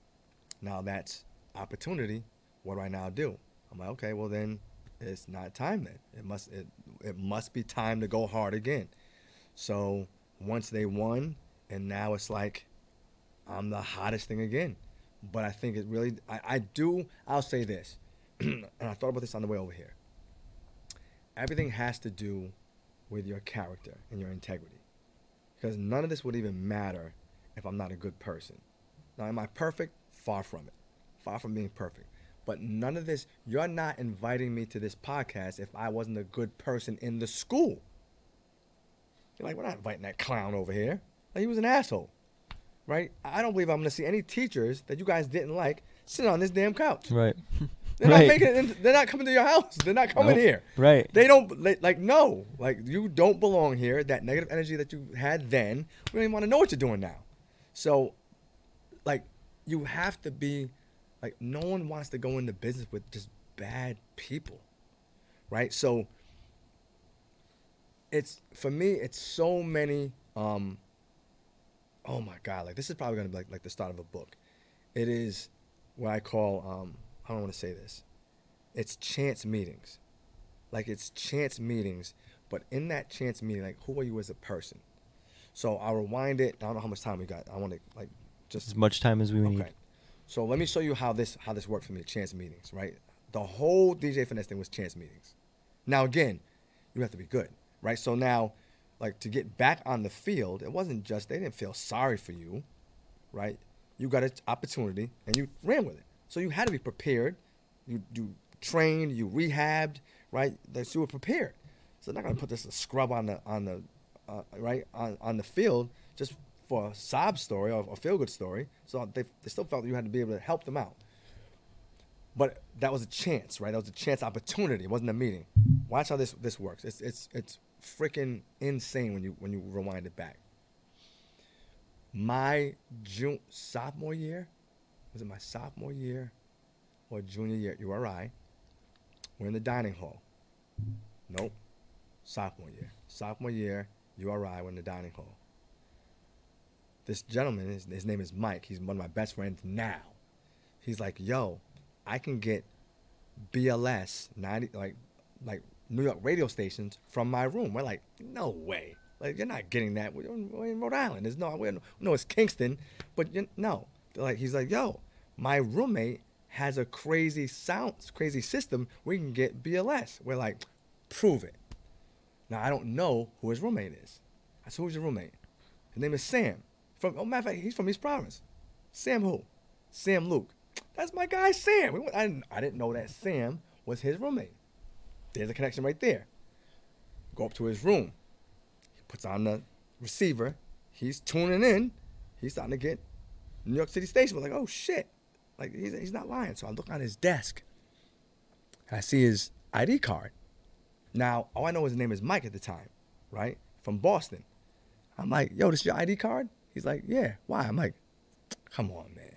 [SPEAKER 1] Now that's opportunity. What do I now do? I'm like okay, well then it's not time then. It must it it must be time to go hard again. So once they won, and now it's like I'm the hottest thing again. But I think it really, I, I do, I'll say this, and I thought about this on the way over here. Everything has to do with your character and your integrity. Because none of this would even matter if I'm not a good person. Now, am I perfect? Far from it. Far from being perfect. But none of this, you're not inviting me to this podcast if I wasn't a good person in the school. You're like, we're not inviting that clown over here. Like, he was an asshole, right? I don't believe I'm going to see any teachers that you guys didn't like sit on this damn couch.
[SPEAKER 3] Right.
[SPEAKER 1] They're
[SPEAKER 3] Right.
[SPEAKER 1] not making it. They're not coming to your house. They're not coming
[SPEAKER 3] Nope.
[SPEAKER 1] here.
[SPEAKER 3] Right.
[SPEAKER 1] They don't like no. Like you don't belong here. That negative energy that you had then, we don't even want to know what you're doing now. So, like, you have to be like no one wants to go into business with just bad people, right? So, it's for me. It's so many. um Oh my god! Like this is probably gonna be like like the start of a book. It is what I call um I don't want to say this. It's chance meetings. Like it's chance meetings, but in that chance meeting, like who are you as a person? So I'll rewind it. I don't know how much time we got. I want to like just
[SPEAKER 3] As much time as we need.
[SPEAKER 1] Okay. So let me show you how this how this worked for me. Chance meetings, right? The whole DJ finesse thing was chance meetings. Now again, you have to be good, right? So now, like to get back on the field, it wasn't just they didn't feel sorry for you, right? You got an opportunity and you ran with it. So you had to be prepared. You you trained, you rehabbed, right? That you were prepared. So they're not gonna put this scrub on the on the uh, right on, on the field just for a sob story or a feel good story. So they, they still felt you had to be able to help them out. But that was a chance, right? That was a chance opportunity. It wasn't a meeting. Watch how this this works. It's it's it's freaking insane when you when you rewind it back. My June sophomore year, was it my sophomore year or junior year at URI? We're in the dining hall. Nope. Sophomore year. Sophomore year, URI, we're in the dining hall. This gentleman, his, his name is Mike. He's one of my best friends now. He's like, yo, I can get BLS 90 like like New York radio stations from my room. We're like, no way. Like you're not getting that. We're in, Rhode Island. There's no we no it's Kingston, but you, no. They're like he's like, yo, my roommate has a crazy sound, crazy system. We can get BLS. We're like, prove it. Now I don't know who his roommate is. I said, who's your roommate? His name is Sam. From oh matter of fact, he's from East Providence. Sam who? Sam Luke. That's my guy Sam. We went, I, didn't, I didn't know that Sam was his roommate. There's a connection right there. Go up to his room. He puts on the receiver. He's tuning in. He's starting to get New York City station. We're like, oh shit. Like he's, he's not lying. So I look on his desk. I see his ID card. Now, all I know his name is Mike at the time, right? From Boston. I'm like, yo, this is your ID card? He's like, yeah. Why? I'm like, come on, man.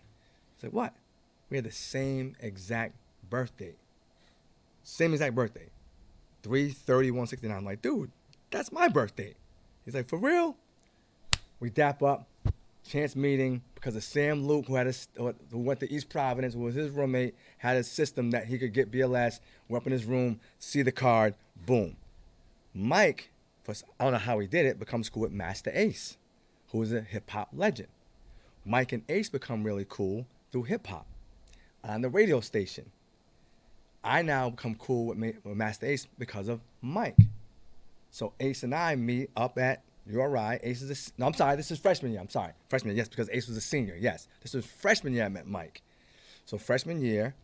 [SPEAKER 1] He's like, what? We had the same exact birthday. Same exact birthday. 330 169. I'm like, dude, that's my birthday. He's like, for real? We dap up, chance meeting because of Sam Luke, who had a, uh, who went to East Providence, who was his roommate, had a system that he could get BLS. We're up in his room, see the card, boom. Mike, I don't know how he did it, becomes cool with Masta Ace, who is a hip hop legend. Mike and Ace become really cool through hip hop on the radio station. I now become cool with, Ma- with Masta Ace because of Mike. So Ace and I meet up at URI. Ace is a, no, I'm sorry, this is freshman year. I'm sorry, freshman year. Yes, because Ace was a senior. Yes, this was freshman year. I met Mike. So freshman year,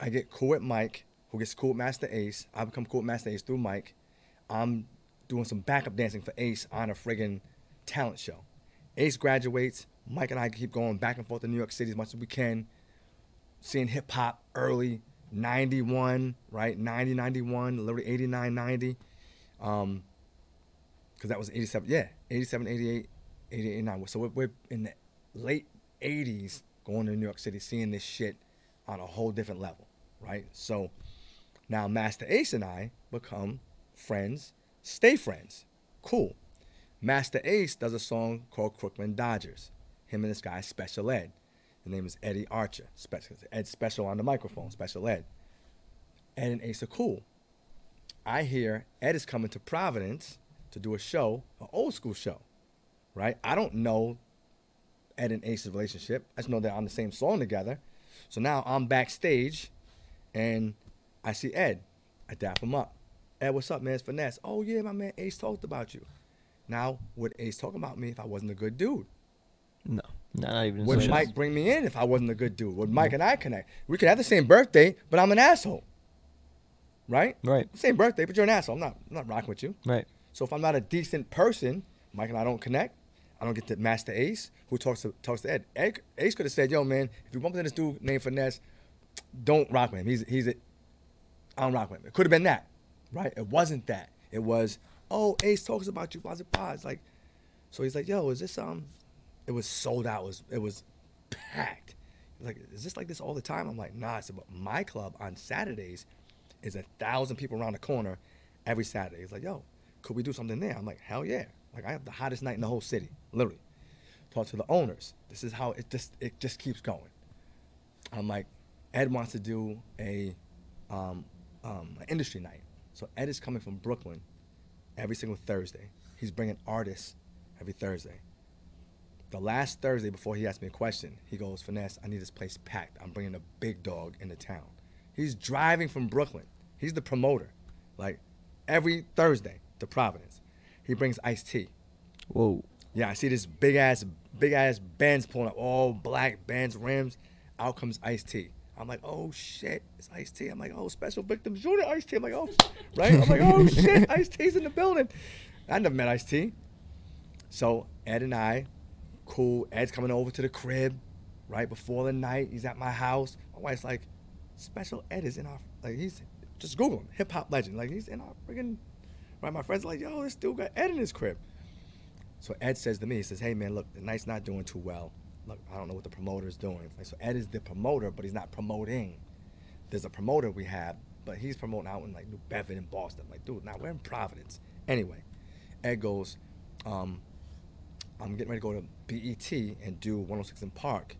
[SPEAKER 1] I get cool with Mike, who gets cool with Masta Ace. I become cool with Masta Ace through Mike. I'm doing some backup dancing for Ace on a friggin' talent show. Ace graduates. Mike and I keep going back and forth to New York City as much as we can. seeing hip hop early, 91, right? 90, 91, literally 89, 90. Um, because that was 87, yeah, 87, 88, 88, 89. So we're, we're in the late 80s going to New York City, seeing this shit on a whole different level, right? So now Masta Ace and I become friends, stay friends. Cool. Masta Ace does a song called Crooklyn Dodgers. Him and this guy, Special Ed. The name is Eddie Archer. Special Ed Special on the microphone, Special Ed. Ed and Ace are cool. I hear Ed is coming to Providence to do a show, an old school show, right? I don't know Ed and Ace's relationship. I just know they're on the same song together. So now I'm backstage and I see Ed. I dap him up. Ed, what's up, man? It's Finesse. Oh, yeah, my man Ace talked about you. Now, would Ace talk about me if I wasn't a good dude?
[SPEAKER 3] No, not even.
[SPEAKER 1] Would. Mike bring me in if I wasn't a good dude? Would Mike and I connect? We could have the same birthday, but I'm an asshole. Right?
[SPEAKER 3] Right,
[SPEAKER 1] Same birthday, but you're an asshole. I'm not, I'm not rocking with you.
[SPEAKER 3] right.
[SPEAKER 1] So if I'm not a decent person, Mike and I don't connect. I don't get to Masta Ace, who talks to talks to Ed. Ed Ace could have said, "Yo, man, if you bump into this dude named Finesse, don't rock with him. He's he's a, I don't rock with him." It could have been that, right? It wasn't that. It was, "Oh, Ace talks about you, blah blah blah." It's like, so he's like, "Yo, is this um?" It was sold out. It was it was packed. He's like, "Is this like this all the time?" I'm like, "Nah." I said, "But my club on Saturdays is a thousand people around the corner every Saturday." He's like, "Yo, could we do something there?" I'm like, "Hell yeah!" Like I have the hottest night in the whole city, literally. Talk to the owners. This is how it just it just keeps going. I'm like, Ed wants to do a um, um, an industry night. So Ed is coming from Brooklyn every single Thursday. He's bringing artists every Thursday. The last Thursday before he asked me a question, he goes, Finesse, I need this place packed. I'm bringing a big dog into town. He's driving from Brooklyn. He's the promoter. Like every Thursday to Providence. He brings Ice-T.
[SPEAKER 3] Whoa.
[SPEAKER 1] Yeah, I see this big ass, big ass Benz pulling up, all black Benz rims. Out comes Ice-T. I'm like, oh shit, it's Ice-T. I'm like, oh, special victims unit Ice-T. I'm like, oh, right? I'm like, oh shit, Ice-T's in the building. I never met Ice-T. So Ed and I, cool. Ed's coming over to the crib, right before the night. He's at my house. My wife's like, special Ed is in our, like he's just Google him, hip hop legend. Like he's in our friggin', right? My friends like, yo, this dude got Ed in his crib. So Ed says to me, he says, "Hey man, look, the night's not doing too well. Look, I don't know what the promoter is doing." Like, so Ed is the promoter, but he's not promoting. There's a promoter we have, but he's promoting out in like New Bedford and Boston. like, dude, now we're in Providence. Anyway, Ed goes, um, "I'm getting ready to go to BET and do 106 & Park.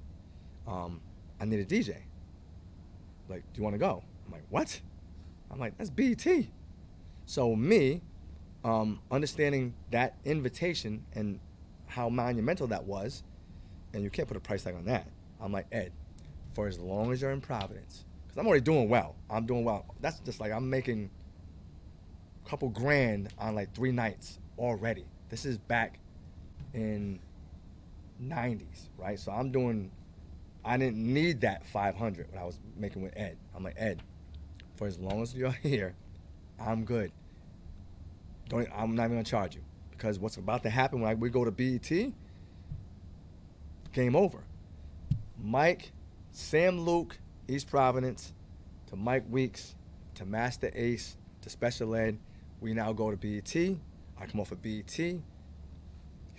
[SPEAKER 1] Um, I need a DJ. Like, do you want to go?" I'm like, "What?" I'm like, "That's BET." So me, um, understanding that invitation and how monumental that was, and you can't put a price tag on that. I'm like Ed, for as long as you're in Providence, because I'm already doing well. I'm doing well. That's just like I'm making a couple grand on like three nights already. This is back in 90s, right? So I'm doing. I didn't need that 500 when I was making with Ed. I'm like Ed, for as long as you're here, I'm good. Don't I'm not even gonna charge you because what's about to happen when I, we go to BET? Game over. Mike, Sam Luke, East Providence, to Mike Weeks, to Masta Ace, to Special Ed. We now go to BET. I come off of BET.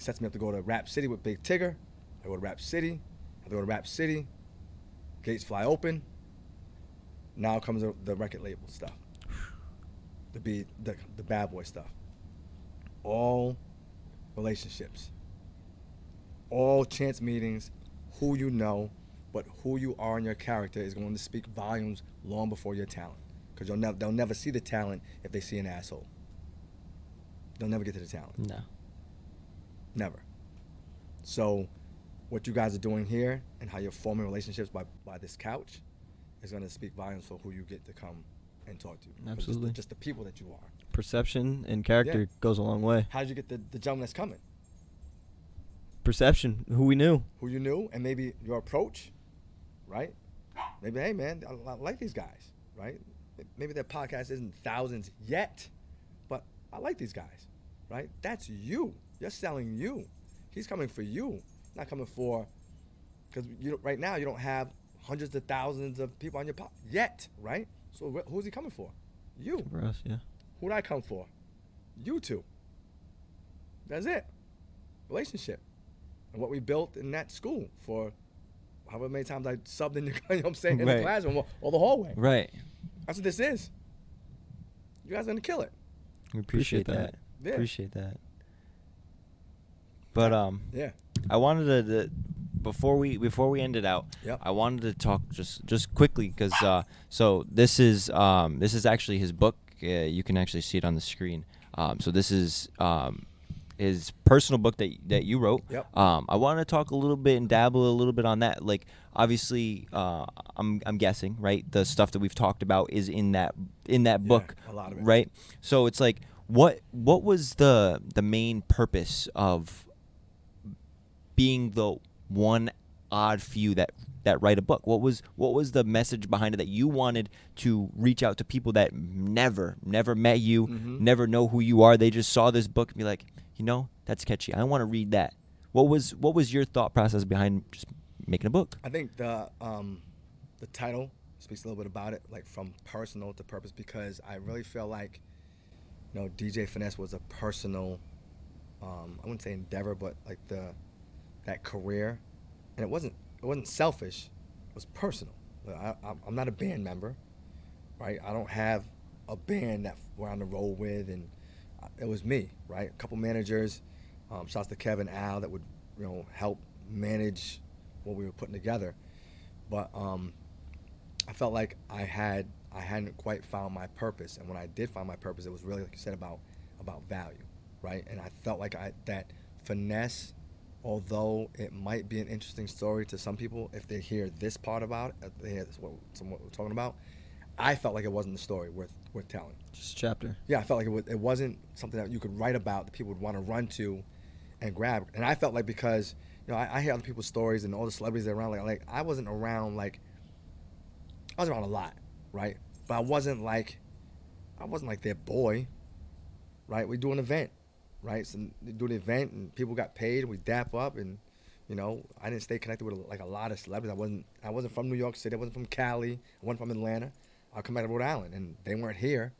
[SPEAKER 1] Sets me up to go to Rap City with Big Tigger. I go to Rap City. I go to Rap City. Gates fly open. Now comes the, the record label stuff the be the, the bad boy stuff. All relationships. All chance meetings, who you know, but who you are and your character is going to speak volumes long before your talent. Because they'll never see the talent if they see an asshole. They'll never get to the talent.
[SPEAKER 3] No.
[SPEAKER 1] Never. So what you guys are doing here and how you're forming relationships by, by this couch is going to speak volumes for who you get to come and talk to. But just the-
[SPEAKER 3] Absolutely.
[SPEAKER 1] Just the, people that you are.
[SPEAKER 3] Perception and character
[SPEAKER 1] Yeah.
[SPEAKER 3] goes a long way.
[SPEAKER 1] How did you get the, the gentleman that's coming?
[SPEAKER 3] Perception, who we knew.
[SPEAKER 1] Who you knew, and maybe your approach, right? Maybe, hey man, I, I like these guys, right? Maybe their podcast isn't thousands yet, but I like these guys, right? That's you. You're selling you. He's coming for you, not coming for, because you right now you don't have hundreds of thousands of people on your pod yet, right? So wh- who's he coming for? You.
[SPEAKER 3] For us, yeah.
[SPEAKER 1] Who'd I come for? You two. That's it. Relationship. And what we built in that school for however many times I subbed in, the, you know what I'm saying, in
[SPEAKER 4] Right.
[SPEAKER 1] the classroom or, or the hallway.
[SPEAKER 4] Right.
[SPEAKER 1] That's what this is. You guys are gonna kill it.
[SPEAKER 4] We appreciate,
[SPEAKER 3] Appreciate
[SPEAKER 4] that.
[SPEAKER 3] that.
[SPEAKER 1] Yeah.
[SPEAKER 4] Appreciate that. But um,
[SPEAKER 1] Yeah.
[SPEAKER 4] I wanted to, to before we before we end it out.
[SPEAKER 1] Yep.
[SPEAKER 4] I wanted to talk just just quickly because uh, so this is um, this is actually his book. Uh, you can actually see it on the screen. Um, so this is um, his personal book that that you wrote.
[SPEAKER 1] Yep.
[SPEAKER 4] Um, I want to talk a little bit and dabble a little bit on that. Like obviously, uh, I'm I'm guessing right. The stuff that we've talked about is in that in that
[SPEAKER 1] Yeah,
[SPEAKER 4] book.
[SPEAKER 1] a lot of it.
[SPEAKER 4] Right. So it's like what what was the the main purpose of being the one odd few that that write a book? What was what was the message behind it that you wanted to reach out to people that never never met you
[SPEAKER 1] Mhm.
[SPEAKER 4] never know who you are? They just saw this book and be like you know that's catchy. I want to read that. What was what was your thought process behind just making a book?
[SPEAKER 1] I think the um, the title speaks a little bit about it, like from personal to purpose, because I really feel like, you know, DJ Finesse was a personal, um, I wouldn't say endeavor, but like the that career, and it wasn't it wasn't selfish, it was personal. I, I'm- I'm not a band member, right? I don't have a band that we're on the road with, and uh, it was me, right? A couple managers, um, shouts to Kevin Al that would, you know, help manage what we were putting together. But um, I felt like I had I hadn't quite found my purpose, and when I did find my purpose, it was really like you said about about value, right? And I felt like I that finesse, although it might be an interesting story to some people if they hear this part about it, they hear what, what we're talking about, I felt like it wasn't the story worth worth telling.
[SPEAKER 3] Just a chapter.
[SPEAKER 1] Yeah, I felt like it, was, it wasn't something that you could write about that people would want to run to and grab. And I felt like because you know I, I hear other people's stories and all the celebrities that around, like like I wasn't around like I was around a lot, right? But I wasn't like I wasn't like their boy, right? We do an event, right? So do the event and people got paid. We dap up and you know I didn't stay connected with like a lot of celebrities. I wasn't I wasn't from New York City. I wasn't from Cali. I wasn't from Atlanta. I come back to Rhode Island and they weren't here.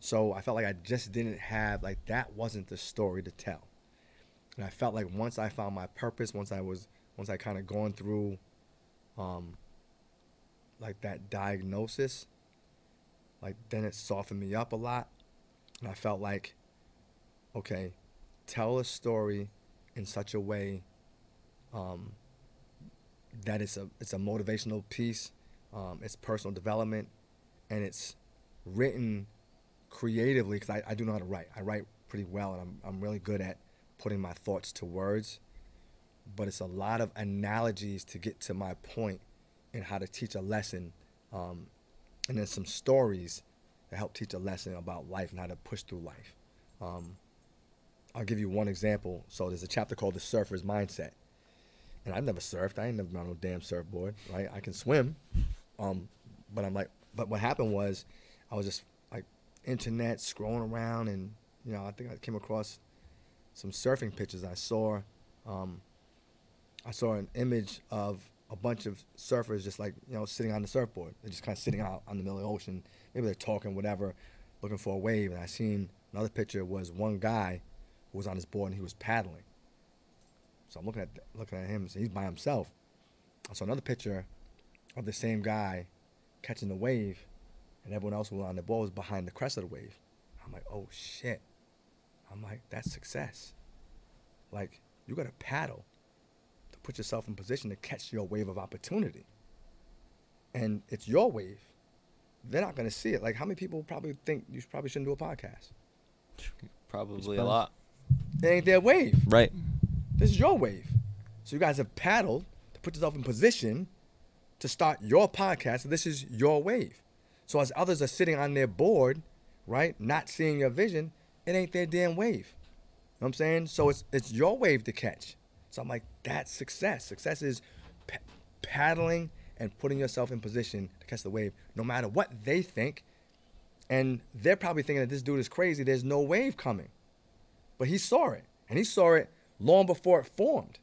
[SPEAKER 1] So I felt like I just didn't have like that wasn't the story to tell. And I felt like once I found my purpose, once I was once I kind of gone through um like that diagnosis, like then it softened me up a lot. And I felt like okay, tell a story in such a way um that it's a it's a motivational piece, um, it's personal development, and it's written creatively because I, I do know how to write. I write pretty well, and I'm I'm really good at putting my thoughts to words. But it's a lot of analogies to get to my point and how to teach a lesson, um, and then some stories that help teach a lesson about life and how to push through life. Um, I'll give you one example. So there's a chapter called "The Surfer's Mindset," and I've never surfed. I ain't never been on no damn surfboard, right? I can swim, um, but I'm like, but what happened was, I was just like internet scrolling around, and you know, I think I came across some surfing pictures. I saw, um, I saw an image of a bunch of surfers just like you know sitting on the surfboard. They're just kind of sitting out on the middle of the ocean. Maybe they're talking, whatever, looking for a wave. And I seen another picture was one guy was on his board and he was paddling. So I'm looking at looking at him. So he's by himself. I saw another picture of the same guy catching the wave, and everyone else who was on the board was behind the crest of the wave. I'm like, oh shit. I'm like, that's success. Like, you got to paddle to put yourself in position to catch your wave of opportunity. And it's your wave. They're not going to see it. Like, how many people probably think you probably shouldn't do a podcast?
[SPEAKER 4] probably
[SPEAKER 3] a lot.
[SPEAKER 1] It ain't their wave.
[SPEAKER 4] right
[SPEAKER 1] This is your wave. So you guys have paddled to put yourself in position to start your podcast. This is your wave. So as others are sitting on their board, right, not seeing your vision, it ain't their damn wave. You know what I'm saying? So it's it's your wave to catch. So I'm like, that's success. Success is pa- paddling and putting yourself in position to catch the wave, no matter what they think. And they're probably thinking that this dude is crazy. There's no wave coming. But he saw it, and he saw it long before it formed.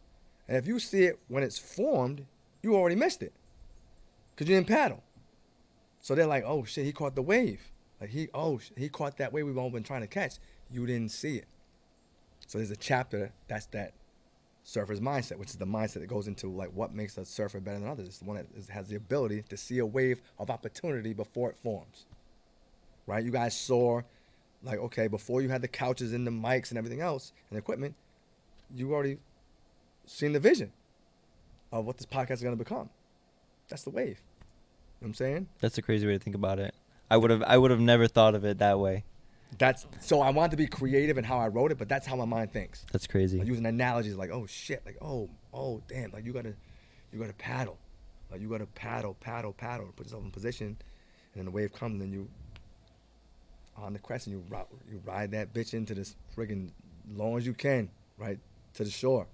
[SPEAKER 1] And if you see it when it's formed, you already missed it. because you didn't paddle. So they're like, oh shit, he caught the wave. Like he, oh, he caught that wave we've all been trying to catch. You didn't see it. So there's a chapter that's that surfer's mindset, which is the mindset that goes into like what makes a surfer better than others. It's the one that has the ability to see a wave of opportunity before it forms. Right? You guys saw, like, okay, before you had the couches and the mics and everything else and equipment, you already seen the vision of what this podcast is going to become. That's the wave. You know what I'm saying?
[SPEAKER 4] That's a crazy way to think about it. I would have I would have never thought of it that way.
[SPEAKER 1] That's so I wanted to be creative in how I wrote it, but that's how my mind thinks.
[SPEAKER 4] That's crazy.
[SPEAKER 1] Like using analogies like, oh shit, like oh, oh damn, like you gotta you gotta paddle. Like you gotta paddle, paddle, paddle, put yourself in position, and then the wave comes, and then you on the crest and you ride, you ride that bitch into this friggin' long as you can, right to the shore.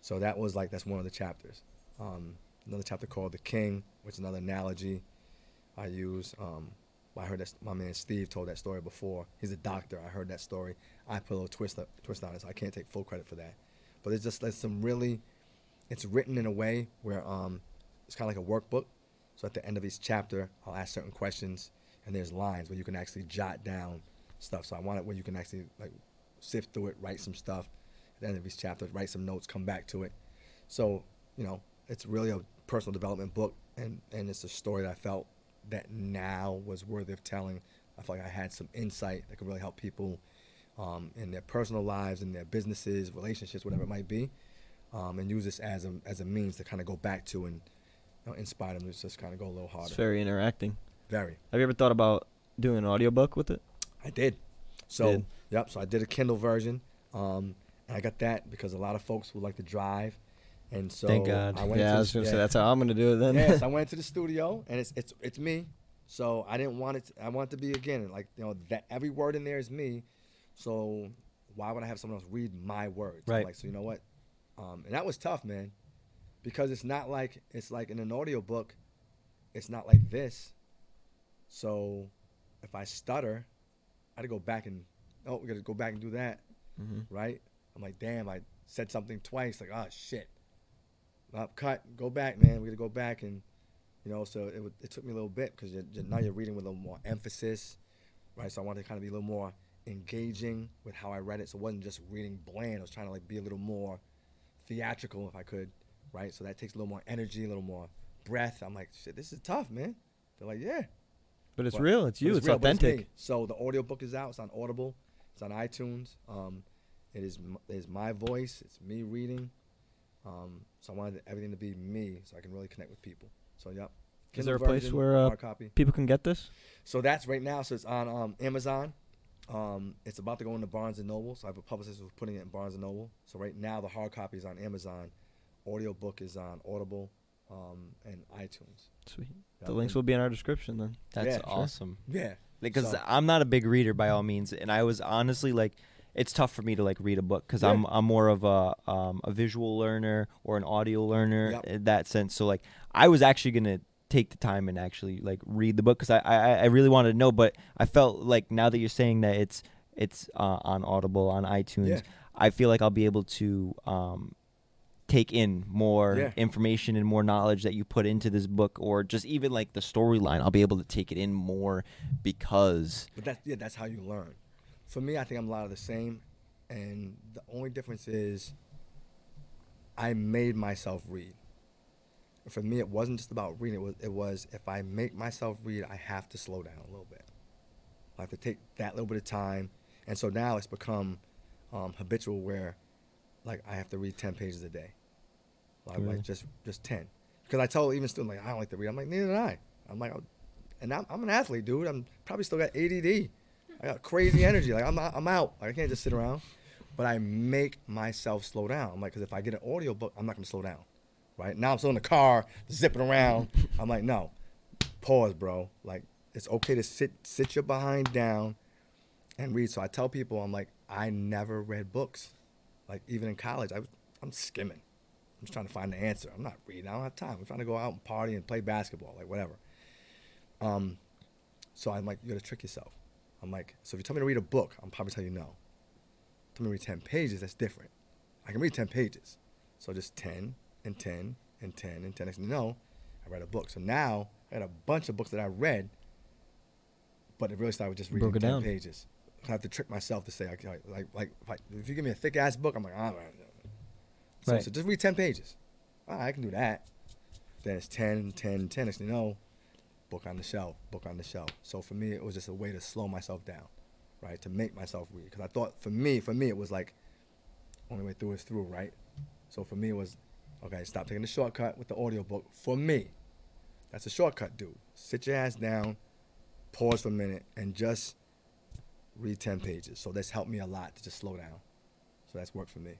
[SPEAKER 1] So that was like that's one of the chapters. Um, another chapter called the King, which is another analogy I use. Um, I heard that my man Steve told that story before. He's a doctor. I heard that story. I put a little twist up, twist on it, so I can't take full credit for that. But it's just there's some really, it's written in a way where um, it's kind of like a workbook. So at the end of each chapter, I'll ask certain questions, and there's lines where you can actually jot down stuff. So I want it where you can actually like sift through it, write some stuff. At the end of each chapter, write some notes, come back to it. So you know, it's really a personal development book, and and it's a story that I felt that now was worthy of telling. I felt like I had some insight that could really help people um, in their personal lives, in their businesses, relationships, whatever it might be, um, and use this as a as a means to kind of go back to and you know, inspire them to just kind of go a little harder.
[SPEAKER 3] It's very interacting.
[SPEAKER 1] Very.
[SPEAKER 3] Have you ever thought about doing an audiobook with it?
[SPEAKER 1] I did. So
[SPEAKER 3] Did.
[SPEAKER 1] yep. So I did a Kindle version, um, and I got that because a lot of folks would like to drive, and so
[SPEAKER 4] Thank God.
[SPEAKER 1] I went
[SPEAKER 3] yeah,
[SPEAKER 1] to
[SPEAKER 3] I was
[SPEAKER 1] the-
[SPEAKER 3] gonna
[SPEAKER 1] yeah.
[SPEAKER 3] say that's how I'm gonna do it then.
[SPEAKER 1] yes, I went to the studio, and it's it's it's me. So I didn't want it. To, I want it to be again like you know that every word in there is me. So why would I have someone else read my words? I'm
[SPEAKER 4] Right.
[SPEAKER 1] like so you know what? Um, and that was tough, man, because it's not like it's like in an audio book. It's not like this. So if I stutter, I had to go back and oh, we got to go back and do that
[SPEAKER 3] hmm
[SPEAKER 1] right? I'm like, damn, I said something twice. Like, oh shit. Well, cut. Go back, man. We gotta go back and, you know. So it, it took me a little bit because now you're reading with a little more emphasis, right? So I wanted to kind of be a little more engaging with how I read it. So it wasn't just reading bland. I was trying to like be a little more theatrical if I could, right? So that takes a little more energy, a little more breath. I'm like, shit, this is tough, man. They're like, yeah.
[SPEAKER 3] But it's real. It's you. It's,
[SPEAKER 1] real,
[SPEAKER 3] authentic.
[SPEAKER 1] me. so the audiobook is out. It's on Audible. It's on iTunes. Um, it is m- it is my voice. It's me reading. Um, so I wanted everything to be me, so I can really connect with people. So yep.
[SPEAKER 3] Is there a place where, uh? People can get this.
[SPEAKER 1] So that's right now. So it's on um, Amazon. Um, it's about to go into Barnes and Noble. So I have a publicist who's putting it in Barnes and Noble. So right now the hard copy is on Amazon. Audiobook is on Audible um, and iTunes.
[SPEAKER 3] Sweet. The links will be in our description then.
[SPEAKER 4] That's
[SPEAKER 1] Yeah, sure.
[SPEAKER 4] awesome.
[SPEAKER 1] Yeah.
[SPEAKER 4] Because
[SPEAKER 1] So-
[SPEAKER 4] I'm not a big reader by all means, and I was honestly like, it's tough for me to like read a book because
[SPEAKER 1] Yeah.
[SPEAKER 4] I'm I'm more of a um, a visual learner or an audio learner
[SPEAKER 1] Yep.
[SPEAKER 4] in that sense. So like, I was actually gonna take the time and actually like read the book because I, I I really wanted to know, but I felt like now that you're saying that it's it's uh, on Audible on iTunes,
[SPEAKER 1] Yeah.
[SPEAKER 4] I feel like I'll be able to um, take in more
[SPEAKER 1] Yeah.
[SPEAKER 4] information and more knowledge that you put into this book, or just even like the storyline. I'll be able to take it in more because
[SPEAKER 1] But that's yeah, that's how you learn. For me, I think I'm a lot of the same, and the only difference is I made myself read. For me, it wasn't just about reading. It was, it was if I make myself read, I have to slow down a little bit. I have to take that little bit of time, and so now it's become um, habitual where, like, I have to read ten pages a day. Like,
[SPEAKER 4] Really?
[SPEAKER 1] like just just ten, because I tell even students like I don't like to read. I'm like neither do I. I'm like, oh, and I'm, I'm an athlete, dude. I'm probably still got ADD. I got crazy energy. Like I'm I'm out. Like I can't just sit around. But I make myself slow down. I'm like, because if I get an audio book, I'm not gonna slow down. Right now, I'm still in the car, zipping around. I'm like, no, pause, bro. Like it's okay to sit sit your behind down and read. So I tell people, I'm like, I never read books. Like even in college, I was, I'm skimming. I'm just trying to find the answer. I'm not reading. I don't have time. I'm trying to go out and party and play basketball, like whatever. Um, so I'm like, you gotta trick yourself. I'm like, so if you tell me to read a book, I'm probably tell you no. Tell me to read ten pages, that's different. I can read ten pages. So just ten and ten and ten and ten. Next thing you know, I read a book. So now I had a bunch of books that I read, but it really started with just reading
[SPEAKER 3] Broke it
[SPEAKER 1] 10
[SPEAKER 3] down.
[SPEAKER 1] pages. I have to trick myself to say, okay, like, like, if, if you give me a thick ass book, I'm like, all right. So,
[SPEAKER 4] Right.
[SPEAKER 1] so just read 10 pages. All right, I can do that. Then it's 10, 10, 10. Next you know, book on the shelf, book on the shelf. So for me, it was just a way to slow myself down, right? To make myself read. Because I thought for me, for me, it was like, only way through is through, right? So for me, it was, okay, stop taking the shortcut with the audiobook. For me, that's a shortcut, dude. Sit your ass down, pause for a minute, and just read 10 pages. So that's helped me a lot to just slow down. So that's worked for me.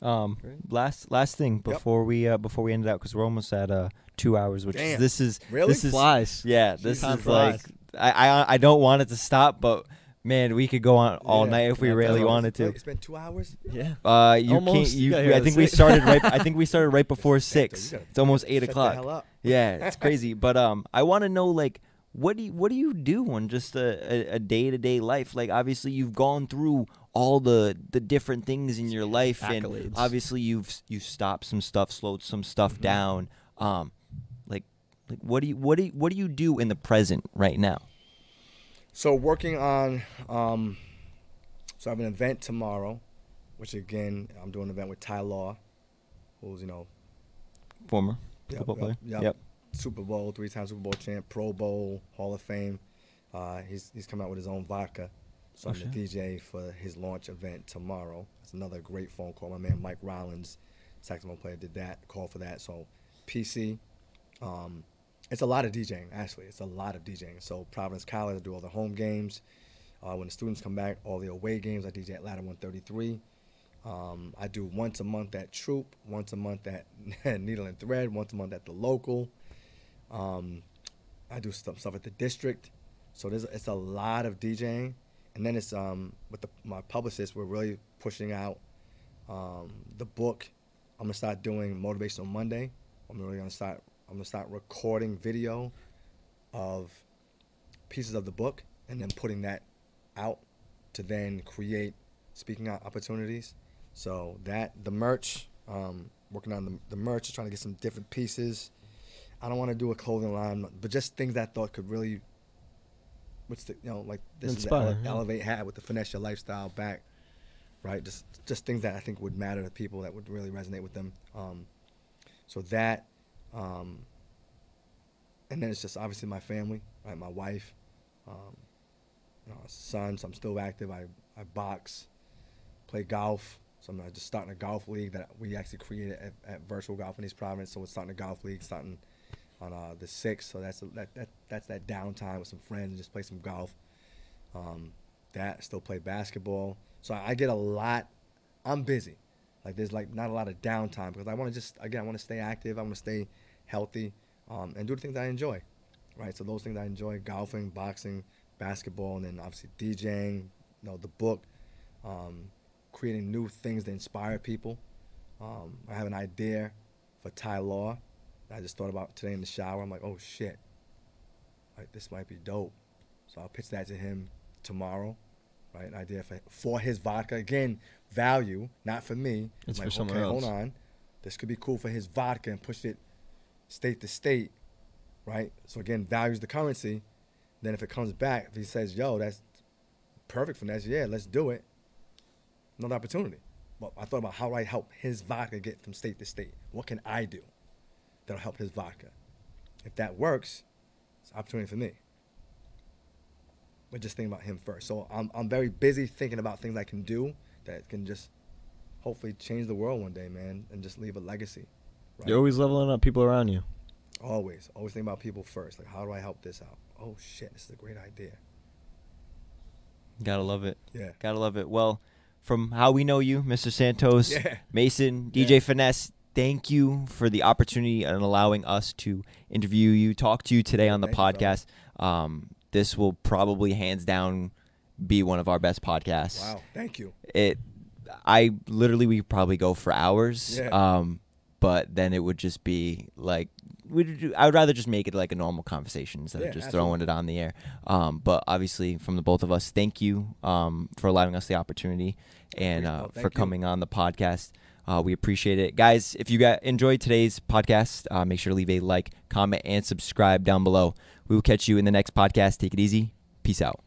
[SPEAKER 4] Um, last last thing before we uh, before we end it out because we're almost at uh two hours, which is, this is
[SPEAKER 1] Really?
[SPEAKER 4] this is
[SPEAKER 3] Flies.
[SPEAKER 4] yeah this
[SPEAKER 3] Time
[SPEAKER 4] is like I, I I don't want it to stop, but man, we could go on all
[SPEAKER 1] Yeah.
[SPEAKER 4] night if we
[SPEAKER 3] Yeah,
[SPEAKER 4] really wanted to.
[SPEAKER 1] Wait, It's been two hours?
[SPEAKER 3] Yeah.
[SPEAKER 4] Uh, you
[SPEAKER 3] Almost.
[SPEAKER 4] can't.
[SPEAKER 3] You
[SPEAKER 4] You,
[SPEAKER 3] got
[SPEAKER 4] we-
[SPEAKER 3] here
[SPEAKER 4] I think we started right. I think we started right before six. It's almost eight o'clock. Yeah, it's crazy. But um, I want to know like what do you, what do you do on just a, a, a day-to-day life? Like obviously you've gone through all the the different things in your life, and obviously you've you stopped some stuff, slowed some stuff
[SPEAKER 1] Mhm.
[SPEAKER 4] down. Um, like like what do you what do you, what do you do in the present right now?
[SPEAKER 1] So working on, um, so I have an event tomorrow, which again, I'm doing an event with Ty Law, who's, you know,
[SPEAKER 4] Former
[SPEAKER 1] Yep,
[SPEAKER 4] football
[SPEAKER 1] yep,
[SPEAKER 4] player.
[SPEAKER 1] yep.
[SPEAKER 4] Yep.
[SPEAKER 1] Super Bowl, three time Super Bowl champ, Pro Bowl, Hall of Fame. Uh, he's he's coming out with his own vodka. So
[SPEAKER 4] Oh,
[SPEAKER 1] I'm the DJ for his launch event tomorrow. That's another great phone call. My man Mike Rollins, saxophone player, did that call for that. So PC, um, it's a lot of DJing. Actually, it's a lot of DJing. So Providence College, I do all the home games. Uh, when the students come back, all the away games, I DJ at Ladder 133. Um, I do once a month at Troop, once a month at Needle and Thread, once a month at the local. Um, I do some stuff at the district. So there's it's a lot of DJing, and then it's um with the, my publicist. We're really pushing out um, the book. I'm gonna start doing motivational Monday. I'm really gonna start. I'm gonna start recording video of pieces of the book, and then putting that out to then create speaking out opportunities. So that the merch, um, working on the, the merch, trying to get some different pieces. I don't want to do a clothing line, but just things that I thought could really, which the, you know, like this
[SPEAKER 3] Inspire,
[SPEAKER 1] is the
[SPEAKER 3] yeah.
[SPEAKER 1] Elevate hat with the finesse your lifestyle back, right? Just just things that I think would matter to people that would really resonate with them. Um, so that, um, and then it's just obviously my family, right? My wife, um, you know, son. So I'm still active. I I box, play golf. So I'm just starting a golf league that we actually created at, at Virtual Golf in East Providence. So we're starting a golf league starting on uh, the sixth. So that's that, that that's that downtime with some friends and just play some golf. Um, that still play basketball. So I get a lot. I'm busy. Like there's like not a lot of downtime because I want to just again I want to stay active. I want to stay healthy um, and do the things I enjoy. Right. So those things I enjoy: golfing, boxing, basketball, and then obviously DJing. You know the book. Um, creating new things to inspire people. Um, I have an idea for Ty Law I just thought about today in the shower. I'm like, oh shit, like this might be dope. So I'll pitch that to him tomorrow, right? An idea for for his vodka again, value, not for me.
[SPEAKER 3] It's
[SPEAKER 1] I'm
[SPEAKER 3] for someone
[SPEAKER 1] okay,
[SPEAKER 3] else.
[SPEAKER 1] Hold on, this could be cool for his vodka and push it state to state, right? So again, values the currency. Then if it comes back, if he says, yo, that's perfect for next year, let's do it another opportunity. But I thought about how I help his vodka get from state to state? What can I do that'll help his vodka? If that works, it's an opportunity for me. But just thinking about him first. So I'm, I'm very busy thinking about things I can do that can just hopefully change the world one day, man, and just leave a legacy. Right?
[SPEAKER 3] You're always leveling up people around you.
[SPEAKER 1] Always, always think about people first. Like, how do I help this out? Oh shit, this is a great idea.
[SPEAKER 4] Gotta love it.
[SPEAKER 1] Yeah.
[SPEAKER 4] Gotta love it. Well, from how we know you, Mr. Santos,
[SPEAKER 1] Yeah.
[SPEAKER 4] Mason, DJ
[SPEAKER 1] Yeah.
[SPEAKER 4] Finesse, thank you for the opportunity and allowing us to interview you, talk to you today on the podcast. um, this will probably hands down be one of our best podcasts.
[SPEAKER 1] Wow. Thank you.
[SPEAKER 4] It, I literally we could probably go for hours.
[SPEAKER 1] Yeah.
[SPEAKER 4] Um, but then it would just be like we. I would rather just make it like a normal conversation instead
[SPEAKER 1] Yeah,
[SPEAKER 4] of just
[SPEAKER 1] absolutely.
[SPEAKER 4] throwing it on the air. Um, but obviously, from the both of us, thank you um, for allowing us the opportunity and uh, for
[SPEAKER 1] thank you.
[SPEAKER 4] coming on the podcast. Uh, we appreciate it, guys. If you got enjoyed today's podcast, uh, make sure to leave a like, comment, and subscribe down below. We will catch you in the next podcast. Take it easy. Peace out.